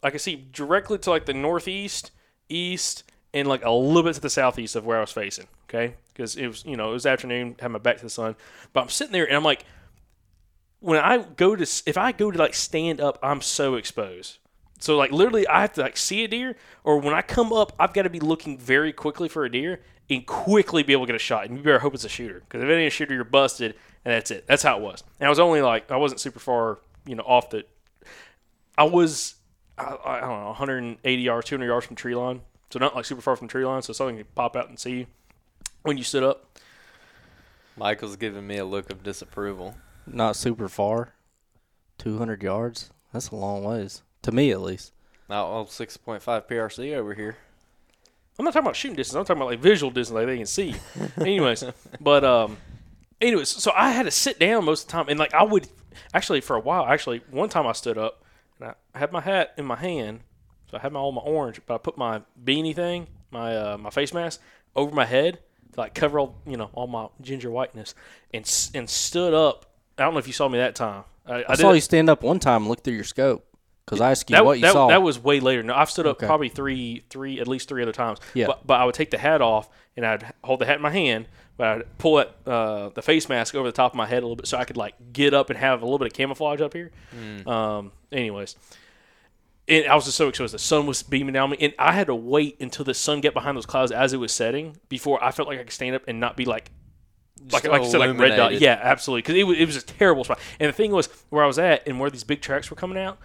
Speaker 1: I could see directly to like the northeast, east, and like a little bit to the southeast of where I was facing. Okay, because it was you know it was afternoon, had my back to the sun, but I'm sitting there and I'm like, when I go to if I go to like stand up, I'm so exposed. So like literally, I have to like see a deer, or when I come up, I've got to be looking very quickly for a deer and quickly be able to get a shot. And you better hope it's a shooter, because if it ain't a shooter, you're busted, and that's it. That's how it was. And I was only like I wasn't super far, you know, off the. I was, I, I don't know, 180 yards, 200 yards from tree line, so not like super far from tree line, so something could pop out and see you when you stood up.
Speaker 3: Michael's giving me a look of disapproval.
Speaker 5: Not super far. 200 yards? That's a long ways. To me, at least.
Speaker 3: Now, oh, 6.5 PRC over here.
Speaker 1: I'm not talking about shooting distance. I'm talking about like visual distance, like they can see. anyways, but um, anyways, so I had to sit down most of the time, and like I would actually for a while. Actually, one time I stood up and I had my hat in my hand, so I had my all my orange, but I put my beanie thing, my uh, my face mask over my head to like cover all you know all my ginger whiteness, and and stood up. I don't know if you saw me that time. I,
Speaker 5: I,
Speaker 1: did
Speaker 5: saw you stand up one time and look through your scope. Because I asked you
Speaker 1: that,
Speaker 5: what you
Speaker 1: that,
Speaker 5: saw.
Speaker 1: that was way later. No, I've stood up
Speaker 5: Okay.
Speaker 1: probably three, three, at least three other times.
Speaker 5: Yeah.
Speaker 1: But, but I would take the hat off and I'd hold the hat in my hand, but I'd pull that uh, the face mask over the top of my head a little bit so I could like get up and have a little bit of camouflage up here. Um. Anyways. And I was just so exposed. The sun was beaming down me, and I had to wait until the sun get behind those clouds as it was setting before I felt like I could stand up and not be like like, like you said, like red dot. Yeah, absolutely. Because it was, it was a terrible spot. And the thing was, where I was at and where these big tracks were coming out,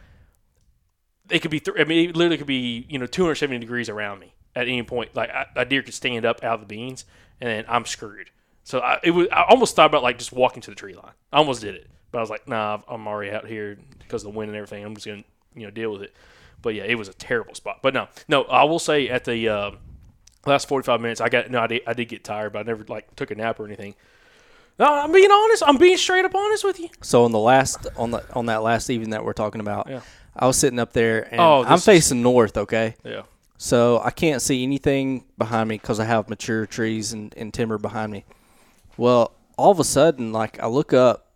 Speaker 1: they could be. Th- I mean, it literally could be you know 270 degrees around me at any point. Like I, a deer could stand up out of the beans, and then I'm screwed. So I, it was. I almost thought about like just walking to the tree line. I almost did it, but I was like, nah, I'm already out here because of the wind and everything. I'm just gonna you know deal with it. But yeah, it was a terrible spot. But no, no, I will say at the uh, last 45 minutes, I got no, I did, I did get tired, but I never like took a nap or anything. No, I'm being honest. I'm being straight up honest with you.
Speaker 5: So on the last on the on that last evening that we're talking about,
Speaker 1: Yeah.
Speaker 5: I was sitting up there and
Speaker 1: Oh,
Speaker 5: I'm
Speaker 1: is-
Speaker 5: facing north. Okay,
Speaker 1: Yeah.
Speaker 5: so I can't see anything behind me because I have mature trees and, and timber behind me. Well, all of a sudden, like I look up,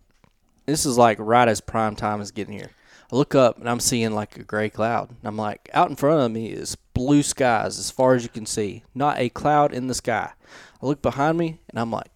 Speaker 5: this is like right as prime time is getting here. I look up and I'm seeing like a gray cloud. And I'm like, out in front of me is blue skies as far as you can see, not a cloud in the sky. I look behind me and I'm like,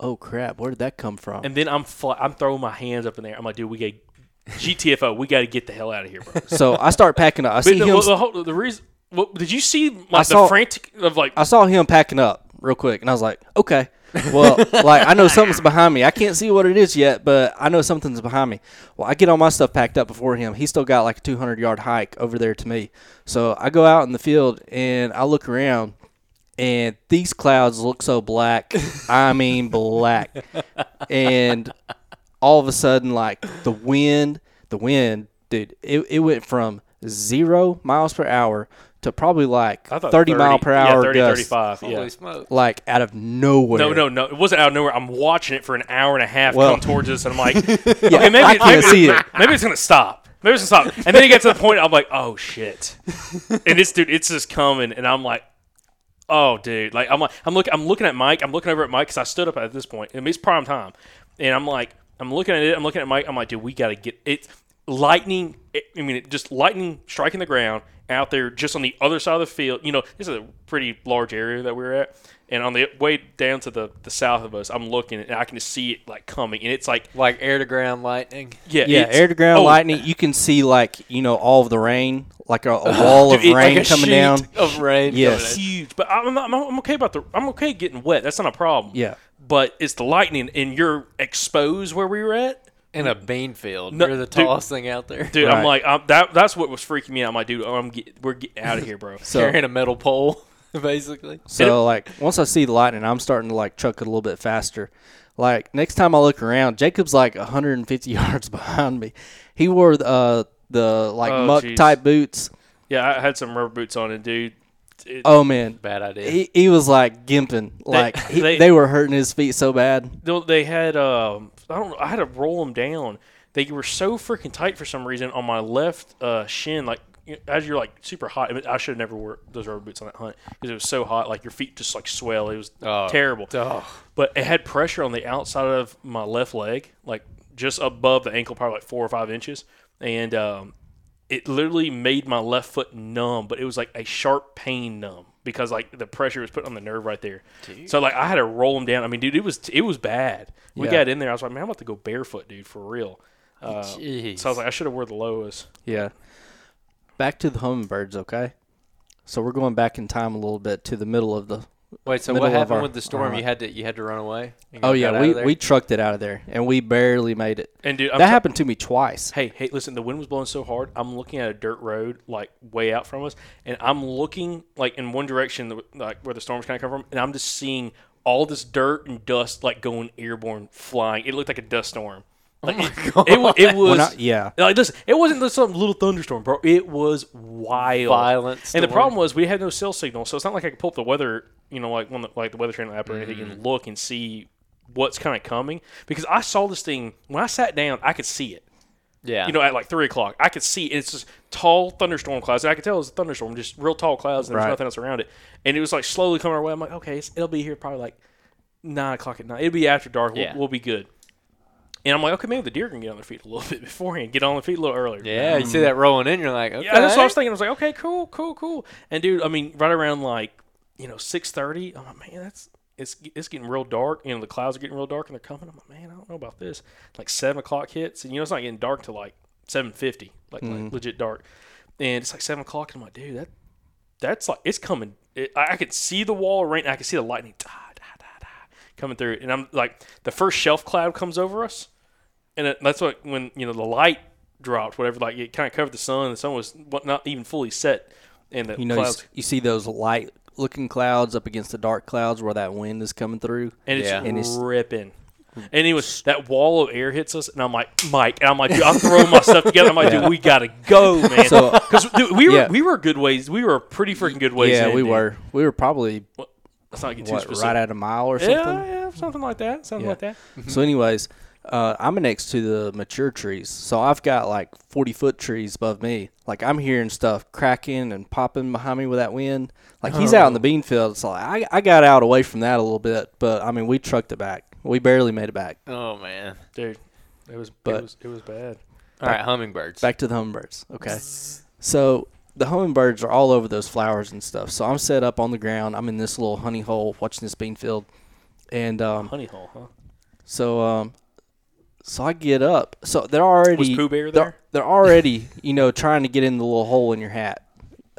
Speaker 5: oh crap, where did that come from?
Speaker 1: And then I'm fl- I'm throwing my hands up in there. I'm like, dude, we get GTFO. We got to get the hell out of here, bro.
Speaker 5: so I start packing up. I see
Speaker 1: the,
Speaker 5: him.
Speaker 1: the, whole, the reason. What, did you see like
Speaker 5: I
Speaker 1: the frantic of like?
Speaker 5: I saw him packing up real quick, and I was like, okay. Well, like I know something's behind me. I can't see what it is yet, but I know something's behind me. Well, I get all my stuff packed up before him. He's still got like a 200 yard hike over there to me. So I go out in the field and I look around, and these clouds look so black. I mean, black. And all of a sudden, like the wind, the wind, dude, it, it went from zero miles per hour to probably like
Speaker 1: I
Speaker 5: 30,
Speaker 1: thought
Speaker 5: mile per
Speaker 1: yeah,
Speaker 5: hour
Speaker 1: 30,
Speaker 5: gusts,
Speaker 1: 35.
Speaker 3: Holy
Speaker 1: Yeah.
Speaker 3: smoke.
Speaker 5: like out of nowhere.
Speaker 1: No, no, no. It wasn't out of nowhere. I'm watching it for an hour and a half
Speaker 5: Well-
Speaker 1: come towards us, and I'm like, okay, maybe,
Speaker 5: I can't
Speaker 1: maybe,
Speaker 5: see it.
Speaker 1: maybe it's gonna stop. Maybe it's gonna stop. And then it gets to the point. I'm like, oh shit. And this dude, it's just coming, and I'm like, oh dude, like I'm like, I'm looking, I'm looking at Mike. I'm looking over at Mike because I stood up at this point. I mean, it's prime time, and I'm like, I'm looking at it. I'm looking at Mike. I'm like, dude, we gotta get it. Lightning. I mean, just lightning striking the ground out there, just on the other side of the field. You know, this is a pretty large area that we're at. And on the way down to the, the south of us, I'm looking and I can just see it like coming, and it's like
Speaker 3: Like air to ground lightning.
Speaker 1: yeah,
Speaker 5: Yeah, air to ground
Speaker 1: oh,
Speaker 5: lightning. You can see like you know all of the rain, like a, a wall of
Speaker 1: dude, it- like
Speaker 5: rain
Speaker 1: a
Speaker 5: coming down.
Speaker 3: Of rain.
Speaker 5: Yes.
Speaker 1: Huge, but I'm, not, I'm, I'm okay about the. I'm okay getting wet. That's not a problem.
Speaker 5: Yeah.
Speaker 1: but it's the lightning, and you're exposed where we were at,
Speaker 3: In a bean field.
Speaker 1: No,
Speaker 3: You're the
Speaker 1: dude.
Speaker 3: tallest thing out there.
Speaker 1: dude. I'm like, I'm, that. That's what was freaking me out. I'm like, dude, I'm get, we're getting out of here, bro.
Speaker 5: So
Speaker 3: Carrying a metal pole, basically.
Speaker 5: so like once I see the lightning, I'm starting to like chuck it a little bit faster. Like next time I look around, Jacob's like 150 yards behind me. He wore uh, the like
Speaker 1: Oh,
Speaker 5: muck
Speaker 1: jeez.
Speaker 5: type boots.
Speaker 1: yeah, I had some rubber boots on, and dude, it,
Speaker 5: Oh man,
Speaker 3: Bad idea.
Speaker 5: he, he was like gimping. Like he,
Speaker 1: they-
Speaker 5: they, were hurting his feet so bad.
Speaker 1: they- they had um, I don't. I had to roll them down. They were so freaking tight for some reason on my left uh, shin, like as you're like super hot. I, mean, I should have never wore those rubber boots on that hunt because it was so hot. Like your feet just like swell. It was
Speaker 3: Oh.
Speaker 1: terrible.
Speaker 3: Oh.
Speaker 1: But it had pressure on the outside of my left leg, like just above the ankle, probably like four or five inches, and um, it literally made my left foot numb. But it was like a sharp pain numb because like the pressure was put on the nerve right there. So like I had to roll them down. I mean, dude, it was it was bad. We
Speaker 5: Yeah.
Speaker 1: got in there. I was like, man, I'm about to go barefoot, dude, for real. Uh, so I was like, I should have wore the lows.
Speaker 5: Yeah. Back to the hummingbirds, okay? So we're going back in time a little bit to the middle of the.
Speaker 3: Wait, so what happened
Speaker 5: our-
Speaker 3: with the storm? You uh-huh. had to you had to run away.
Speaker 5: Oh yeah, we we trucked it out of there, and we barely made it.
Speaker 1: And dude, I'm
Speaker 5: that happened to me twice.
Speaker 1: Hey, hey, listen, the wind was blowing so hard. I'm looking at a dirt road like way out from us, and I'm looking like in one direction, like where the storm's kind of come from, and I'm just seeing all this dirt and dust like going airborne, flying. It looked like a dust storm. Like it, it, wa- it was.
Speaker 5: I- yeah.
Speaker 1: Like, listen, it wasn't just some little thunderstorm, bro. It was wild,
Speaker 3: Violent
Speaker 1: And the problem was we had no cell signal, so it's not like I could pull up the weather, you know, like one the- like the weather channel app or anything, and look and see what's kind of coming. Because I saw this thing when I sat down, I could see it
Speaker 3: yeah.
Speaker 1: you know, at like three o'clock. I could see it's just tall thunderstorm clouds. And I could tell it was a thunderstorm, just real tall clouds, and there's
Speaker 5: Right.
Speaker 1: nothing else around it. And it was like slowly coming our way. I'm like, okay, it's, it'll be here probably like nine o'clock at night. It'll be after dark. We'll, we'll be good. And I'm like, okay, maybe the deer can get on their feet a little bit beforehand, get on their feet a little earlier.
Speaker 3: yeah, you see that rolling in, you're like, okay.
Speaker 1: Yeah, that's what I was thinking. I was like, okay, cool, cool, cool. And dude, I mean, right around like you know six thirty, I'm like, man, that's it's it's getting real dark. You know, the clouds are getting real dark and they're coming. I'm like, man, I don't know about this. Like seven o'clock hits, and you know it's not getting dark till like seven fifty, like, like mm-hmm. legit dark. And it's like seven o'clock, and I'm like, dude, that that's like it's coming. It, I, I could see the wall of rain. I could see the lightning da, coming through, and I'm like, the first shelf cloud comes over us, and it, that's what when you know the light dropped, whatever. Like it kind of covered the sun. The sun was what, not even fully set, and the
Speaker 5: You know, you,
Speaker 1: clouds,
Speaker 5: s- you see those light looking clouds up against the dark clouds where that wind is coming through.
Speaker 1: and it's
Speaker 3: Yeah.
Speaker 5: And it's-
Speaker 1: ripping. Mm. And it was that wall of air hits us, and I'm like, Mike, and I'm like, dude, I'm throwing my stuff together. I'm like, dude, we gotta go, man.
Speaker 5: So-
Speaker 1: Because we were
Speaker 5: Yeah.
Speaker 1: we were good ways. We were pretty freaking good ways.
Speaker 5: yeah,
Speaker 1: in,
Speaker 5: we
Speaker 1: dude.
Speaker 5: were. We were probably
Speaker 1: Let's not get too
Speaker 5: what,
Speaker 1: specific.
Speaker 5: right at a mile or something.
Speaker 1: yeah, yeah, something like that. Something
Speaker 5: Yeah.
Speaker 1: like that.
Speaker 5: So, anyways, uh, I'm next to the mature trees, so I've got like 40 foot trees above me. Like I'm hearing stuff cracking and popping behind me with that wind. Like he's out in the bean field. So I I got out away from that a little bit, but I mean we trucked it back. We barely made it back.
Speaker 3: Oh man.
Speaker 1: dude. It was,
Speaker 5: But-
Speaker 1: it was, it was bad.
Speaker 3: All right, hummingbirds.
Speaker 5: Back to the hummingbirds. Okay. So the hummingbirds are all over those flowers and stuff. So I'm set up on the ground. I'm in this little honey hole watching this bean field, and um,
Speaker 1: Honey hole, huh?
Speaker 5: So um, so I get up. So they're already
Speaker 1: Was Pooh Bear
Speaker 5: they're-
Speaker 1: there?
Speaker 5: They're, already you know trying to get in the little hole in your hat.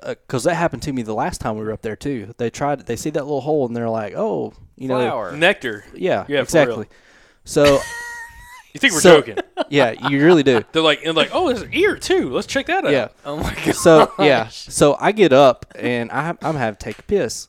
Speaker 5: Because that happened to me the last time we were up there too. They tried. They see that little hole and they're like, "Oh, you know,
Speaker 1: Nectar.
Speaker 5: yeah,
Speaker 1: Yeah, for
Speaker 5: exactly."
Speaker 1: real.
Speaker 5: So
Speaker 1: You think we're
Speaker 5: So-
Speaker 1: joking?
Speaker 5: yeah, you really do.
Speaker 1: They're like, and like, oh, there's an ear too. Let's check that out.
Speaker 5: Yeah.
Speaker 3: Oh my god.
Speaker 5: So yeah, so I get up and I, I'm have to take a piss.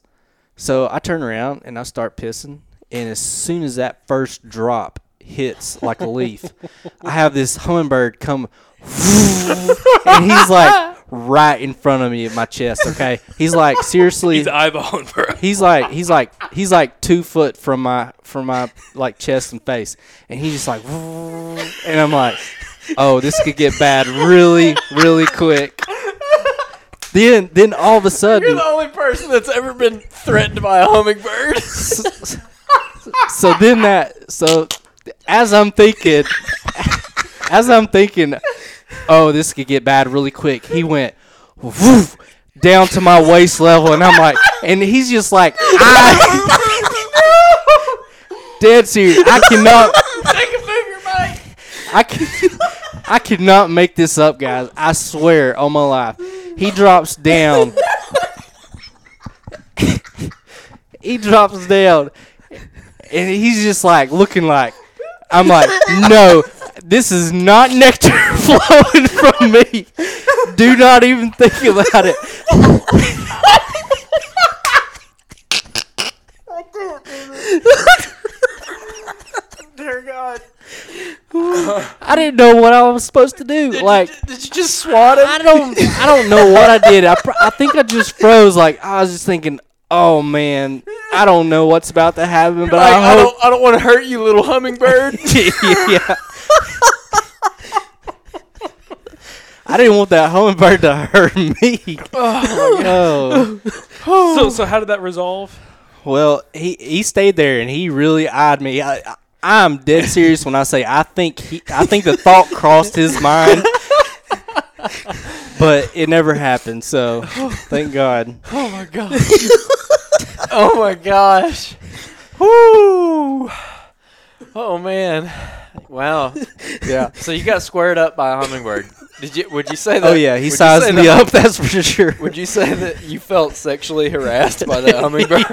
Speaker 5: So I turn around and I start pissing, and as soon as that first drop hits like a leaf, I have this hummingbird come, and he's like right in front of me at my chest. Okay, he's like seriously.
Speaker 1: He's eyeballing, bro.
Speaker 5: He's like he's like he's like two foot from my from my like chest and face, and he's just like, and I'm like, oh, this could get bad really really quick. Then then all of a sudden,
Speaker 3: You're the only person that's ever been threatened by a hummingbird.
Speaker 5: so then that so as I'm thinking, as I'm thinking, oh, this could get bad really quick. He went woof, down to my waist level, and I'm like, and he's just like, I, dead serious. I cannot.
Speaker 3: Take a finger, Mike.
Speaker 5: I can, I cannot make this up, guys. I swear on my life. He drops down. he drops down, and he's just like looking like. I'm like, no, this is not nectar flowing from me. Do not even think about it.
Speaker 3: Dear God.
Speaker 5: I didn't know what I was supposed to do. Like,
Speaker 3: Did you just swat him?
Speaker 5: I don't I don't know what I did. I, pr- I think I just froze. Like I was just thinking, oh man, I don't know what's about to happen, but
Speaker 3: Like,
Speaker 5: I
Speaker 3: I
Speaker 5: hope.
Speaker 3: don't, I don't want to hurt you, little hummingbird.
Speaker 5: yeah. I didn't want that hummingbird to hurt me. Oh, oh,
Speaker 1: so so how did that resolve?
Speaker 5: well, he he stayed there and he really eyed me. I, I, I'm dead serious when I say I think he, I think the thought crossed his mind, but it never happened. So thank God.
Speaker 3: Oh my gosh. oh my gosh. Woo. Oh man. Wow.
Speaker 5: Yeah.
Speaker 3: So you got squared up by a hummingbird. Did you? Would you say oh, that?
Speaker 5: Oh yeah, he
Speaker 3: would you
Speaker 5: sized
Speaker 3: say
Speaker 5: me
Speaker 3: that-
Speaker 5: up. That's for sure.
Speaker 3: Would you say that you felt sexually harassed by that hummingbird?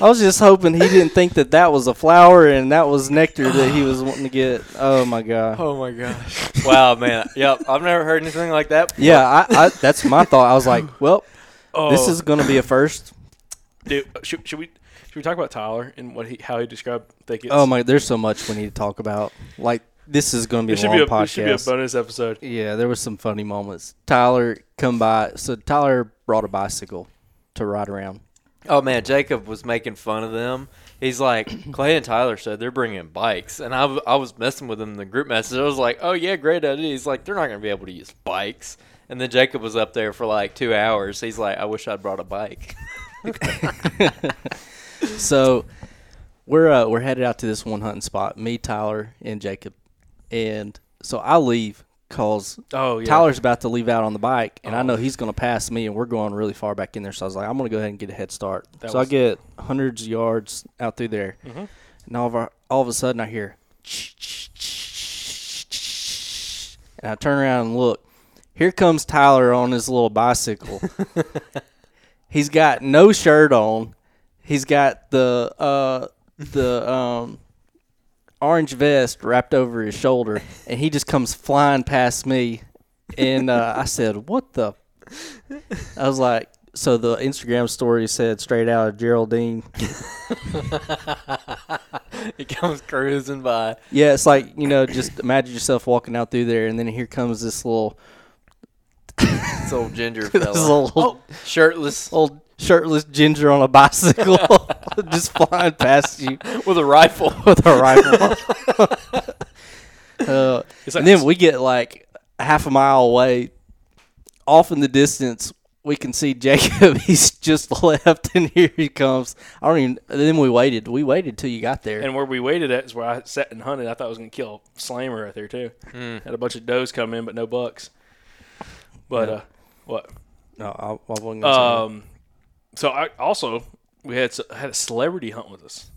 Speaker 5: I was just hoping he didn't think that that was a flower and that was nectar that he was wanting to get. Oh my god.
Speaker 3: Oh my gosh. Wow, man. Yep. I've never heard anything like that. before.
Speaker 5: Yeah, I, I that's my thought. I was like, well,
Speaker 1: Oh,
Speaker 5: this is gonna be a first.
Speaker 1: dude. Should, should we should we talk about Tyler and what he how he described thickets?
Speaker 5: Oh my, there's so much we need to talk about. Like this is gonna be
Speaker 1: This
Speaker 5: a
Speaker 1: should
Speaker 5: long
Speaker 1: be a, this should be a
Speaker 5: podcast.
Speaker 1: bonus episode.
Speaker 5: Yeah, there was some funny moments. Tyler come by. So Tyler brought a bicycle to ride around.
Speaker 3: Oh man, Jacob was making fun of them. He's like, Clay and Tyler said they're bringing bikes, and I, w- I was messing with him in the group message. I was like, oh yeah, great idea. He's like, they're not gonna be able to use bikes. And then Jacob was up there for like two hours. He's like, I wish I'd brought a bike.
Speaker 5: So we're uh, we're headed out to this one hunting spot. Me, Tyler, and Jacob. And so I leave cause
Speaker 1: Oh yeah.
Speaker 5: Tyler's about to leave out on the bike, and I know he's going to pass me, and we're going really far back in there. So I was like, I'm going to go ahead and get a head start.
Speaker 1: That
Speaker 5: so I get hundreds of yards out through there, and all of, our, all of a sudden I hear, and I turn around and look. Here comes Tyler on his little bicycle. He's got no shirt on. He's got the uh, the um, orange vest wrapped over his shoulder, and he just comes flying past me. And uh, I said, "What the?" I was like, "So the Instagram story said straight out of Geraldine."
Speaker 3: he comes cruising by.
Speaker 5: Yeah, it's like you know, just imagine yourself walking out through there, and then here comes this little,
Speaker 3: This old ginger
Speaker 5: this
Speaker 3: fella,
Speaker 5: little,
Speaker 3: shirtless
Speaker 5: old shirtless ginger on a bicycle, just flying past you
Speaker 3: with a rifle.
Speaker 5: with a rifle. uh,
Speaker 1: like
Speaker 5: and then we get like half a mile away, off in the distance. We can see Jacob. He's just left, and here he comes. I don't even. Then we waited. We waited till you got there.
Speaker 1: And where we waited at is where I sat and hunted. I thought I was going to kill a slammer right there too.
Speaker 5: Hmm.
Speaker 1: Had a bunch of does come in, but no bucks. But uh, what?
Speaker 5: no, I, I wasn't gonna say
Speaker 1: Um, so I also we had had a celebrity hunt with us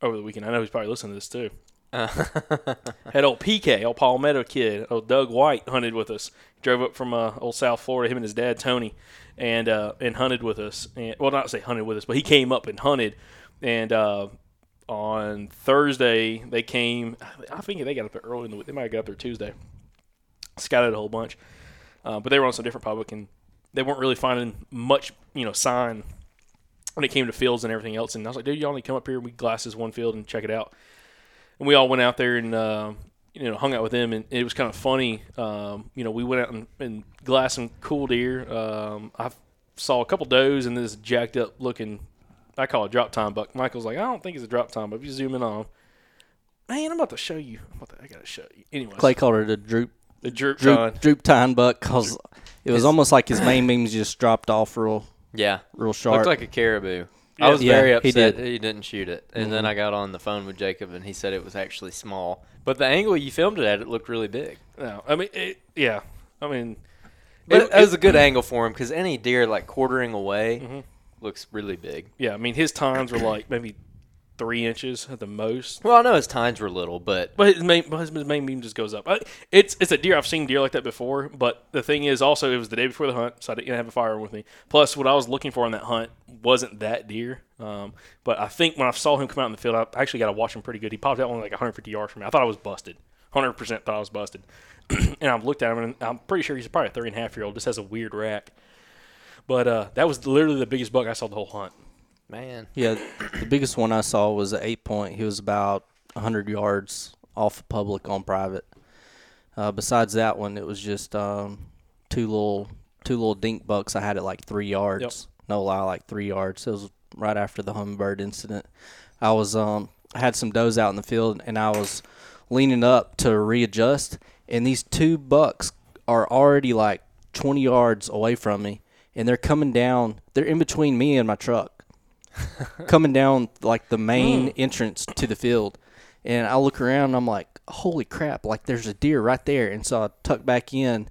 Speaker 1: over the weekend. I know he's probably listening to this too. had old PK, old Palmetto kid, old Doug White hunted with us. Drove up from uh, old South Florida, him and his dad Tony, and uh, and hunted with us. And well, not say hunted with us, but he came up and hunted. And uh, on Thursday they came. I think they got up there early in the week. They might have got up there Tuesday. Scouted a whole bunch, uh, but they were on some different public and they weren't really finding much, you know, sign when it came to fields and everything else. And I was like, dude, y'all need to come up here. We glass this one field and check it out. And we all went out there and uh, you know hung out with them, and it was kind of funny. Um, you know, we went out and, and glassed some cool deer. Um, I saw a couple does and this jacked up looking. I call it drop tine buck. Michael's like, I don't think it's a drop tine, but if you zoom in on, him, man, I'm about to show you. To, I gotta show you. Anyway,
Speaker 5: Clay called it a droop
Speaker 1: the droop tine.
Speaker 5: droop droop tine buck because it was almost like his main beams just dropped off real
Speaker 3: Yeah,
Speaker 5: real sharp.
Speaker 3: looked like a caribou.
Speaker 1: Yeah.
Speaker 3: I was
Speaker 5: Yeah,
Speaker 3: very
Speaker 5: he
Speaker 3: upset
Speaker 5: did.
Speaker 3: he, didn't shoot it, and then I got on the phone with Jacob, and he said it was actually small. But the angle you filmed it at, it looked really big.
Speaker 1: No, I mean, it, yeah, I mean,
Speaker 3: But
Speaker 1: It-
Speaker 3: it, was a good angle for him because any deer like quartering away
Speaker 1: Mm-hmm.
Speaker 3: looks really big.
Speaker 1: yeah, I mean, his tines were like maybe three inches at the most.
Speaker 3: Well, I know his tines were little, but
Speaker 1: But his main, but his, his main beam just goes up. It's it's a deer. I've seen deer like that before. But the thing is, also, it was the day before the hunt, so I didn't have a firearm with me. Plus, what I was looking for on that hunt wasn't that deer. Um, but I think when I saw him come out in the field, I actually got to watch him pretty good. He popped out only like 150 yards from me. I thought I was busted. 100% thought I was busted. and I've looked at him, and I'm pretty sure he's probably a three and a half year old. Just has a weird rack. But uh, that was literally the biggest buck I saw the whole hunt.
Speaker 3: Man,
Speaker 5: Yeah, the biggest one I saw was an eight point. He was about hundred yards off of public on private. Uh, besides that one, it was just um, two little two little dink bucks. I had it like three yards.
Speaker 1: Yep.
Speaker 5: No lie, like three yards. It was right after the hummingbird incident. I was um I had some does out in the field and I was leaning up to readjust and these two bucks are already like 20 yards away from me, and they're coming down. They're in between me and my truck, coming down like the main entrance to the field. And I look around, and I'm like, "Holy crap! Like there's a deer right there!" And so I tuck back in.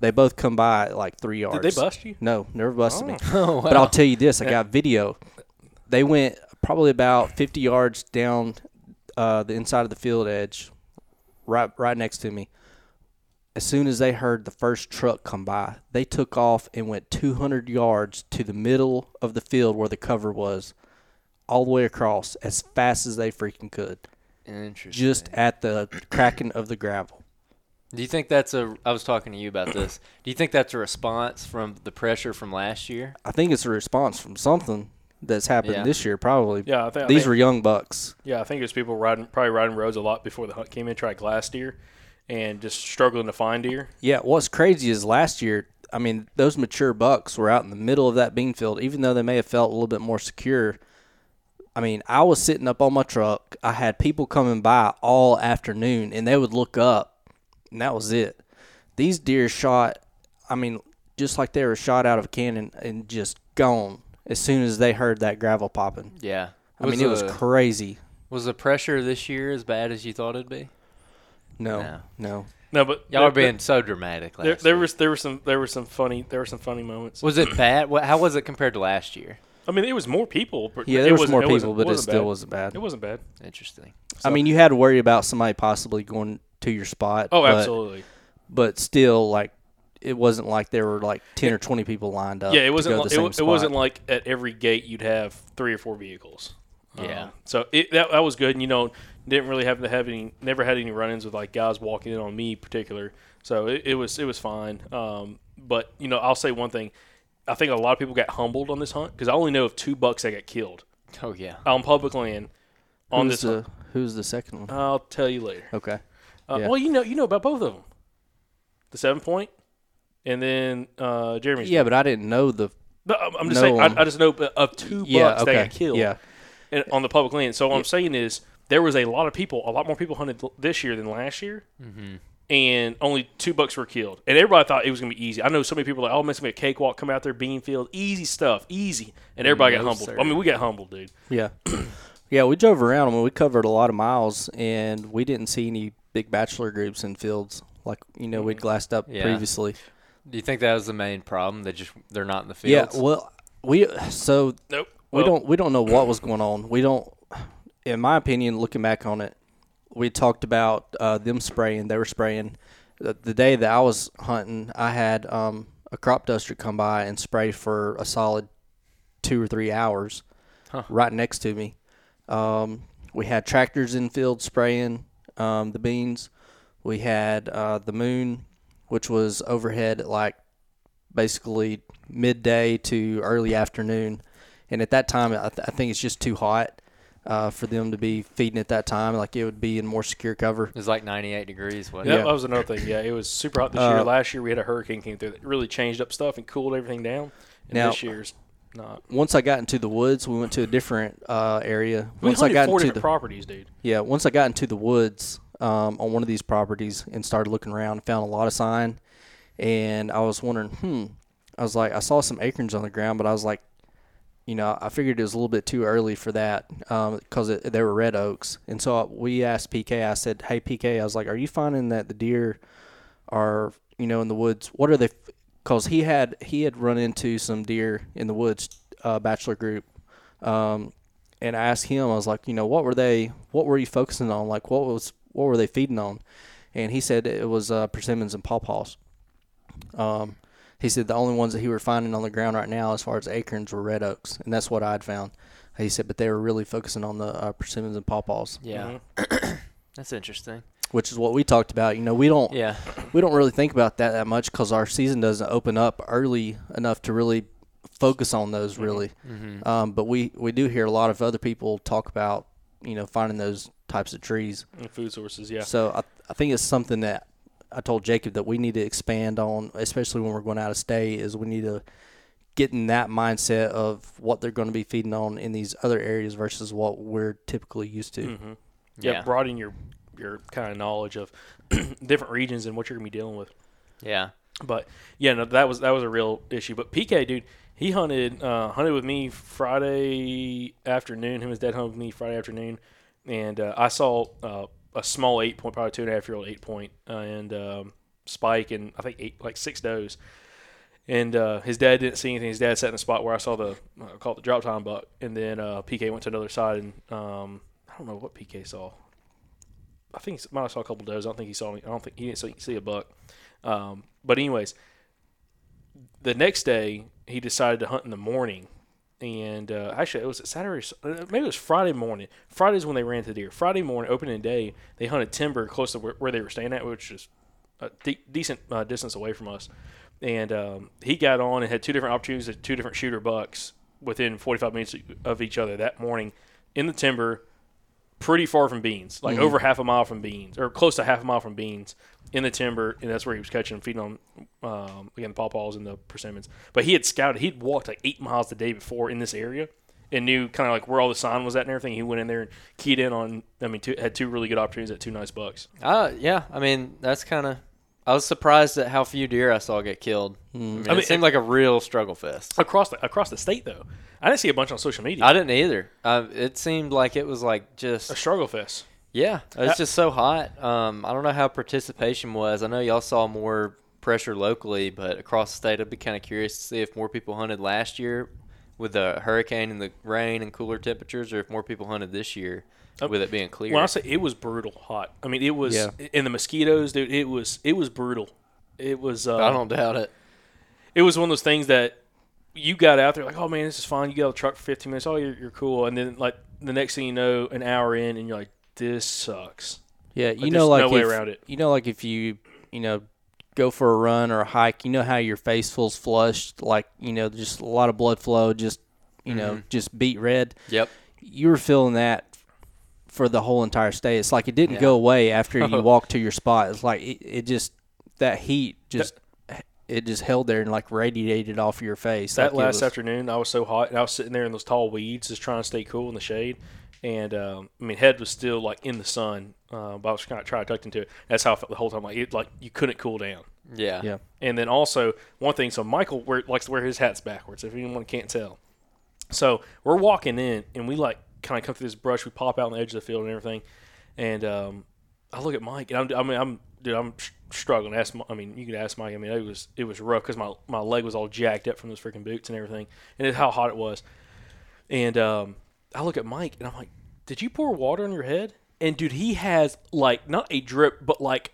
Speaker 5: They both come by at like three yards.
Speaker 1: Did they bust you?
Speaker 5: No, never busted me.
Speaker 3: Oh,
Speaker 5: But I'll tell you this: I got video. They went probably about 50 yards down uh, the inside of the field edge, right right next to me. As soon as they heard the first truck come by, they took off and went 200 yards to the middle of the field where the cover was, all the way across as fast as they freaking could,
Speaker 3: Interesting.
Speaker 5: just at the cracking of the gravel.
Speaker 3: Do you think that's a? I was talking to you about this. Do you think that's a response from the pressure from last year?
Speaker 5: I think it's a response from something that's happened
Speaker 3: Yeah.
Speaker 5: this year, probably.
Speaker 1: Yeah, I think I
Speaker 5: These
Speaker 1: think-
Speaker 5: were young bucks.
Speaker 1: Yeah, I think it was people riding, probably riding roads a lot before the hunt came in, tried glass deer, and just struggling to find deer.
Speaker 5: Yeah, what's crazy is last year, I mean, those mature bucks were out in the middle of that bean field, even though they may have felt a little bit more secure. I mean, I was sitting up on my truck. I had people coming by all afternoon, and they would look up, and that was it. These deer shot, I mean, just like they were shot out of a cannon and just gone as soon as they heard that gravel popping.
Speaker 3: Yeah.
Speaker 5: I mean, it was crazy.
Speaker 3: Was the pressure this year as bad as you thought it'd be?
Speaker 5: No,
Speaker 3: No.
Speaker 5: no.
Speaker 1: No, but
Speaker 3: Y'all
Speaker 1: there-
Speaker 3: are being so dramatic. Last
Speaker 1: There, there was there were some there were some funny there were some funny moments.
Speaker 3: Was it bad? How was it compared to last year?
Speaker 1: I mean, it was more people. But
Speaker 5: Yeah, there was
Speaker 1: wasn't-
Speaker 5: more
Speaker 1: it
Speaker 5: people, but it
Speaker 1: wasn't
Speaker 5: still
Speaker 1: bad.
Speaker 5: wasn't bad.
Speaker 1: It wasn't bad.
Speaker 3: Interesting.
Speaker 5: I mean, you had to worry about somebody possibly going to your spot.
Speaker 1: Oh,
Speaker 5: but-
Speaker 1: absolutely.
Speaker 5: but still like it wasn't like there were like 10 or 20 people lined up
Speaker 1: yeah, it wasn't.
Speaker 5: go to
Speaker 1: Like,
Speaker 5: the
Speaker 1: it,
Speaker 5: same
Speaker 1: it
Speaker 5: spot.
Speaker 1: wasn't like at every gate you'd have three or four vehicles.
Speaker 3: Yeah.
Speaker 1: Um, so it, that that was good. And you know, didn't really have to have any. Never had any run-ins with like guys walking in on me in particular. So it, it was it was fine. Um, but you know, I'll say one thing. I think a lot of people got humbled on this hunt because I only know of two bucks that got killed
Speaker 3: Oh yeah.
Speaker 1: on public land on
Speaker 5: who's
Speaker 1: this.
Speaker 5: the
Speaker 1: hunt.
Speaker 5: who's the second one
Speaker 1: I'll tell you later.
Speaker 5: okay
Speaker 1: Uh,
Speaker 5: Yeah.
Speaker 1: Well, you know, you know about both of them. The seven point, and then uh, Jeremy's.
Speaker 5: yeah but i didn't know the
Speaker 1: But I'm I'm just saying. I, I just know of two bucks
Speaker 5: yeah
Speaker 1: that got killed
Speaker 5: yeah
Speaker 1: in, on the public land. So what I'm saying is there was a lot of people, a lot more people hunted this year than last year,
Speaker 5: Mm-hmm.
Speaker 1: and only two bucks were killed. And everybody thought it was gonna be easy. I know so many people are like, oh, it's gonna be a cakewalk. Come out there, bean field, easy stuff, easy. And everybody got humbled.
Speaker 3: sir.
Speaker 1: I mean, we got humbled, dude.
Speaker 5: yeah yeah we drove around I mean, we covered a lot of miles and we didn't see any big bachelor groups in fields like you know we'd glassed up
Speaker 3: Yeah.
Speaker 5: previously
Speaker 3: Do you think that was the main problem? They just they're not in the fields?
Speaker 5: yeah well we so
Speaker 1: Nope.
Speaker 5: we don't we don't know what was going on. We don't, in my opinion, looking back on it, we talked about uh, them spraying. They were spraying. The, the day that I was hunting, I had um, a crop duster come by and spray for a solid two or three hours, right next to me. Um, we had tractors in field spraying um, the beans. We had uh, the moon, which was overhead at like basically midday to early afternoon. And at that time, I, th- I think it's just too hot uh, for them to be feeding at that time. Like it would be in more secure cover.
Speaker 3: It was like 98 degrees. Wasn't
Speaker 1: Yeah,
Speaker 3: it?
Speaker 1: that was another thing. Yeah, it was super hot this year.
Speaker 5: Uh,
Speaker 1: Last year we had a hurricane came through that really changed up stuff and cooled everything down. And
Speaker 5: Now-
Speaker 1: this year's not.
Speaker 5: Once I got into the woods, we went to a different uh, area.
Speaker 1: We
Speaker 5: Once I got
Speaker 1: four
Speaker 5: into the
Speaker 1: properties, dude.
Speaker 5: yeah, once I got into the woods um, on one of these properties and started looking around, found a lot of sign, and I was wondering, hmm, I was like, I saw some acorns on the ground, but I was like, you know, I figured it was a little bit too early for that because it they were red oaks, and so we asked PK. I said, "Hey PK, I was like, are you finding that the deer are you know in the woods? What are they? Because he had he had run into some deer in the woods, uh, bachelor group, um, and I asked him, I was like, you know, what were they? What were you focusing on? Like, what was what were they feeding on? And he said it was uh, persimmons and pawpaws. Um, he said the only ones that he were finding on the ground right now, as far as acorns, were red oaks, and that's what I'd found. He said, but they were really focusing on the uh, persimmons and pawpaws,
Speaker 3: Yeah.
Speaker 1: Mm-hmm.
Speaker 3: That's interesting.
Speaker 5: which is what we talked about. You know, we don't
Speaker 3: Yeah.
Speaker 5: we don't really think about that that much because our season doesn't open up early enough to really focus on those really. Um, but we we do hear a lot of other people talk about you know finding those types of trees.
Speaker 1: And food sources, yeah.
Speaker 5: So I, I think it's something that I told Jacob that we need to expand on, especially when we're going out of state, is we need to get in that mindset of what they're going to be feeding on in these other areas versus what we're typically used to.
Speaker 1: Mm-hmm. yeah,
Speaker 3: Yeah.
Speaker 1: broaden your your kind of knowledge of different regions and what you're gonna be dealing with.
Speaker 3: Yeah.
Speaker 1: But yeah, no, that was that was a real issue. But PK, dude, he hunted uh, hunted with me Friday afternoon. Him and his dad hunted with me Friday afternoon, and uh, I saw uh, a small eight point, probably two and a half year old eight point, uh, and um, spike, and I think eight like six does. And uh, his dad didn't see anything. His dad sat in the spot where I saw the uh, call it the drop tine buck, and then uh, PK went to another side, and um, I don't know what PK saw. I think he might have saw a couple does. I don't think he saw. Any, I don't think he didn't see, see a buck. Um, but anyways, the next day he decided to hunt in the morning, and uh, actually it was Saturday, uh, maybe it was Friday morning. Friday's when they ran to deer. Friday morning, opening day, they hunted timber close to where, where they were staying at, which is a de- decent uh, distance away from us. And um, he got on and had two different opportunities at two different shooter bucks within 45 minutes of each other that morning in the timber pretty far from beans, like over half a mile from beans, or close to half a mile from beans in the timber, and that's where he was catching, feeding on um, again the pawpaws and the persimmons. But he had scouted, he'd walked like eight miles the day before in this area, and knew kind of like where all the sign was at and everything. He went in there and keyed in on. I mean, two, had two really good opportunities at two nice bucks.
Speaker 3: Uh, yeah. I mean, that's kind of. I was surprised at how few deer I saw get killed. I mean,
Speaker 1: I mean,
Speaker 3: it seemed like a real struggle fest.
Speaker 1: across the across the state though. I didn't see a bunch on social media.
Speaker 3: I didn't either. Uh, it seemed like it was like just
Speaker 1: a struggle fest.
Speaker 3: Yeah, it's just so hot. Um, I don't know how participation was. I know y'all saw more pressure locally, but across the state, I'd be kind of curious to see if more people hunted last year with the hurricane and the rain and cooler temperatures, or if more people hunted this year with it being clear.
Speaker 1: When I say it was brutal hot, I mean it was
Speaker 5: Yeah.
Speaker 1: in the mosquitoes, dude. It was it was brutal. It was. Uh,
Speaker 3: I don't doubt it.
Speaker 1: it was one of those things that you got out there like, oh man, this is fine. You got out of the truck for 15 minutes. Oh, you're, you're cool. And then like the next thing you know, an hour in, and you're like, this sucks.
Speaker 5: Yeah, you
Speaker 1: there's
Speaker 5: know, like
Speaker 1: no way
Speaker 5: if,
Speaker 1: around it.
Speaker 5: You know, like if you you know go for a run or a hike, you know how your face feels flushed, like you know just a lot of blood flow, just you know mm-hmm. just beat red.
Speaker 3: Yep.
Speaker 5: You were feeling that for the whole entire stay. It's like it didn't
Speaker 3: Yeah.
Speaker 5: go away after you walked to your spot. It's like it, it just that heat just it just held there and like radiated off your face.
Speaker 1: That
Speaker 5: Like,
Speaker 1: last
Speaker 5: was-
Speaker 1: afternoon, I was so hot, and I was sitting there in those tall weeds, just trying to stay cool in the shade. And um, I mean, head was still like in the sun, uh, but I was kind of trying to tuck into it. That's how I felt the whole time. Like it, like you couldn't cool down.
Speaker 3: Yeah.
Speaker 5: Yeah.
Speaker 1: And then also one thing, so Michael wear, likes to wear his hats backwards. If anyone can't tell, so we're walking in and we like kind of come through this brush. We pop out on the edge of the field and everything. And um, I look at Mike and I'm, I mean, I'm dude, I'm s- struggling. Ask, Mi- I mean, you could ask Mike. I mean, it was it was rough because my my leg was all jacked up from those freaking boots and everything, and it's how hot it was. And um, I look at Mike and I'm like, "Did you pour water on your head?" And dude, he has like not a drip, but like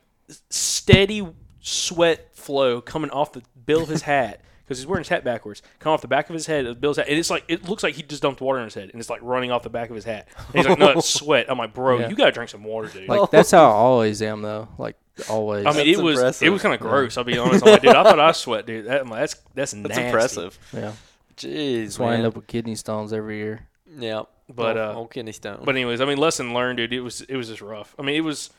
Speaker 1: steady sweat flow coming off the bill of his hat because he's wearing his hat backwards, coming off the back of his head, the bill's hat, and it's like it looks like he just dumped water on his head, and it's like running off the back of his hat. And he's like, "No, it's sweat." I'm like, "Bro,
Speaker 5: Yeah.
Speaker 1: you gotta drink some water, dude."
Speaker 5: like that's how I always am though. Like always.
Speaker 1: I mean,
Speaker 3: That's
Speaker 1: it was
Speaker 3: impressive.
Speaker 1: it was kind of gross. I'll be honest. I'm like, dude, I thought I sweat, dude. That, I'm like, that's that's
Speaker 3: That's impressive.
Speaker 5: yeah.
Speaker 3: Jeez,
Speaker 5: That's why I end up with kidney stones every year.
Speaker 3: Yeah.
Speaker 1: But,
Speaker 3: old,
Speaker 1: uh,
Speaker 3: old kidney stone.
Speaker 1: But anyways, I mean, lesson learned, dude. It was it was just rough. I mean, it was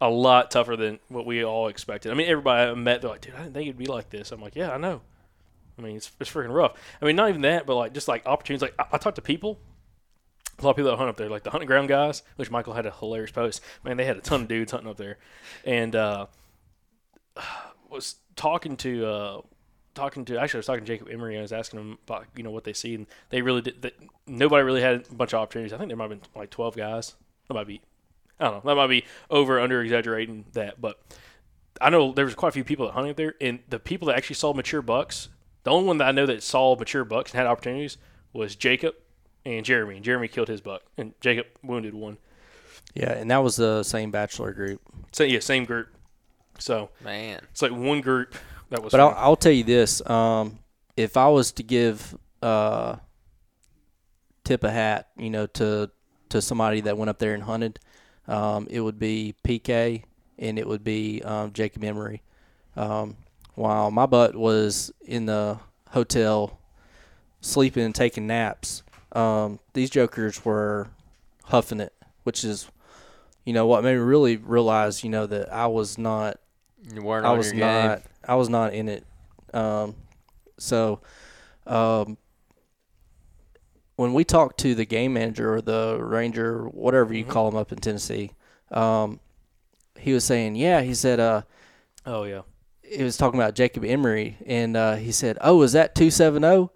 Speaker 1: a lot tougher than what we all expected. I mean, everybody I met, they're like, dude, I didn't think it'd be like this. I'm like, yeah, I know. I mean, it's, it's freaking rough. I mean, not even that, but like just like opportunities. Like I, I talked to people, a lot of people that hunt up there, like the hunting ground guys, which Michael had a hilarious post. Man, they had a ton of dudes hunting up there, and uh, was talking to uh, talking to actually I was talking to Jacob Emery and I was asking him about you know what they see and they really did that nobody really had a bunch of opportunities. I think there might have been like twelve guys. That might be I don't know. That might be over under exaggerating that, but I know there was quite a few people that hunted up there and the people that actually saw mature bucks, the only one that I know that saw mature bucks and had opportunities was Jacob and Jeremy. And Jeremy killed his buck and Jacob wounded one.
Speaker 5: Yeah, and that was the same bachelor group.
Speaker 1: So yeah, same group. So
Speaker 3: man.
Speaker 1: it's like one group that was
Speaker 5: But I'll, I'll tell you this: um, if I was to give uh, tip a hat, you know, to to somebody that went up there and hunted, um, it would be PK and it would be um, Jacob Emery. Um, while my butt was in the hotel sleeping and taking naps, um, these jokers were huffing it, which is, you know, what made me really realize, you know, that I was not
Speaker 3: You weren't
Speaker 5: I was
Speaker 3: your game.
Speaker 5: not. I was not in it. Um, so, um, when we talked to the game manager or the ranger, whatever
Speaker 3: Mm-hmm.
Speaker 5: you call them up in Tennessee, um, he was saying, yeah, he said, uh,
Speaker 1: Oh yeah.
Speaker 5: he was talking about Jacob Emery, and uh, he said, "Oh, is that two seven zero?"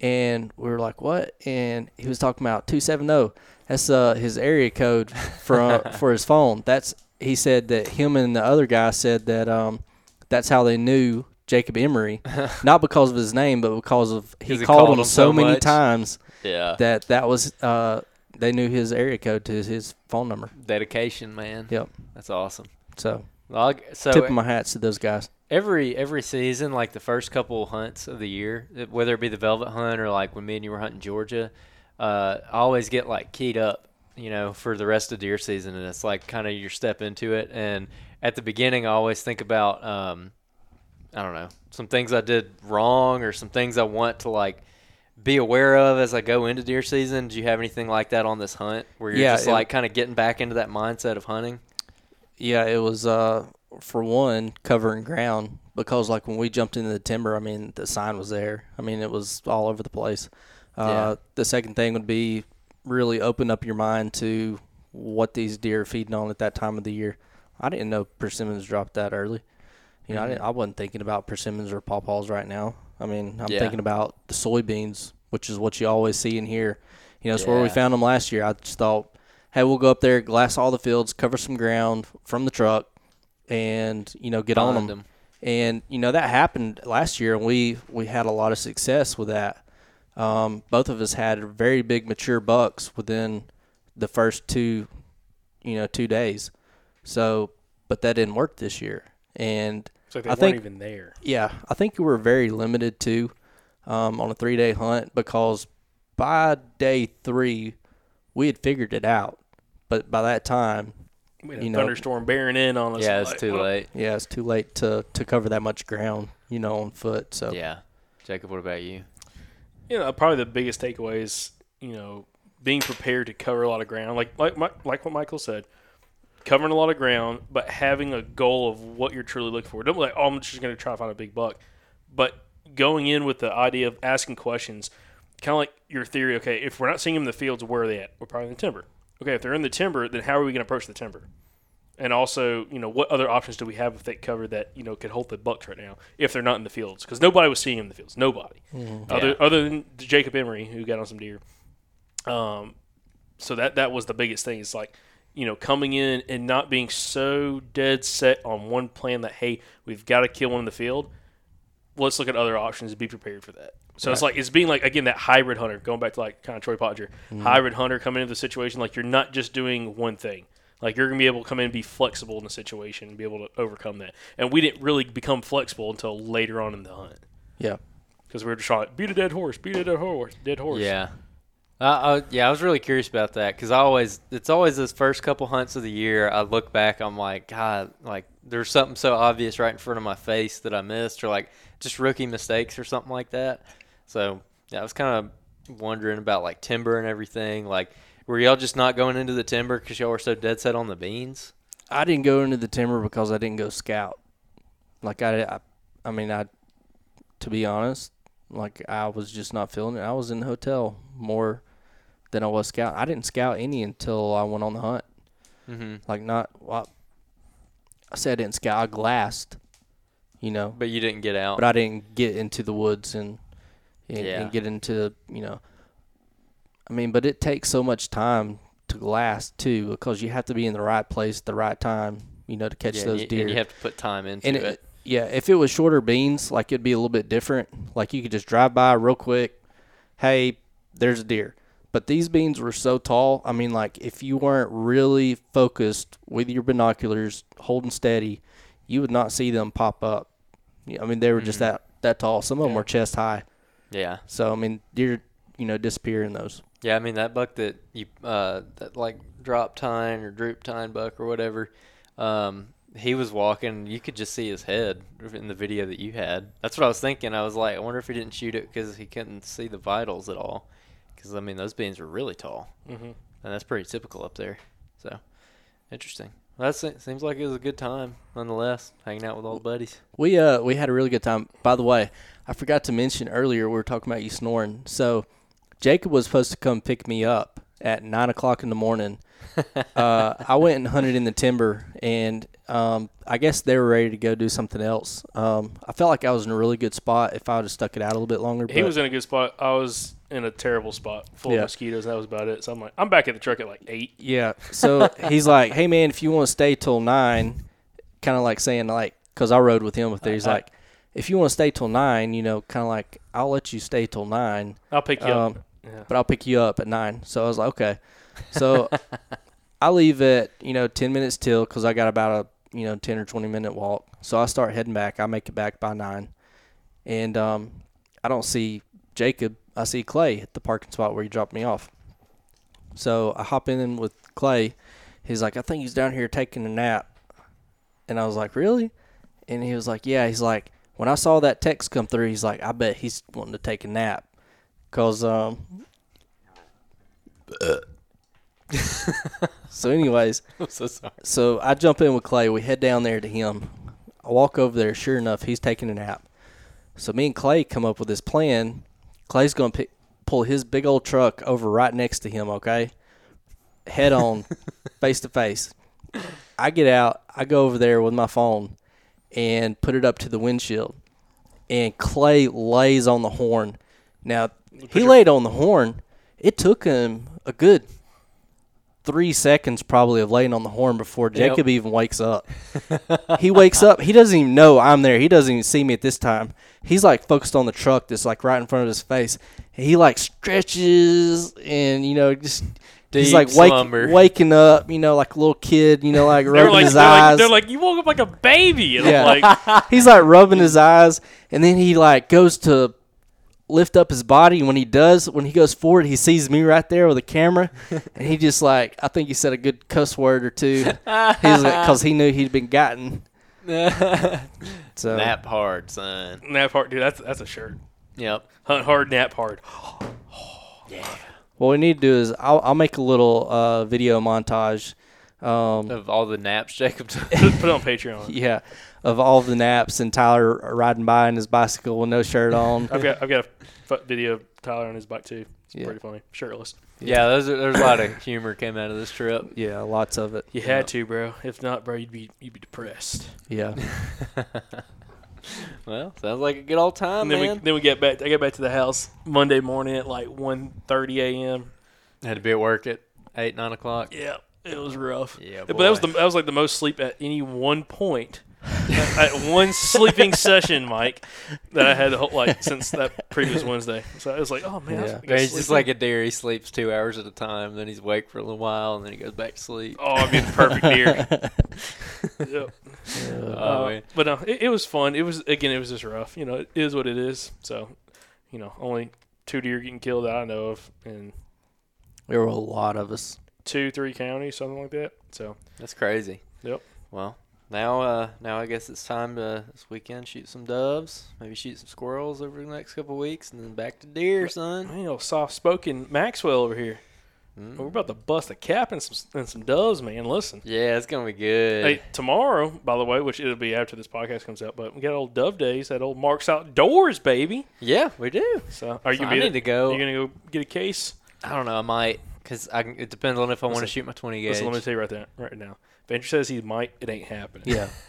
Speaker 5: And we were like, "What?" And he was talking about two seven zero. That's uh, his area code for for his phone. That's he said that him and the other guy said that um, that's how they knew Jacob Emery, not because of his name, but because of he called,
Speaker 3: called
Speaker 5: him
Speaker 3: him
Speaker 5: so
Speaker 3: so
Speaker 5: many times
Speaker 3: Yeah.
Speaker 5: that that was uh, they knew his area code to his phone number.
Speaker 3: Dedication, man.
Speaker 5: Yep.
Speaker 3: That's awesome.
Speaker 5: So
Speaker 3: Well, so
Speaker 5: tip of my hats to those guys.
Speaker 3: Every every season, like the first couple hunts of the year, whether it be the velvet hunt or like when me and you were hunting Georgia, uh, I always get like keyed up, you know, for the rest of deer season, and it's like kind of your step into it. And at the beginning, I always think about, um, I don't know, some things I did wrong or some things I want to like be aware of as I go into deer season. Do you have anything like that on this hunt where you're
Speaker 5: Yeah,
Speaker 3: just
Speaker 5: it-
Speaker 3: like kind of getting back into that mindset of hunting?
Speaker 5: Yeah, it was uh for one covering ground because like when we jumped into the timber, I mean the sign was there. I mean it was all over the place. Uh,
Speaker 3: Yeah.
Speaker 5: The second thing would be really open up your mind to what these deer are feeding on at that time of the year. I didn't know persimmons dropped that early. You know, I, didn't, I wasn't thinking about persimmons or pawpaws right now. I mean, I'm
Speaker 3: Yeah.
Speaker 5: thinking about the soybeans, which is what you always see in here. You know, it's where we found them last year. I just thought, hey, we'll go up there, glass all the fields, cover some ground from the truck, and you know, get on
Speaker 3: them.
Speaker 5: them.
Speaker 3: 'em.
Speaker 5: And you know that happened last year, and we we had a lot of success with that. Um, both of us had very big mature bucks within the first two, you know, two days. So, but that didn't work this year, and
Speaker 1: they
Speaker 5: I think
Speaker 1: even there.
Speaker 5: yeah, I think we were very limited too um, on a three day hunt because by day three we had figured it out, but by that time,
Speaker 1: We had
Speaker 5: you know-
Speaker 1: thunderstorm bearing in on us.
Speaker 3: Yeah, it's
Speaker 1: like,
Speaker 3: too
Speaker 1: well,
Speaker 3: late.
Speaker 5: yeah, it's too late to to cover that much ground, you know, on foot. So
Speaker 3: Yeah. Jacob, what about you?
Speaker 1: you know, probably the biggest takeaway is, you know, being prepared to cover a lot of ground. Like like like what Michael said, covering a lot of ground, but having a goal of what you're truly looking for. Don't be like, oh, I'm just going to try to find a big buck, but going in with the idea of asking questions, kind of like your theory. Okay, if we're not seeing them in the fields, where are they at? We're probably in the timber. Okay, if they're in the timber, then how are we going to approach the timber? And also, you know, what other options do we have with that cover that you know could hold the bucks right now if they're not in the fields? Because nobody was seeing them in the fields. Nobody, other
Speaker 3: Yeah.
Speaker 1: other than Jacob Emery who got on some deer. Um, so that that was the biggest thing. Is like, you know, coming in and not being so dead set on one plan that hey, we've got to kill one in the field. Let's look at other options and be prepared for that. So it's like it's being like again that hybrid hunter, going back to like kind of Troy Podger, hybrid hunter coming into the situation like you're not just doing one thing. Like you're gonna be able to come in and be flexible in the situation and be able to overcome that. And we didn't really become flexible until later on in the hunt
Speaker 5: yeah,
Speaker 1: because we were just trying to beat a dead horse, beat a dead horse, dead horse.
Speaker 3: Yeah. Uh, uh, yeah, I was really curious about that because I always, it's always those first couple hunts of the year. I look back, I'm like, God, like there's something so obvious right in front of my face that I missed, or like just rookie mistakes or something like that. So yeah, I was kind of wondering about like timber and everything. Like, were y'all just not going into the timber because y'all were so dead set on the beans?
Speaker 5: I didn't go into the timber because I didn't go scout. Like I, I, I mean, I, to be honest, like I was just not feeling it. I was in the hotel more than I was scout. I didn't scout any until I went on the hunt.
Speaker 3: Mm-hmm.
Speaker 5: Like not, well, I said I didn't scout. I glassed, you know,
Speaker 3: But you didn't get out.
Speaker 5: but I didn't get into the woods and and,
Speaker 3: Yeah.
Speaker 5: and get into you know. I mean, but it takes so much time to glass too because you have to be in the right place at the right time, you know, to catch
Speaker 3: yeah,
Speaker 5: those
Speaker 3: and you,
Speaker 5: deer.
Speaker 3: and you have to put time into
Speaker 5: And
Speaker 3: it.
Speaker 5: it, yeah, if it was shorter beans, like it'd be a little bit different. Like you could just drive by real quick. Hey, there's a deer. But these beans were so tall. I mean, like if you weren't really focused with your binoculars, holding steady, you would not see them pop up. Yeah, I mean, they were just
Speaker 3: Mm-hmm.
Speaker 5: that that tall. Some of them were chest high.
Speaker 3: Yeah.
Speaker 5: So I mean, deer, you know, disappear in those.
Speaker 3: Yeah, I mean that buck that you uh that like drop tine or droop tine buck or whatever, um, he was walking. You could just see his head in the video that you had. That's what I was thinking. I was like, I wonder if he didn't shoot it because he couldn't see the vitals at all. Because I mean those beans are really tall, mm-hmm. and that's pretty typical up there. So interesting. Well, that seems like it was a good time nonetheless, hanging out with all the buddies.
Speaker 5: We uh we had a really good time. By the way, I forgot to mention earlier we were talking about you snoring. So Jacob was supposed to come pick me up at nine o'clock in the morning uh, I went and hunted in the timber, and um, I guess they were ready to go do something else. Um, I felt like I was in a really good spot if I would have stuck it out a little bit longer.
Speaker 1: He was in a good spot. I was in a terrible spot, full
Speaker 5: Yeah.
Speaker 1: of mosquitoes. That was about it. So I'm like, I'm back at the truck at like eight.
Speaker 5: Yeah. So he's like, "Hey man, if you want to stay till nine, kind of like saying like, because I rode with him with there. He's
Speaker 1: I-
Speaker 5: like, if you want to stay till nine, you know, kind of like, I'll let you stay till nine,
Speaker 1: I'll pick you
Speaker 5: um,
Speaker 1: up. Yeah.
Speaker 5: but I'll pick you up at nine. So I was like, okay. So I leave at you know ten minutes till because I got about a you know ten or twenty minute walk. So I start heading back. I make it back by nine, and um, I don't see Jacob. I see Clay at the parking spot where he dropped me off. So I hop in with Clay. He's like, I think he's down here taking a nap. And I was like, really? And he was like, yeah. He's like, when I saw that text come through, he's like, I bet he's wanting to take a nap. Cause um. so, anyways,
Speaker 3: I'm so sorry.
Speaker 5: so I jump in with Clay. We head down there to him. I walk over there. Sure enough, he's taking a nap. So me and Clay come up with this plan. Clay's going to pull his big old truck over right next to him. Okay, head on, face to face. I get out. I go over there with my phone and put it up to the windshield. And Clay lays on the horn. Now he laid on the horn. It took him a good three seconds probably of laying on the horn before Jacob even wakes up. he wakes up. He doesn't even know I'm there. He doesn't even see me at this time. He's like focused on the truck that's like right in front of his face. He like stretches and you know just he's like wake, waking up. You know like a little kid. You know like rubbing
Speaker 1: like,
Speaker 5: his
Speaker 1: they're like,
Speaker 5: eyes.
Speaker 1: they're like, you woke up like a baby. And
Speaker 5: Yeah.
Speaker 1: I'm like,
Speaker 5: he's like rubbing his eyes, and then he like goes to lift up his body. And when he does, when he goes forward, he sees me right there with a camera, and he just like I think he said a good cuss word or two. He's because he knew he'd been gotten. So
Speaker 3: Nap hard, son.
Speaker 1: nap hard, dude. That's that's a shirt.
Speaker 3: Yep.
Speaker 1: Hunt hard, nap hard. Yeah.
Speaker 5: What we need to do is I'll, I'll make a little uh, video montage. Um,
Speaker 3: Of all the naps Jacob took.
Speaker 1: Put, put it on Patreon.
Speaker 5: yeah, of all the naps and Tyler riding by on his bicycle with no shirt on.
Speaker 1: I've got I've got a f- video of Tyler on his bike too. It's
Speaker 5: Yeah.
Speaker 1: pretty funny, shirtless.
Speaker 3: yeah, there's a, there's a lot of humor came out of this trip.
Speaker 5: Yeah, lots of it.
Speaker 1: You had to, bro. If not, bro, you'd be you'd be depressed.
Speaker 5: Yeah.
Speaker 3: Well, sounds like a good old time,
Speaker 1: And then
Speaker 3: man.
Speaker 1: we then we get back. I get back to the house Monday morning at like 1.30 a.m.
Speaker 3: Had to be at work at eight, nine o'clock.
Speaker 1: Yeah, it was rough.
Speaker 3: Yeah,
Speaker 1: but that was
Speaker 3: boy.
Speaker 1: the that was like the most sleep at any one point. At one sleeping session, Mike, that I had the whole, like since that previous Wednesday. So I was like, oh man, I
Speaker 5: Yeah.
Speaker 3: Man, he's
Speaker 1: sleep
Speaker 3: just like a deer. He sleeps two hours at a time, then he's awake for a little while, and then he goes back to sleep.
Speaker 1: oh, I'd be the perfect deer. yep.
Speaker 3: Oh,
Speaker 1: Uh,
Speaker 3: man.
Speaker 1: but no, it, it was fun. It was again, it was just rough. You know, it is what it is. So, you know, only two deer getting killed that I know of and
Speaker 5: There were a lot of us.
Speaker 1: two, three counties, something like that. So,
Speaker 3: That's crazy.
Speaker 1: Yep.
Speaker 3: Well, now, uh, now I guess it's time to this weekend shoot some doves, maybe shoot some squirrels over the next couple weeks, and then back to deer, son.
Speaker 1: you know, soft spoken Maxwell over here.
Speaker 3: Mm.
Speaker 1: We're about to bust a cap and some and some doves, man. Listen.
Speaker 3: Yeah, it's gonna be good.
Speaker 1: Hey, tomorrow, by the way, which it'll be after this podcast comes out, but we got old Dove Days at old Mark's Outdoors, baby.
Speaker 3: Yeah, we do.
Speaker 1: So, are you
Speaker 3: So
Speaker 1: gonna
Speaker 3: I need to go.
Speaker 1: You gonna go get a case?
Speaker 3: I don't know. I might, cause I it depends on if I want to shoot my 20 gauge.
Speaker 1: Listen, let me tell you right there, right now. If Andrew says he might, it ain't happening.
Speaker 5: Yeah.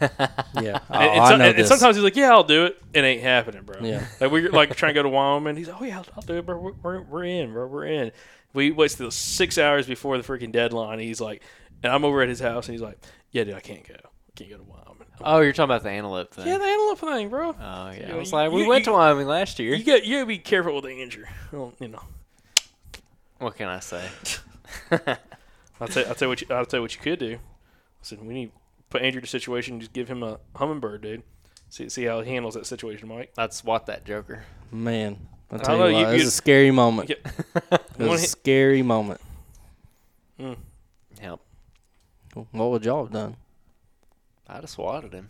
Speaker 5: Yeah. Oh,
Speaker 1: And, and oh,
Speaker 5: I
Speaker 1: so-
Speaker 5: know
Speaker 1: and- and sometimes he's like, "Yeah, I'll do it." It ain't happening, bro.
Speaker 5: Yeah.
Speaker 1: Like we're like trying to go to Wyoming. He's like, "Oh yeah, I'll, I'll do it, bro. We're, we're, we're in, bro. We're in." We wait till six hours before the freaking deadline. He's like, and I'm over at his house, and he's like, "Yeah, dude, I can't go. I can't go to Wyoming."
Speaker 3: oh, you're talking about the antelope thing.
Speaker 1: yeah, the antelope thing, bro.
Speaker 3: oh yeah.
Speaker 1: You
Speaker 3: I
Speaker 1: know,
Speaker 3: was
Speaker 1: you-
Speaker 3: like, we
Speaker 1: you-
Speaker 3: went
Speaker 1: you-
Speaker 3: to Wyoming last year.
Speaker 1: You got you gotta be careful with the injury. Well, you know,
Speaker 3: what can I say?
Speaker 1: I'll tell I'll tell you what you I'll tell you what you could do. Listen, we need to put Andrew to a situation. Just give him a hummingbird, dude. See see how he handles that situation, Mike.
Speaker 3: I'd swat that joker.
Speaker 5: Man, I'll
Speaker 1: I
Speaker 5: tell you,
Speaker 1: know,
Speaker 5: what,
Speaker 1: you-
Speaker 5: it was a scary moment.
Speaker 1: Yeah.
Speaker 5: It was a
Speaker 1: hit-
Speaker 5: scary moment. Mm.
Speaker 3: Yep.
Speaker 5: What would y'all have done?
Speaker 3: I'd have swatted him.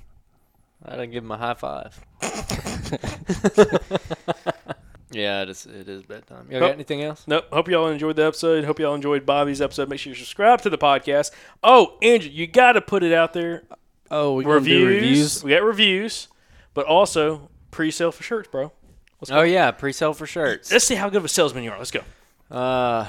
Speaker 3: I'd have given him a high five. yeah, it is. It is bedtime. You
Speaker 1: Oh.
Speaker 3: got anything else?
Speaker 1: Nope. Hope y'all enjoyed the episode. Hope y'all enjoyed Bobby's episode. Make sure you subscribe to the podcast. Oh, Andrew, you got to put it out there.
Speaker 5: Oh, we
Speaker 1: Reviews.
Speaker 5: do reviews.
Speaker 1: We got reviews, but also pre-sale for shirts, bro.
Speaker 3: Oh yeah, pre-sale for shirts.
Speaker 1: Let's see how good of a salesman you are. Let's go.
Speaker 3: Uh,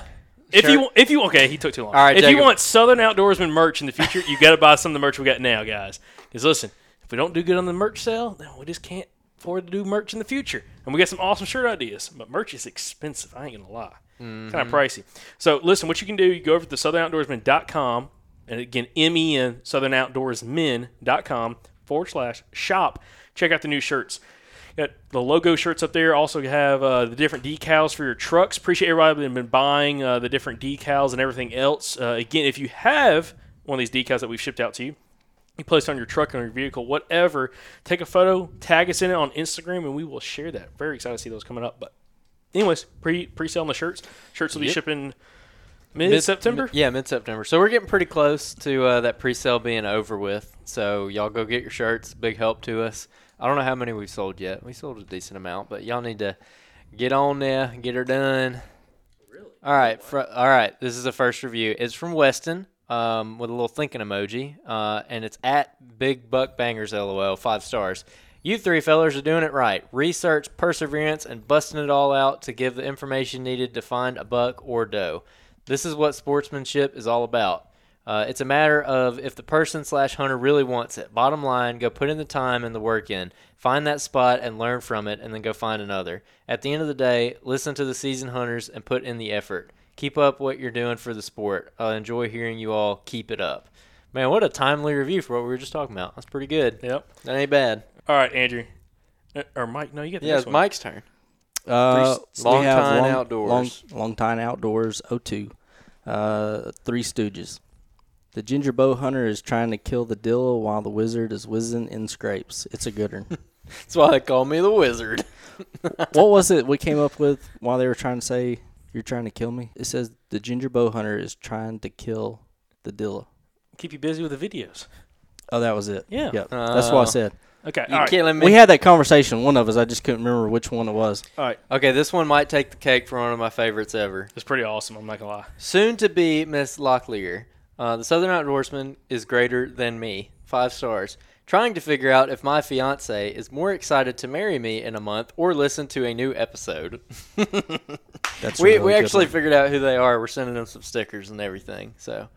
Speaker 1: If
Speaker 3: Sure.
Speaker 1: you if you okay, he took too long.
Speaker 3: All right,
Speaker 1: if you want Southern Outdoorsmen merch in the future, you got to buy some of the merch we got now, guys. Because listen, if we don't do good on the merch sale, then we just can't afford to do merch in the future. And we got some awesome shirt ideas, but merch is expensive. I ain't gonna lie, kind of pricey. So listen, what you can do, you go over to southernoutdoorsman.com, and again, M E N southernoutdoorsmen.com forward slash shop. Check out the new shirts. Got the logo shirts up there. Also have uh, the different decals for your trucks. Appreciate everybody that's been buying uh, the different decals and everything else. Uh, again, if you have one of these decals that we've shipped out to you, you place it on your truck, on your vehicle, whatever. Take a photo, tag us in it on Instagram, and we will share that. Very excited to see those coming up. But, anyways, pre pre selling the shirts. Shirts will be
Speaker 3: Yep.
Speaker 1: shipping mid September.
Speaker 3: Yeah, mid September. So we're getting pretty close to uh, that pre-sale being over with. So y'all go get your shirts. Big help to us. I don't know how many we've sold yet. We sold a decent amount, but y'all need to get on there, get her done. Really? All right. Fr- all right. This is the first review. It's from Weston. Um, with a little thinking emoji, uh, and it's at Big Buck Bangers LOL, five stars. You three fellers are doing it right. Research, perseverance, and busting it all out to give the information needed to find a buck or doe. This is what sportsmanship is all about. Uh, it's a matter of if the person slash hunter really wants it. Bottom line, go put in the time and the work in. Find that spot and learn from it, and then go find another. At the end of the day, listen to the seasoned hunters and put in the effort. Keep up what you're doing for the sport. I enjoy hearing you all keep it up. Man, what a timely review for what we were just talking about. That's pretty good.
Speaker 1: Yep.
Speaker 3: That ain't bad.
Speaker 1: All right, Andrew. Uh, Or Mike. No, you get the
Speaker 3: Yeah, it's
Speaker 1: one.
Speaker 3: Mike's turn.
Speaker 5: Uh,
Speaker 3: Three-
Speaker 5: we
Speaker 3: Long
Speaker 5: have
Speaker 3: Time
Speaker 5: long,
Speaker 3: Outdoors.
Speaker 5: Long, long time outdoors. 02. Uh, Three Stooges. The ginger bow hunter is trying to kill the dillo while the wizard is whizzing in scrapes. It's a good one.
Speaker 3: That's why they call me the wizard.
Speaker 5: what was it we came up with while they were trying to say you're trying to kill me? It says the ginger bow hunter is trying to kill the Dilla.
Speaker 1: Keep you busy with the videos.
Speaker 5: Oh, that was it.
Speaker 1: Yeah.
Speaker 5: Yep. That's what
Speaker 3: Oh.
Speaker 5: I said.
Speaker 1: Okay.
Speaker 3: You
Speaker 1: all right.
Speaker 3: killing me.
Speaker 5: We had that conversation. One of us. I just couldn't remember which one it was.
Speaker 1: All right.
Speaker 3: okay, this one might take the cake for one of my favorites ever.
Speaker 1: It's pretty awesome. I'm not gonna lie.
Speaker 3: Soon to be Miss Locklear. Uh, the Southern Outdoorsmen is greater than me. Five stars. Trying to figure out if my fiance is more excited to marry me in a month or listen to a new episode.
Speaker 5: That's
Speaker 3: we
Speaker 5: really
Speaker 3: we actually
Speaker 5: one.
Speaker 3: figured out who they are. We're sending them some stickers and everything. So,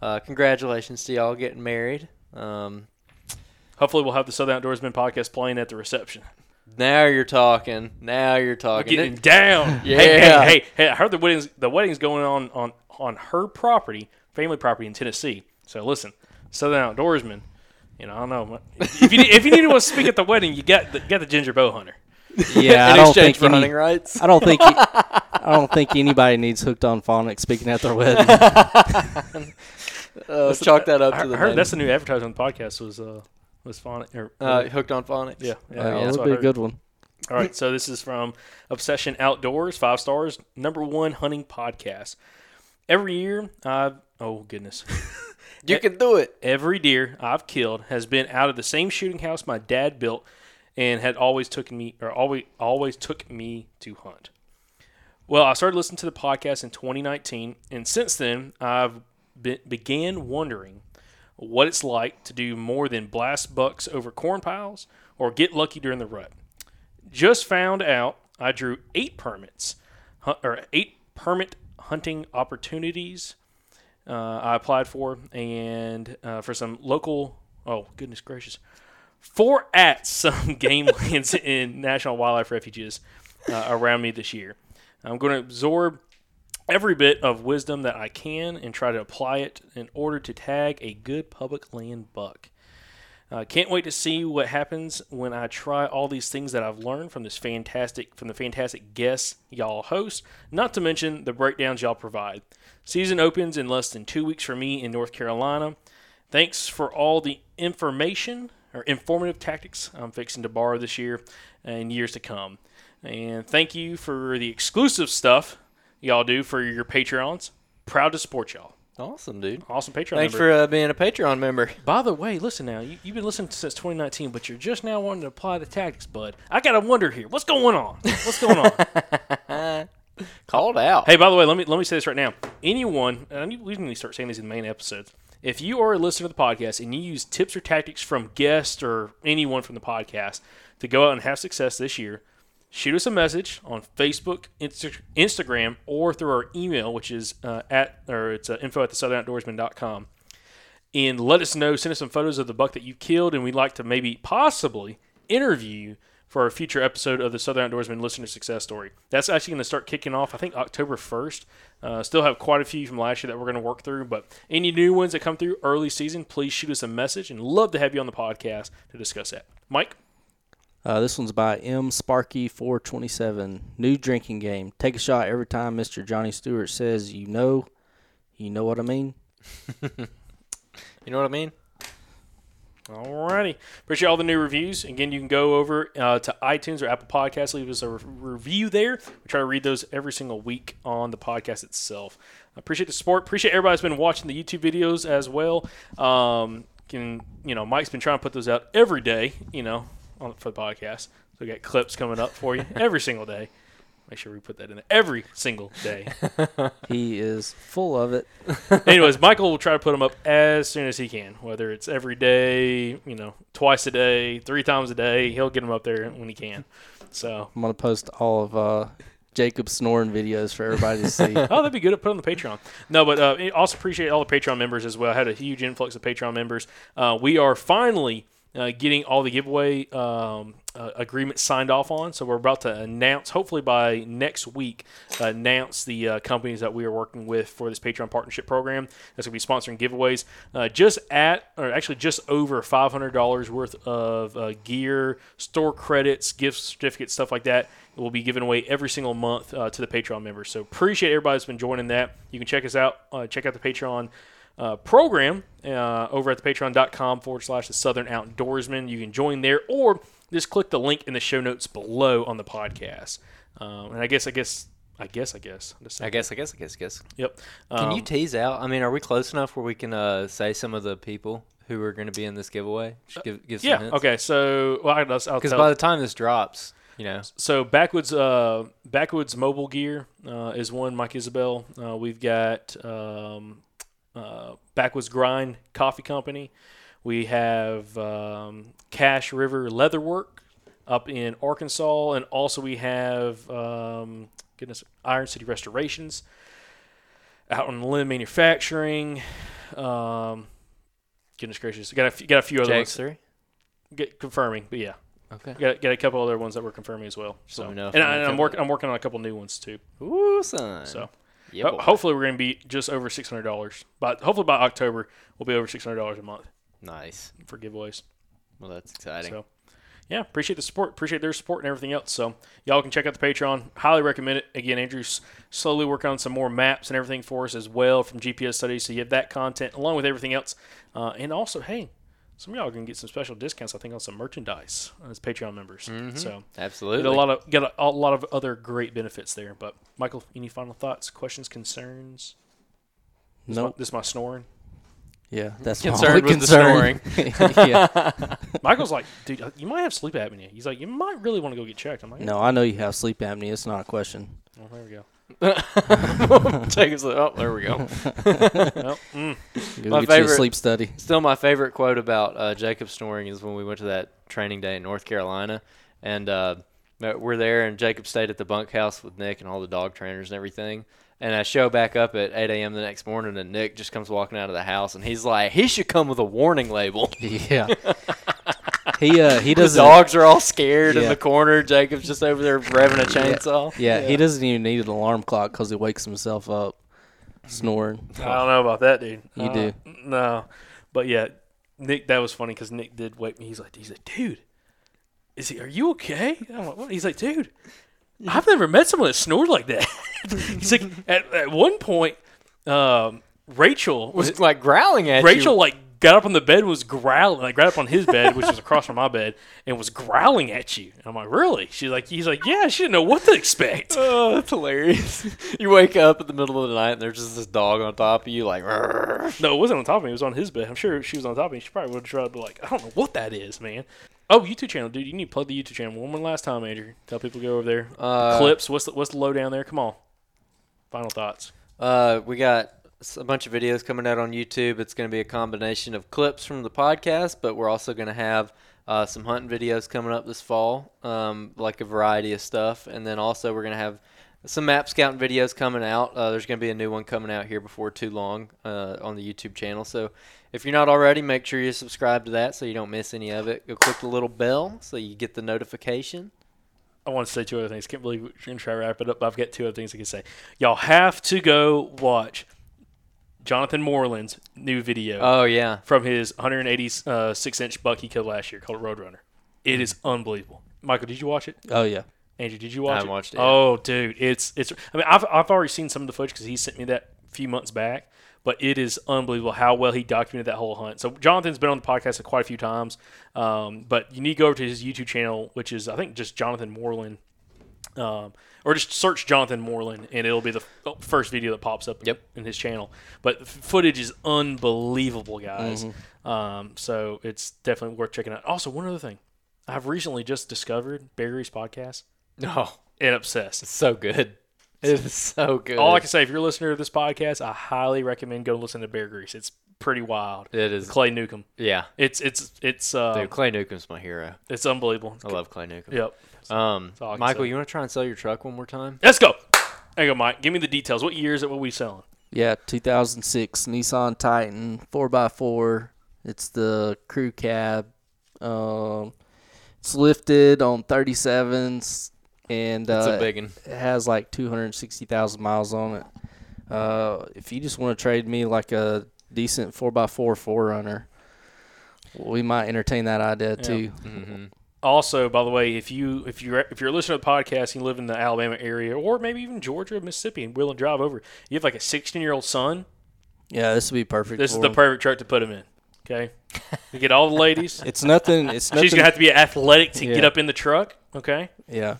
Speaker 3: uh, congratulations to y'all getting married. Um,
Speaker 1: Hopefully, we'll have the Southern Outdoorsmen podcast playing at the reception.
Speaker 3: now you're talking. Now you're talking.
Speaker 1: Getting down.
Speaker 3: Yeah.
Speaker 1: Hey, hey, hey, hey, I heard the wedding's the wedding's going on on on her property, family property in Tennessee. So listen, Southern Outdoorsmen. You know, I don't know. If you need- if you need to speak at the wedding, you got the, got the ginger bow hunter.
Speaker 5: Yeah, I
Speaker 3: in
Speaker 5: don't
Speaker 3: exchange
Speaker 5: think
Speaker 3: for
Speaker 5: any,
Speaker 3: hunting rights.
Speaker 5: I don't think I don't think anybody needs hooked on phonics speaking at their wedding.
Speaker 3: Uh, let's chalk that up
Speaker 1: I,
Speaker 3: to the
Speaker 1: I heard that's the new advertisement on the podcast was uh was fun. Or,
Speaker 3: uh, hooked on phonics.
Speaker 1: yeah, yeah,
Speaker 5: Uh,
Speaker 1: yeah,
Speaker 5: it
Speaker 1: that's
Speaker 5: would be a good one.
Speaker 1: All right, so this is from Obsession Outdoors, five stars, number one hunting podcast. Every year, I've oh goodness,
Speaker 3: You can do it.
Speaker 1: every deer I've killed has been out of the same shooting house my dad built, and had always took me or always always took me to hunt. Well, I started listening to the podcast in 2019, and since then, I've be- began wondering what it's like to do more than blast bucks over corn piles or get lucky during the rut. Just found out I drew eight permits, or eight permit hunting opportunities uh, I applied for, and uh, for some local. Oh goodness gracious! Four at some game lands in national wildlife refuges uh, around me this year. I'm going to absorb every bit of wisdom that I can and try to apply it in order to tag a good public land buck. Uh, can't wait to see what happens when I try all these things that I've learned from this fantastic from the fantastic guests y'all host. Not to mention the breakdowns y'all provide. Season opens in less than two weeks for me in North Carolina. Thanks for all the information or informative tactics I'm fixing to borrow this year and years to come. And thank you for the exclusive stuff y'all do for your Patreons. Proud to support y'all.
Speaker 3: Awesome, dude.
Speaker 1: Awesome Patreon.
Speaker 3: Thanks
Speaker 1: member.
Speaker 3: for uh, being a Patreon member.
Speaker 1: By the way, listen now. You, you've been listening since 2019, but you're just now wanting to apply the tactics, bud. I gotta wonder here. What's going on? What's going on?
Speaker 3: Called out.
Speaker 1: hey, by the way, let me let me say this right now. Anyone, and we need to start saying these in the main episodes. If you are a listener to the podcast and you use tips or tactics from guests or anyone from the podcast to go out and have success this year, shoot us a message on Facebook, Insta- Instagram, or through our email, which is uh, at or it's uh, info at the southernoutdoorsmen.com. And let us know, send us some photos of the buck that you killed, and we'd like to maybe possibly interview you for a future episode of the Southern Outdoorsmen Listener Success Story. That's actually going to start kicking off, I think, October 1st. Uh, still have quite a few from last year that we're going to work through, but any new ones that come through early season, please shoot us a message and love to have you on the podcast to discuss that. Mike?
Speaker 5: Uh, this one's by M Sparky four twenty seven. New drinking game. Take a shot every time Mr. Johnny Stewart says you know you know what I mean?
Speaker 3: You know what I mean?
Speaker 1: Alrighty. Appreciate all the new reviews. Again, you can go over uh, to iTunes or Apple Podcasts, leave us a re- review there. We try to read those every single week on the podcast itself. Appreciate the support. Appreciate everybody that's been watching the YouTube videos as well. Um, can you know, Mike's been trying to put those out every day, you know, on, for the podcast. So we got clips coming up for you every single day. Make sure we put that in there every single day.
Speaker 5: He is full of it.
Speaker 1: Anyways, Michael will try to put them up as soon as he can, whether it's every day, you know, twice a day, three times a day. He'll get them up there when he can. So,
Speaker 5: I'm gonna post all of uh, Jacob's snoring videos for everybody to see.
Speaker 1: oh, that'd be good to put on the Patreon. No, but uh, also appreciate all the Patreon members as well. I had a huge influx of Patreon members. Uh, we are finally uh, getting all the giveaway um, uh, agreements signed off on. So we're about to announce, hopefully by next week, uh, announce the uh, companies that we are working with for this Patreon partnership program. That's going to be sponsoring giveaways. Uh, just at, or actually just over $500 worth of gear, store credits, gift certificates, stuff like that. Will be given away every single month to the Patreon members. So appreciate everybody that's been joining that. You can check us out. Check out the Patreon uh, program uh, over at the patreon.com forward slash the southern outdoorsmen you can join there or just click the link in the show notes below on the podcast um, and i guess i guess i guess i guess.
Speaker 3: I guess, I guess, I guess, I guess.
Speaker 1: yep
Speaker 3: Can you
Speaker 1: Um,
Speaker 3: tease out? I mean, are we close enough where we can uh, say some of the people who are going to be in this giveaway? Give, give
Speaker 1: yeah
Speaker 3: hints.
Speaker 1: okay so well, I, will I'll
Speaker 3: Because by the time this drops, you know,
Speaker 1: so backwoods uh backwoods mobile gear uh, is one mike isabel uh, we've got um, uh, backwoods grind coffee company we have um, cache river leatherwork up in arkansas and also we have um, goodness iron city restorations out in limb manufacturing um, goodness gracious got a, few- got a few other ones
Speaker 3: three.
Speaker 1: get, confirming but yeah
Speaker 3: Okay.
Speaker 1: Got, got a couple other ones that we're confirming as well. So,
Speaker 3: me know
Speaker 1: and,
Speaker 3: I'm
Speaker 1: I,
Speaker 3: okay.
Speaker 1: working. I'm working on a couple new ones too.
Speaker 3: Ooh, son.
Speaker 1: So,
Speaker 3: yeah,
Speaker 1: ho- hopefully, we're going to be just over six hundred dollars. But hopefully by October, we'll be over six hundred dollars a month
Speaker 3: nice.
Speaker 1: for giveaways.
Speaker 3: Well, that's exciting.
Speaker 1: So, yeah, appreciate the support. Appreciate their support and everything else. So, y'all can check out the Patreon. Highly recommend it. Again, Andrew's slowly working on some more maps and everything for us as well from GPS studies. So you have that content along with everything else. Uh, and also, hey, some of y'all can get some special discounts. I think on some merchandise as Patreon members. Mm-hmm. So.
Speaker 3: Absolutely.
Speaker 1: Get a lot of get a, a lot of other great benefits there. But Michael, any final thoughts, questions, concerns? This is my-
Speaker 5: Nope.
Speaker 1: this is my snoring.
Speaker 5: Yeah, mm-hmm. that's
Speaker 3: Concerned
Speaker 5: my
Speaker 3: with the
Speaker 5: only concern. yeah.
Speaker 1: Michael's like, dude, you might have sleep apnea. He's like, you might really want to go get checked. I'm like,
Speaker 5: No, I know you have sleep apnea. It's not a question.
Speaker 1: oh, there we go.
Speaker 3: Jacob's like, oh, there we go.
Speaker 1: Mm,
Speaker 5: Go
Speaker 3: My
Speaker 5: get you a
Speaker 3: favorite-
Speaker 5: sleep study.
Speaker 3: Still, my favorite quote about uh, Jacob snoring is when we went to that training day in North Carolina, and uh, we're there, and Jacob stayed at the bunkhouse with Nick and all the dog trainers and everything. And I show back up at 8 a.m. the next morning, and Nick just comes walking out of the house, and he's like, "He should come with a warning label."
Speaker 5: Yeah. He uh he doesn't.
Speaker 3: dogs are all scared in the corner. Jacob's just over there revving a chainsaw.
Speaker 5: Yeah, he doesn't even need an alarm clock because he wakes himself up snoring.
Speaker 1: I don't know about that, dude.
Speaker 5: You
Speaker 1: Uh,
Speaker 5: do.
Speaker 1: No, but yeah, Nick. That was funny because Nick did wake me. He's like, he's like, dude, is he? Are you okay? I'm like, what? He's like, dude, I've never met someone that snored like that. he's like, at, at one point, um, Rachel
Speaker 3: Was like growling at
Speaker 1: Rachel
Speaker 3: you.
Speaker 1: like got up on the bed and was growling. Like got up on his bed, which was across from my bed, and was growling at you. And I'm like, really? She's like, he's like, yeah. She didn't know what to expect.
Speaker 3: Oh, that's hilarious. you wake up in the middle of the night and there's just this dog on top of you, like, "Rrrr."
Speaker 1: No, it wasn't on top of me. It was on his bed. I'm sure if she was on top of me. She probably would have tried to be like, I don't know what that is, man. Oh, YouTube channel, dude. You need to plug the YouTube channel one more last time, Andrew. Tell people to go over there.
Speaker 3: Uh,
Speaker 1: Clips. What's the, what's the lowdown there? Come on. Final thoughts.
Speaker 3: Uh, we got a bunch of videos coming out on YouTube. It's going to be a combination of clips from the podcast, but we're also going to have Uh, some hunting videos coming up this fall, um, like a variety of stuff, and then also we're gonna have some map scouting videos coming out. Uh, there's gonna be a new one coming out here before too long uh, on the YouTube channel. So if you're not already, make sure you subscribe to that so you don't miss any of it. Go click the little bell so you get the notification.
Speaker 1: I want to say two other things. Can't believe we're going to try to wrap it up. But I've got two other things I can say. Y'all have to go watch Jonathan Moreland's new video
Speaker 3: Oh yeah,
Speaker 1: from his 186 inch buck he killed last year called Roadrunner. It is unbelievable. Michael, did you watch it?
Speaker 5: Oh yeah.
Speaker 1: Andrew, did you watch
Speaker 3: haven't
Speaker 1: it?
Speaker 3: watched it yet.
Speaker 1: Oh, dude, it's it's. I mean, I've I've already seen some of the footage because he sent me that a few months back. But it is unbelievable how well he documented that whole hunt. So Jonathan's been on the podcast quite a few times. Um, but you need to go over to his YouTube channel, which is I think just Jonathan Moreland, um, or just search Jonathan Moreland, and it'll be the f- first video that pops up
Speaker 3: Yep.
Speaker 1: in his channel. But footage is unbelievable, guys.
Speaker 3: Mm-hmm.
Speaker 1: Um, so it's definitely worth checking out. Also, one other thing, I've recently just discovered Bear Grease podcast
Speaker 3: no,
Speaker 1: and obsessed.
Speaker 3: it's so good. It is so good.
Speaker 1: All I can say, if you're a listener to this podcast, I highly recommend go listen to Bear Grease. It's pretty wild.
Speaker 3: It is.
Speaker 1: Clay Newcomb.
Speaker 3: yeah,
Speaker 1: It's it's it's uh,
Speaker 3: dude, Clay Newcomb's my hero.
Speaker 1: it's unbelievable.
Speaker 3: I love Clay Newcomb.
Speaker 1: Yep.
Speaker 3: Um,
Speaker 1: all I can
Speaker 3: Michael,
Speaker 1: say.
Speaker 3: you want to try and sell your truck one more time?
Speaker 1: Let's go. There you go, Mike. Give me the details. What year is it? What we selling?
Speaker 5: Yeah, 2006 Nissan Titan 4x4. It's the crew cab. Um, it's lifted on 37s, and
Speaker 3: It's
Speaker 5: uh,
Speaker 3: a big one.
Speaker 5: it has like 260,000 miles on it. Uh, if you just want to trade me like a decent 4x4 4Runner, we might entertain that idea too.
Speaker 3: Mm-hmm.
Speaker 1: Also, by the way, if you if you if you're listening to the podcast and you live in the Alabama area or maybe even Georgia, Mississippi, and willing to drive over, you have like a 16 year old son.
Speaker 5: Yeah, this would be perfect.
Speaker 1: This is the
Speaker 5: him.
Speaker 1: perfect truck to put him in. Okay, you get all the ladies.
Speaker 5: It's nothing. It's nothing.
Speaker 1: She's gonna have to be athletic to get up in the truck. Okay.
Speaker 5: yeah.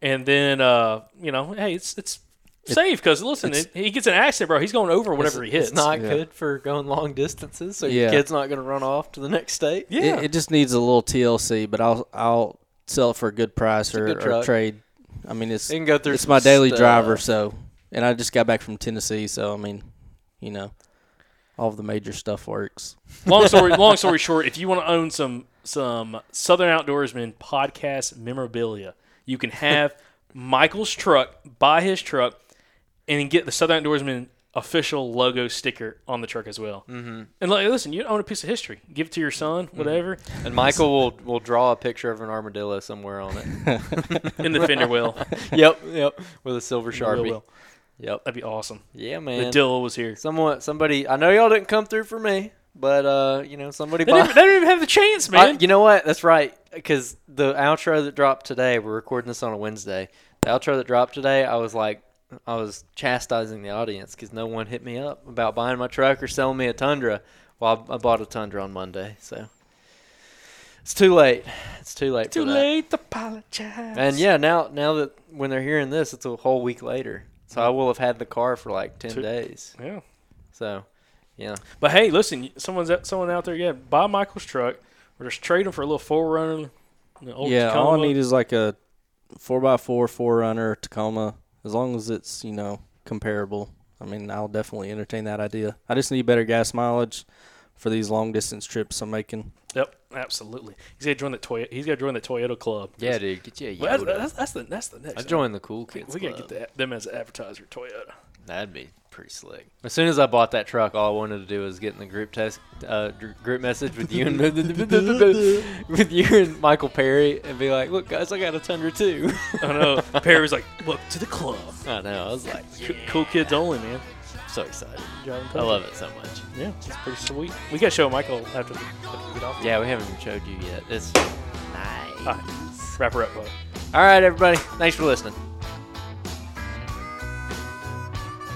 Speaker 1: and then uh, you know, hey, it's it's safe because listen, it, he gets an accident, bro. He's going over whatever he hits.
Speaker 3: It's not
Speaker 5: Yeah.
Speaker 3: good for going long distances, so
Speaker 5: Yeah.
Speaker 3: your kid's not going to run off to the next state.
Speaker 1: yeah,
Speaker 5: It, it just needs a little TLC, but I'll I'll sell it for a good price or,
Speaker 3: good
Speaker 5: or trade. I mean, it's
Speaker 3: You can go through
Speaker 5: it's my daily
Speaker 3: stuff.
Speaker 5: driver, so and I just got back from Tennessee, so I mean, you know, all of the major stuff works.
Speaker 1: long story long story short, if you want to own some some Southern Outdoorsmen podcast memorabilia, you can have Michael's truck, buy his truck, and then get the Southern Outdoorsmen official logo sticker on the truck as well. Mm-hmm. And like, listen, you own a piece of history. Give it to your son, whatever,
Speaker 3: And Michael will will draw a picture of an armadillo somewhere on it.
Speaker 1: in the fender wheel.
Speaker 3: yep, yep, with a silver sharpie.
Speaker 1: wheel.
Speaker 3: Yep.
Speaker 1: That'd be awesome.
Speaker 3: Yeah, man.
Speaker 1: The
Speaker 3: man.
Speaker 1: Dilla was here.
Speaker 3: Someone, somebody. I know y'all didn't come through for me, but uh, you know, somebody.
Speaker 1: They
Speaker 3: buy-
Speaker 1: didn't, they didn't even have the chance,
Speaker 3: I-
Speaker 1: man.
Speaker 3: you know what? That's right. Because the outro that dropped today, we're recording this on a Wednesday. The outro that dropped today, I was like, I was chastising the audience because no one hit me up about buying my truck or selling me a Tundra. Well, I, I bought a Tundra on Monday, so it's too late. It's too late.
Speaker 1: Too
Speaker 3: for that.
Speaker 1: late to apologize.
Speaker 3: And yeah, now now that when they're hearing this, it's a whole week later. So I mm-hmm. will have had the car for like ten
Speaker 1: Two-
Speaker 3: days.
Speaker 1: yeah.
Speaker 3: So, yeah.
Speaker 1: But hey, listen, someone's out, someone out there, yeah, buy Michael's truck or just trade him for a little 4Runner. the old
Speaker 5: yeah, all I need is like a four x four four runner Tacoma, as long as it's you know comparable. I mean, I'll definitely entertain that idea. I just need better gas mileage for these long distance trips I'm making.
Speaker 1: Yep, absolutely. He's got to join the Toyota. He's got to join the Toyota club.
Speaker 3: Yeah, dude, get you a
Speaker 1: Well, that's, that's, that's the that's the next.
Speaker 3: I
Speaker 1: thing.
Speaker 3: joined the cool kids.
Speaker 1: we gotta get that, them as an advertiser, Toyota.
Speaker 3: That'd be pretty slick. As soon as I bought that truck, all I wanted to do was get in the group test, uh, group message with you and with you and Michael Perry, and be like, "Look, guys, I got a Tundra too."
Speaker 1: I know. Perry was like, "Look to the club,
Speaker 3: I know. I was like,
Speaker 1: Co- cool kids only, man."
Speaker 3: so excited. I love it so much.
Speaker 1: Yeah, it's pretty sweet. We gotta show Michael after, we get off.
Speaker 3: Yeah, we haven't even showed you yet. It's nice.
Speaker 1: All right, wrap her up, bud.
Speaker 3: All right, everybody. Thanks for listening.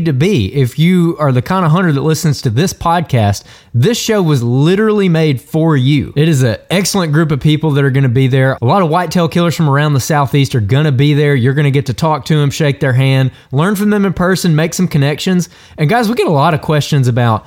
Speaker 3: to be if you are the kind of hunter that listens to this podcast. This show was literally made for you. It is an excellent group of people that are going to be there. A lot of whitetail killers from around the southeast are going to be there. You're going to get to talk to them, shake their hand, learn from them in person, make some connections. And guys, we get a lot of questions about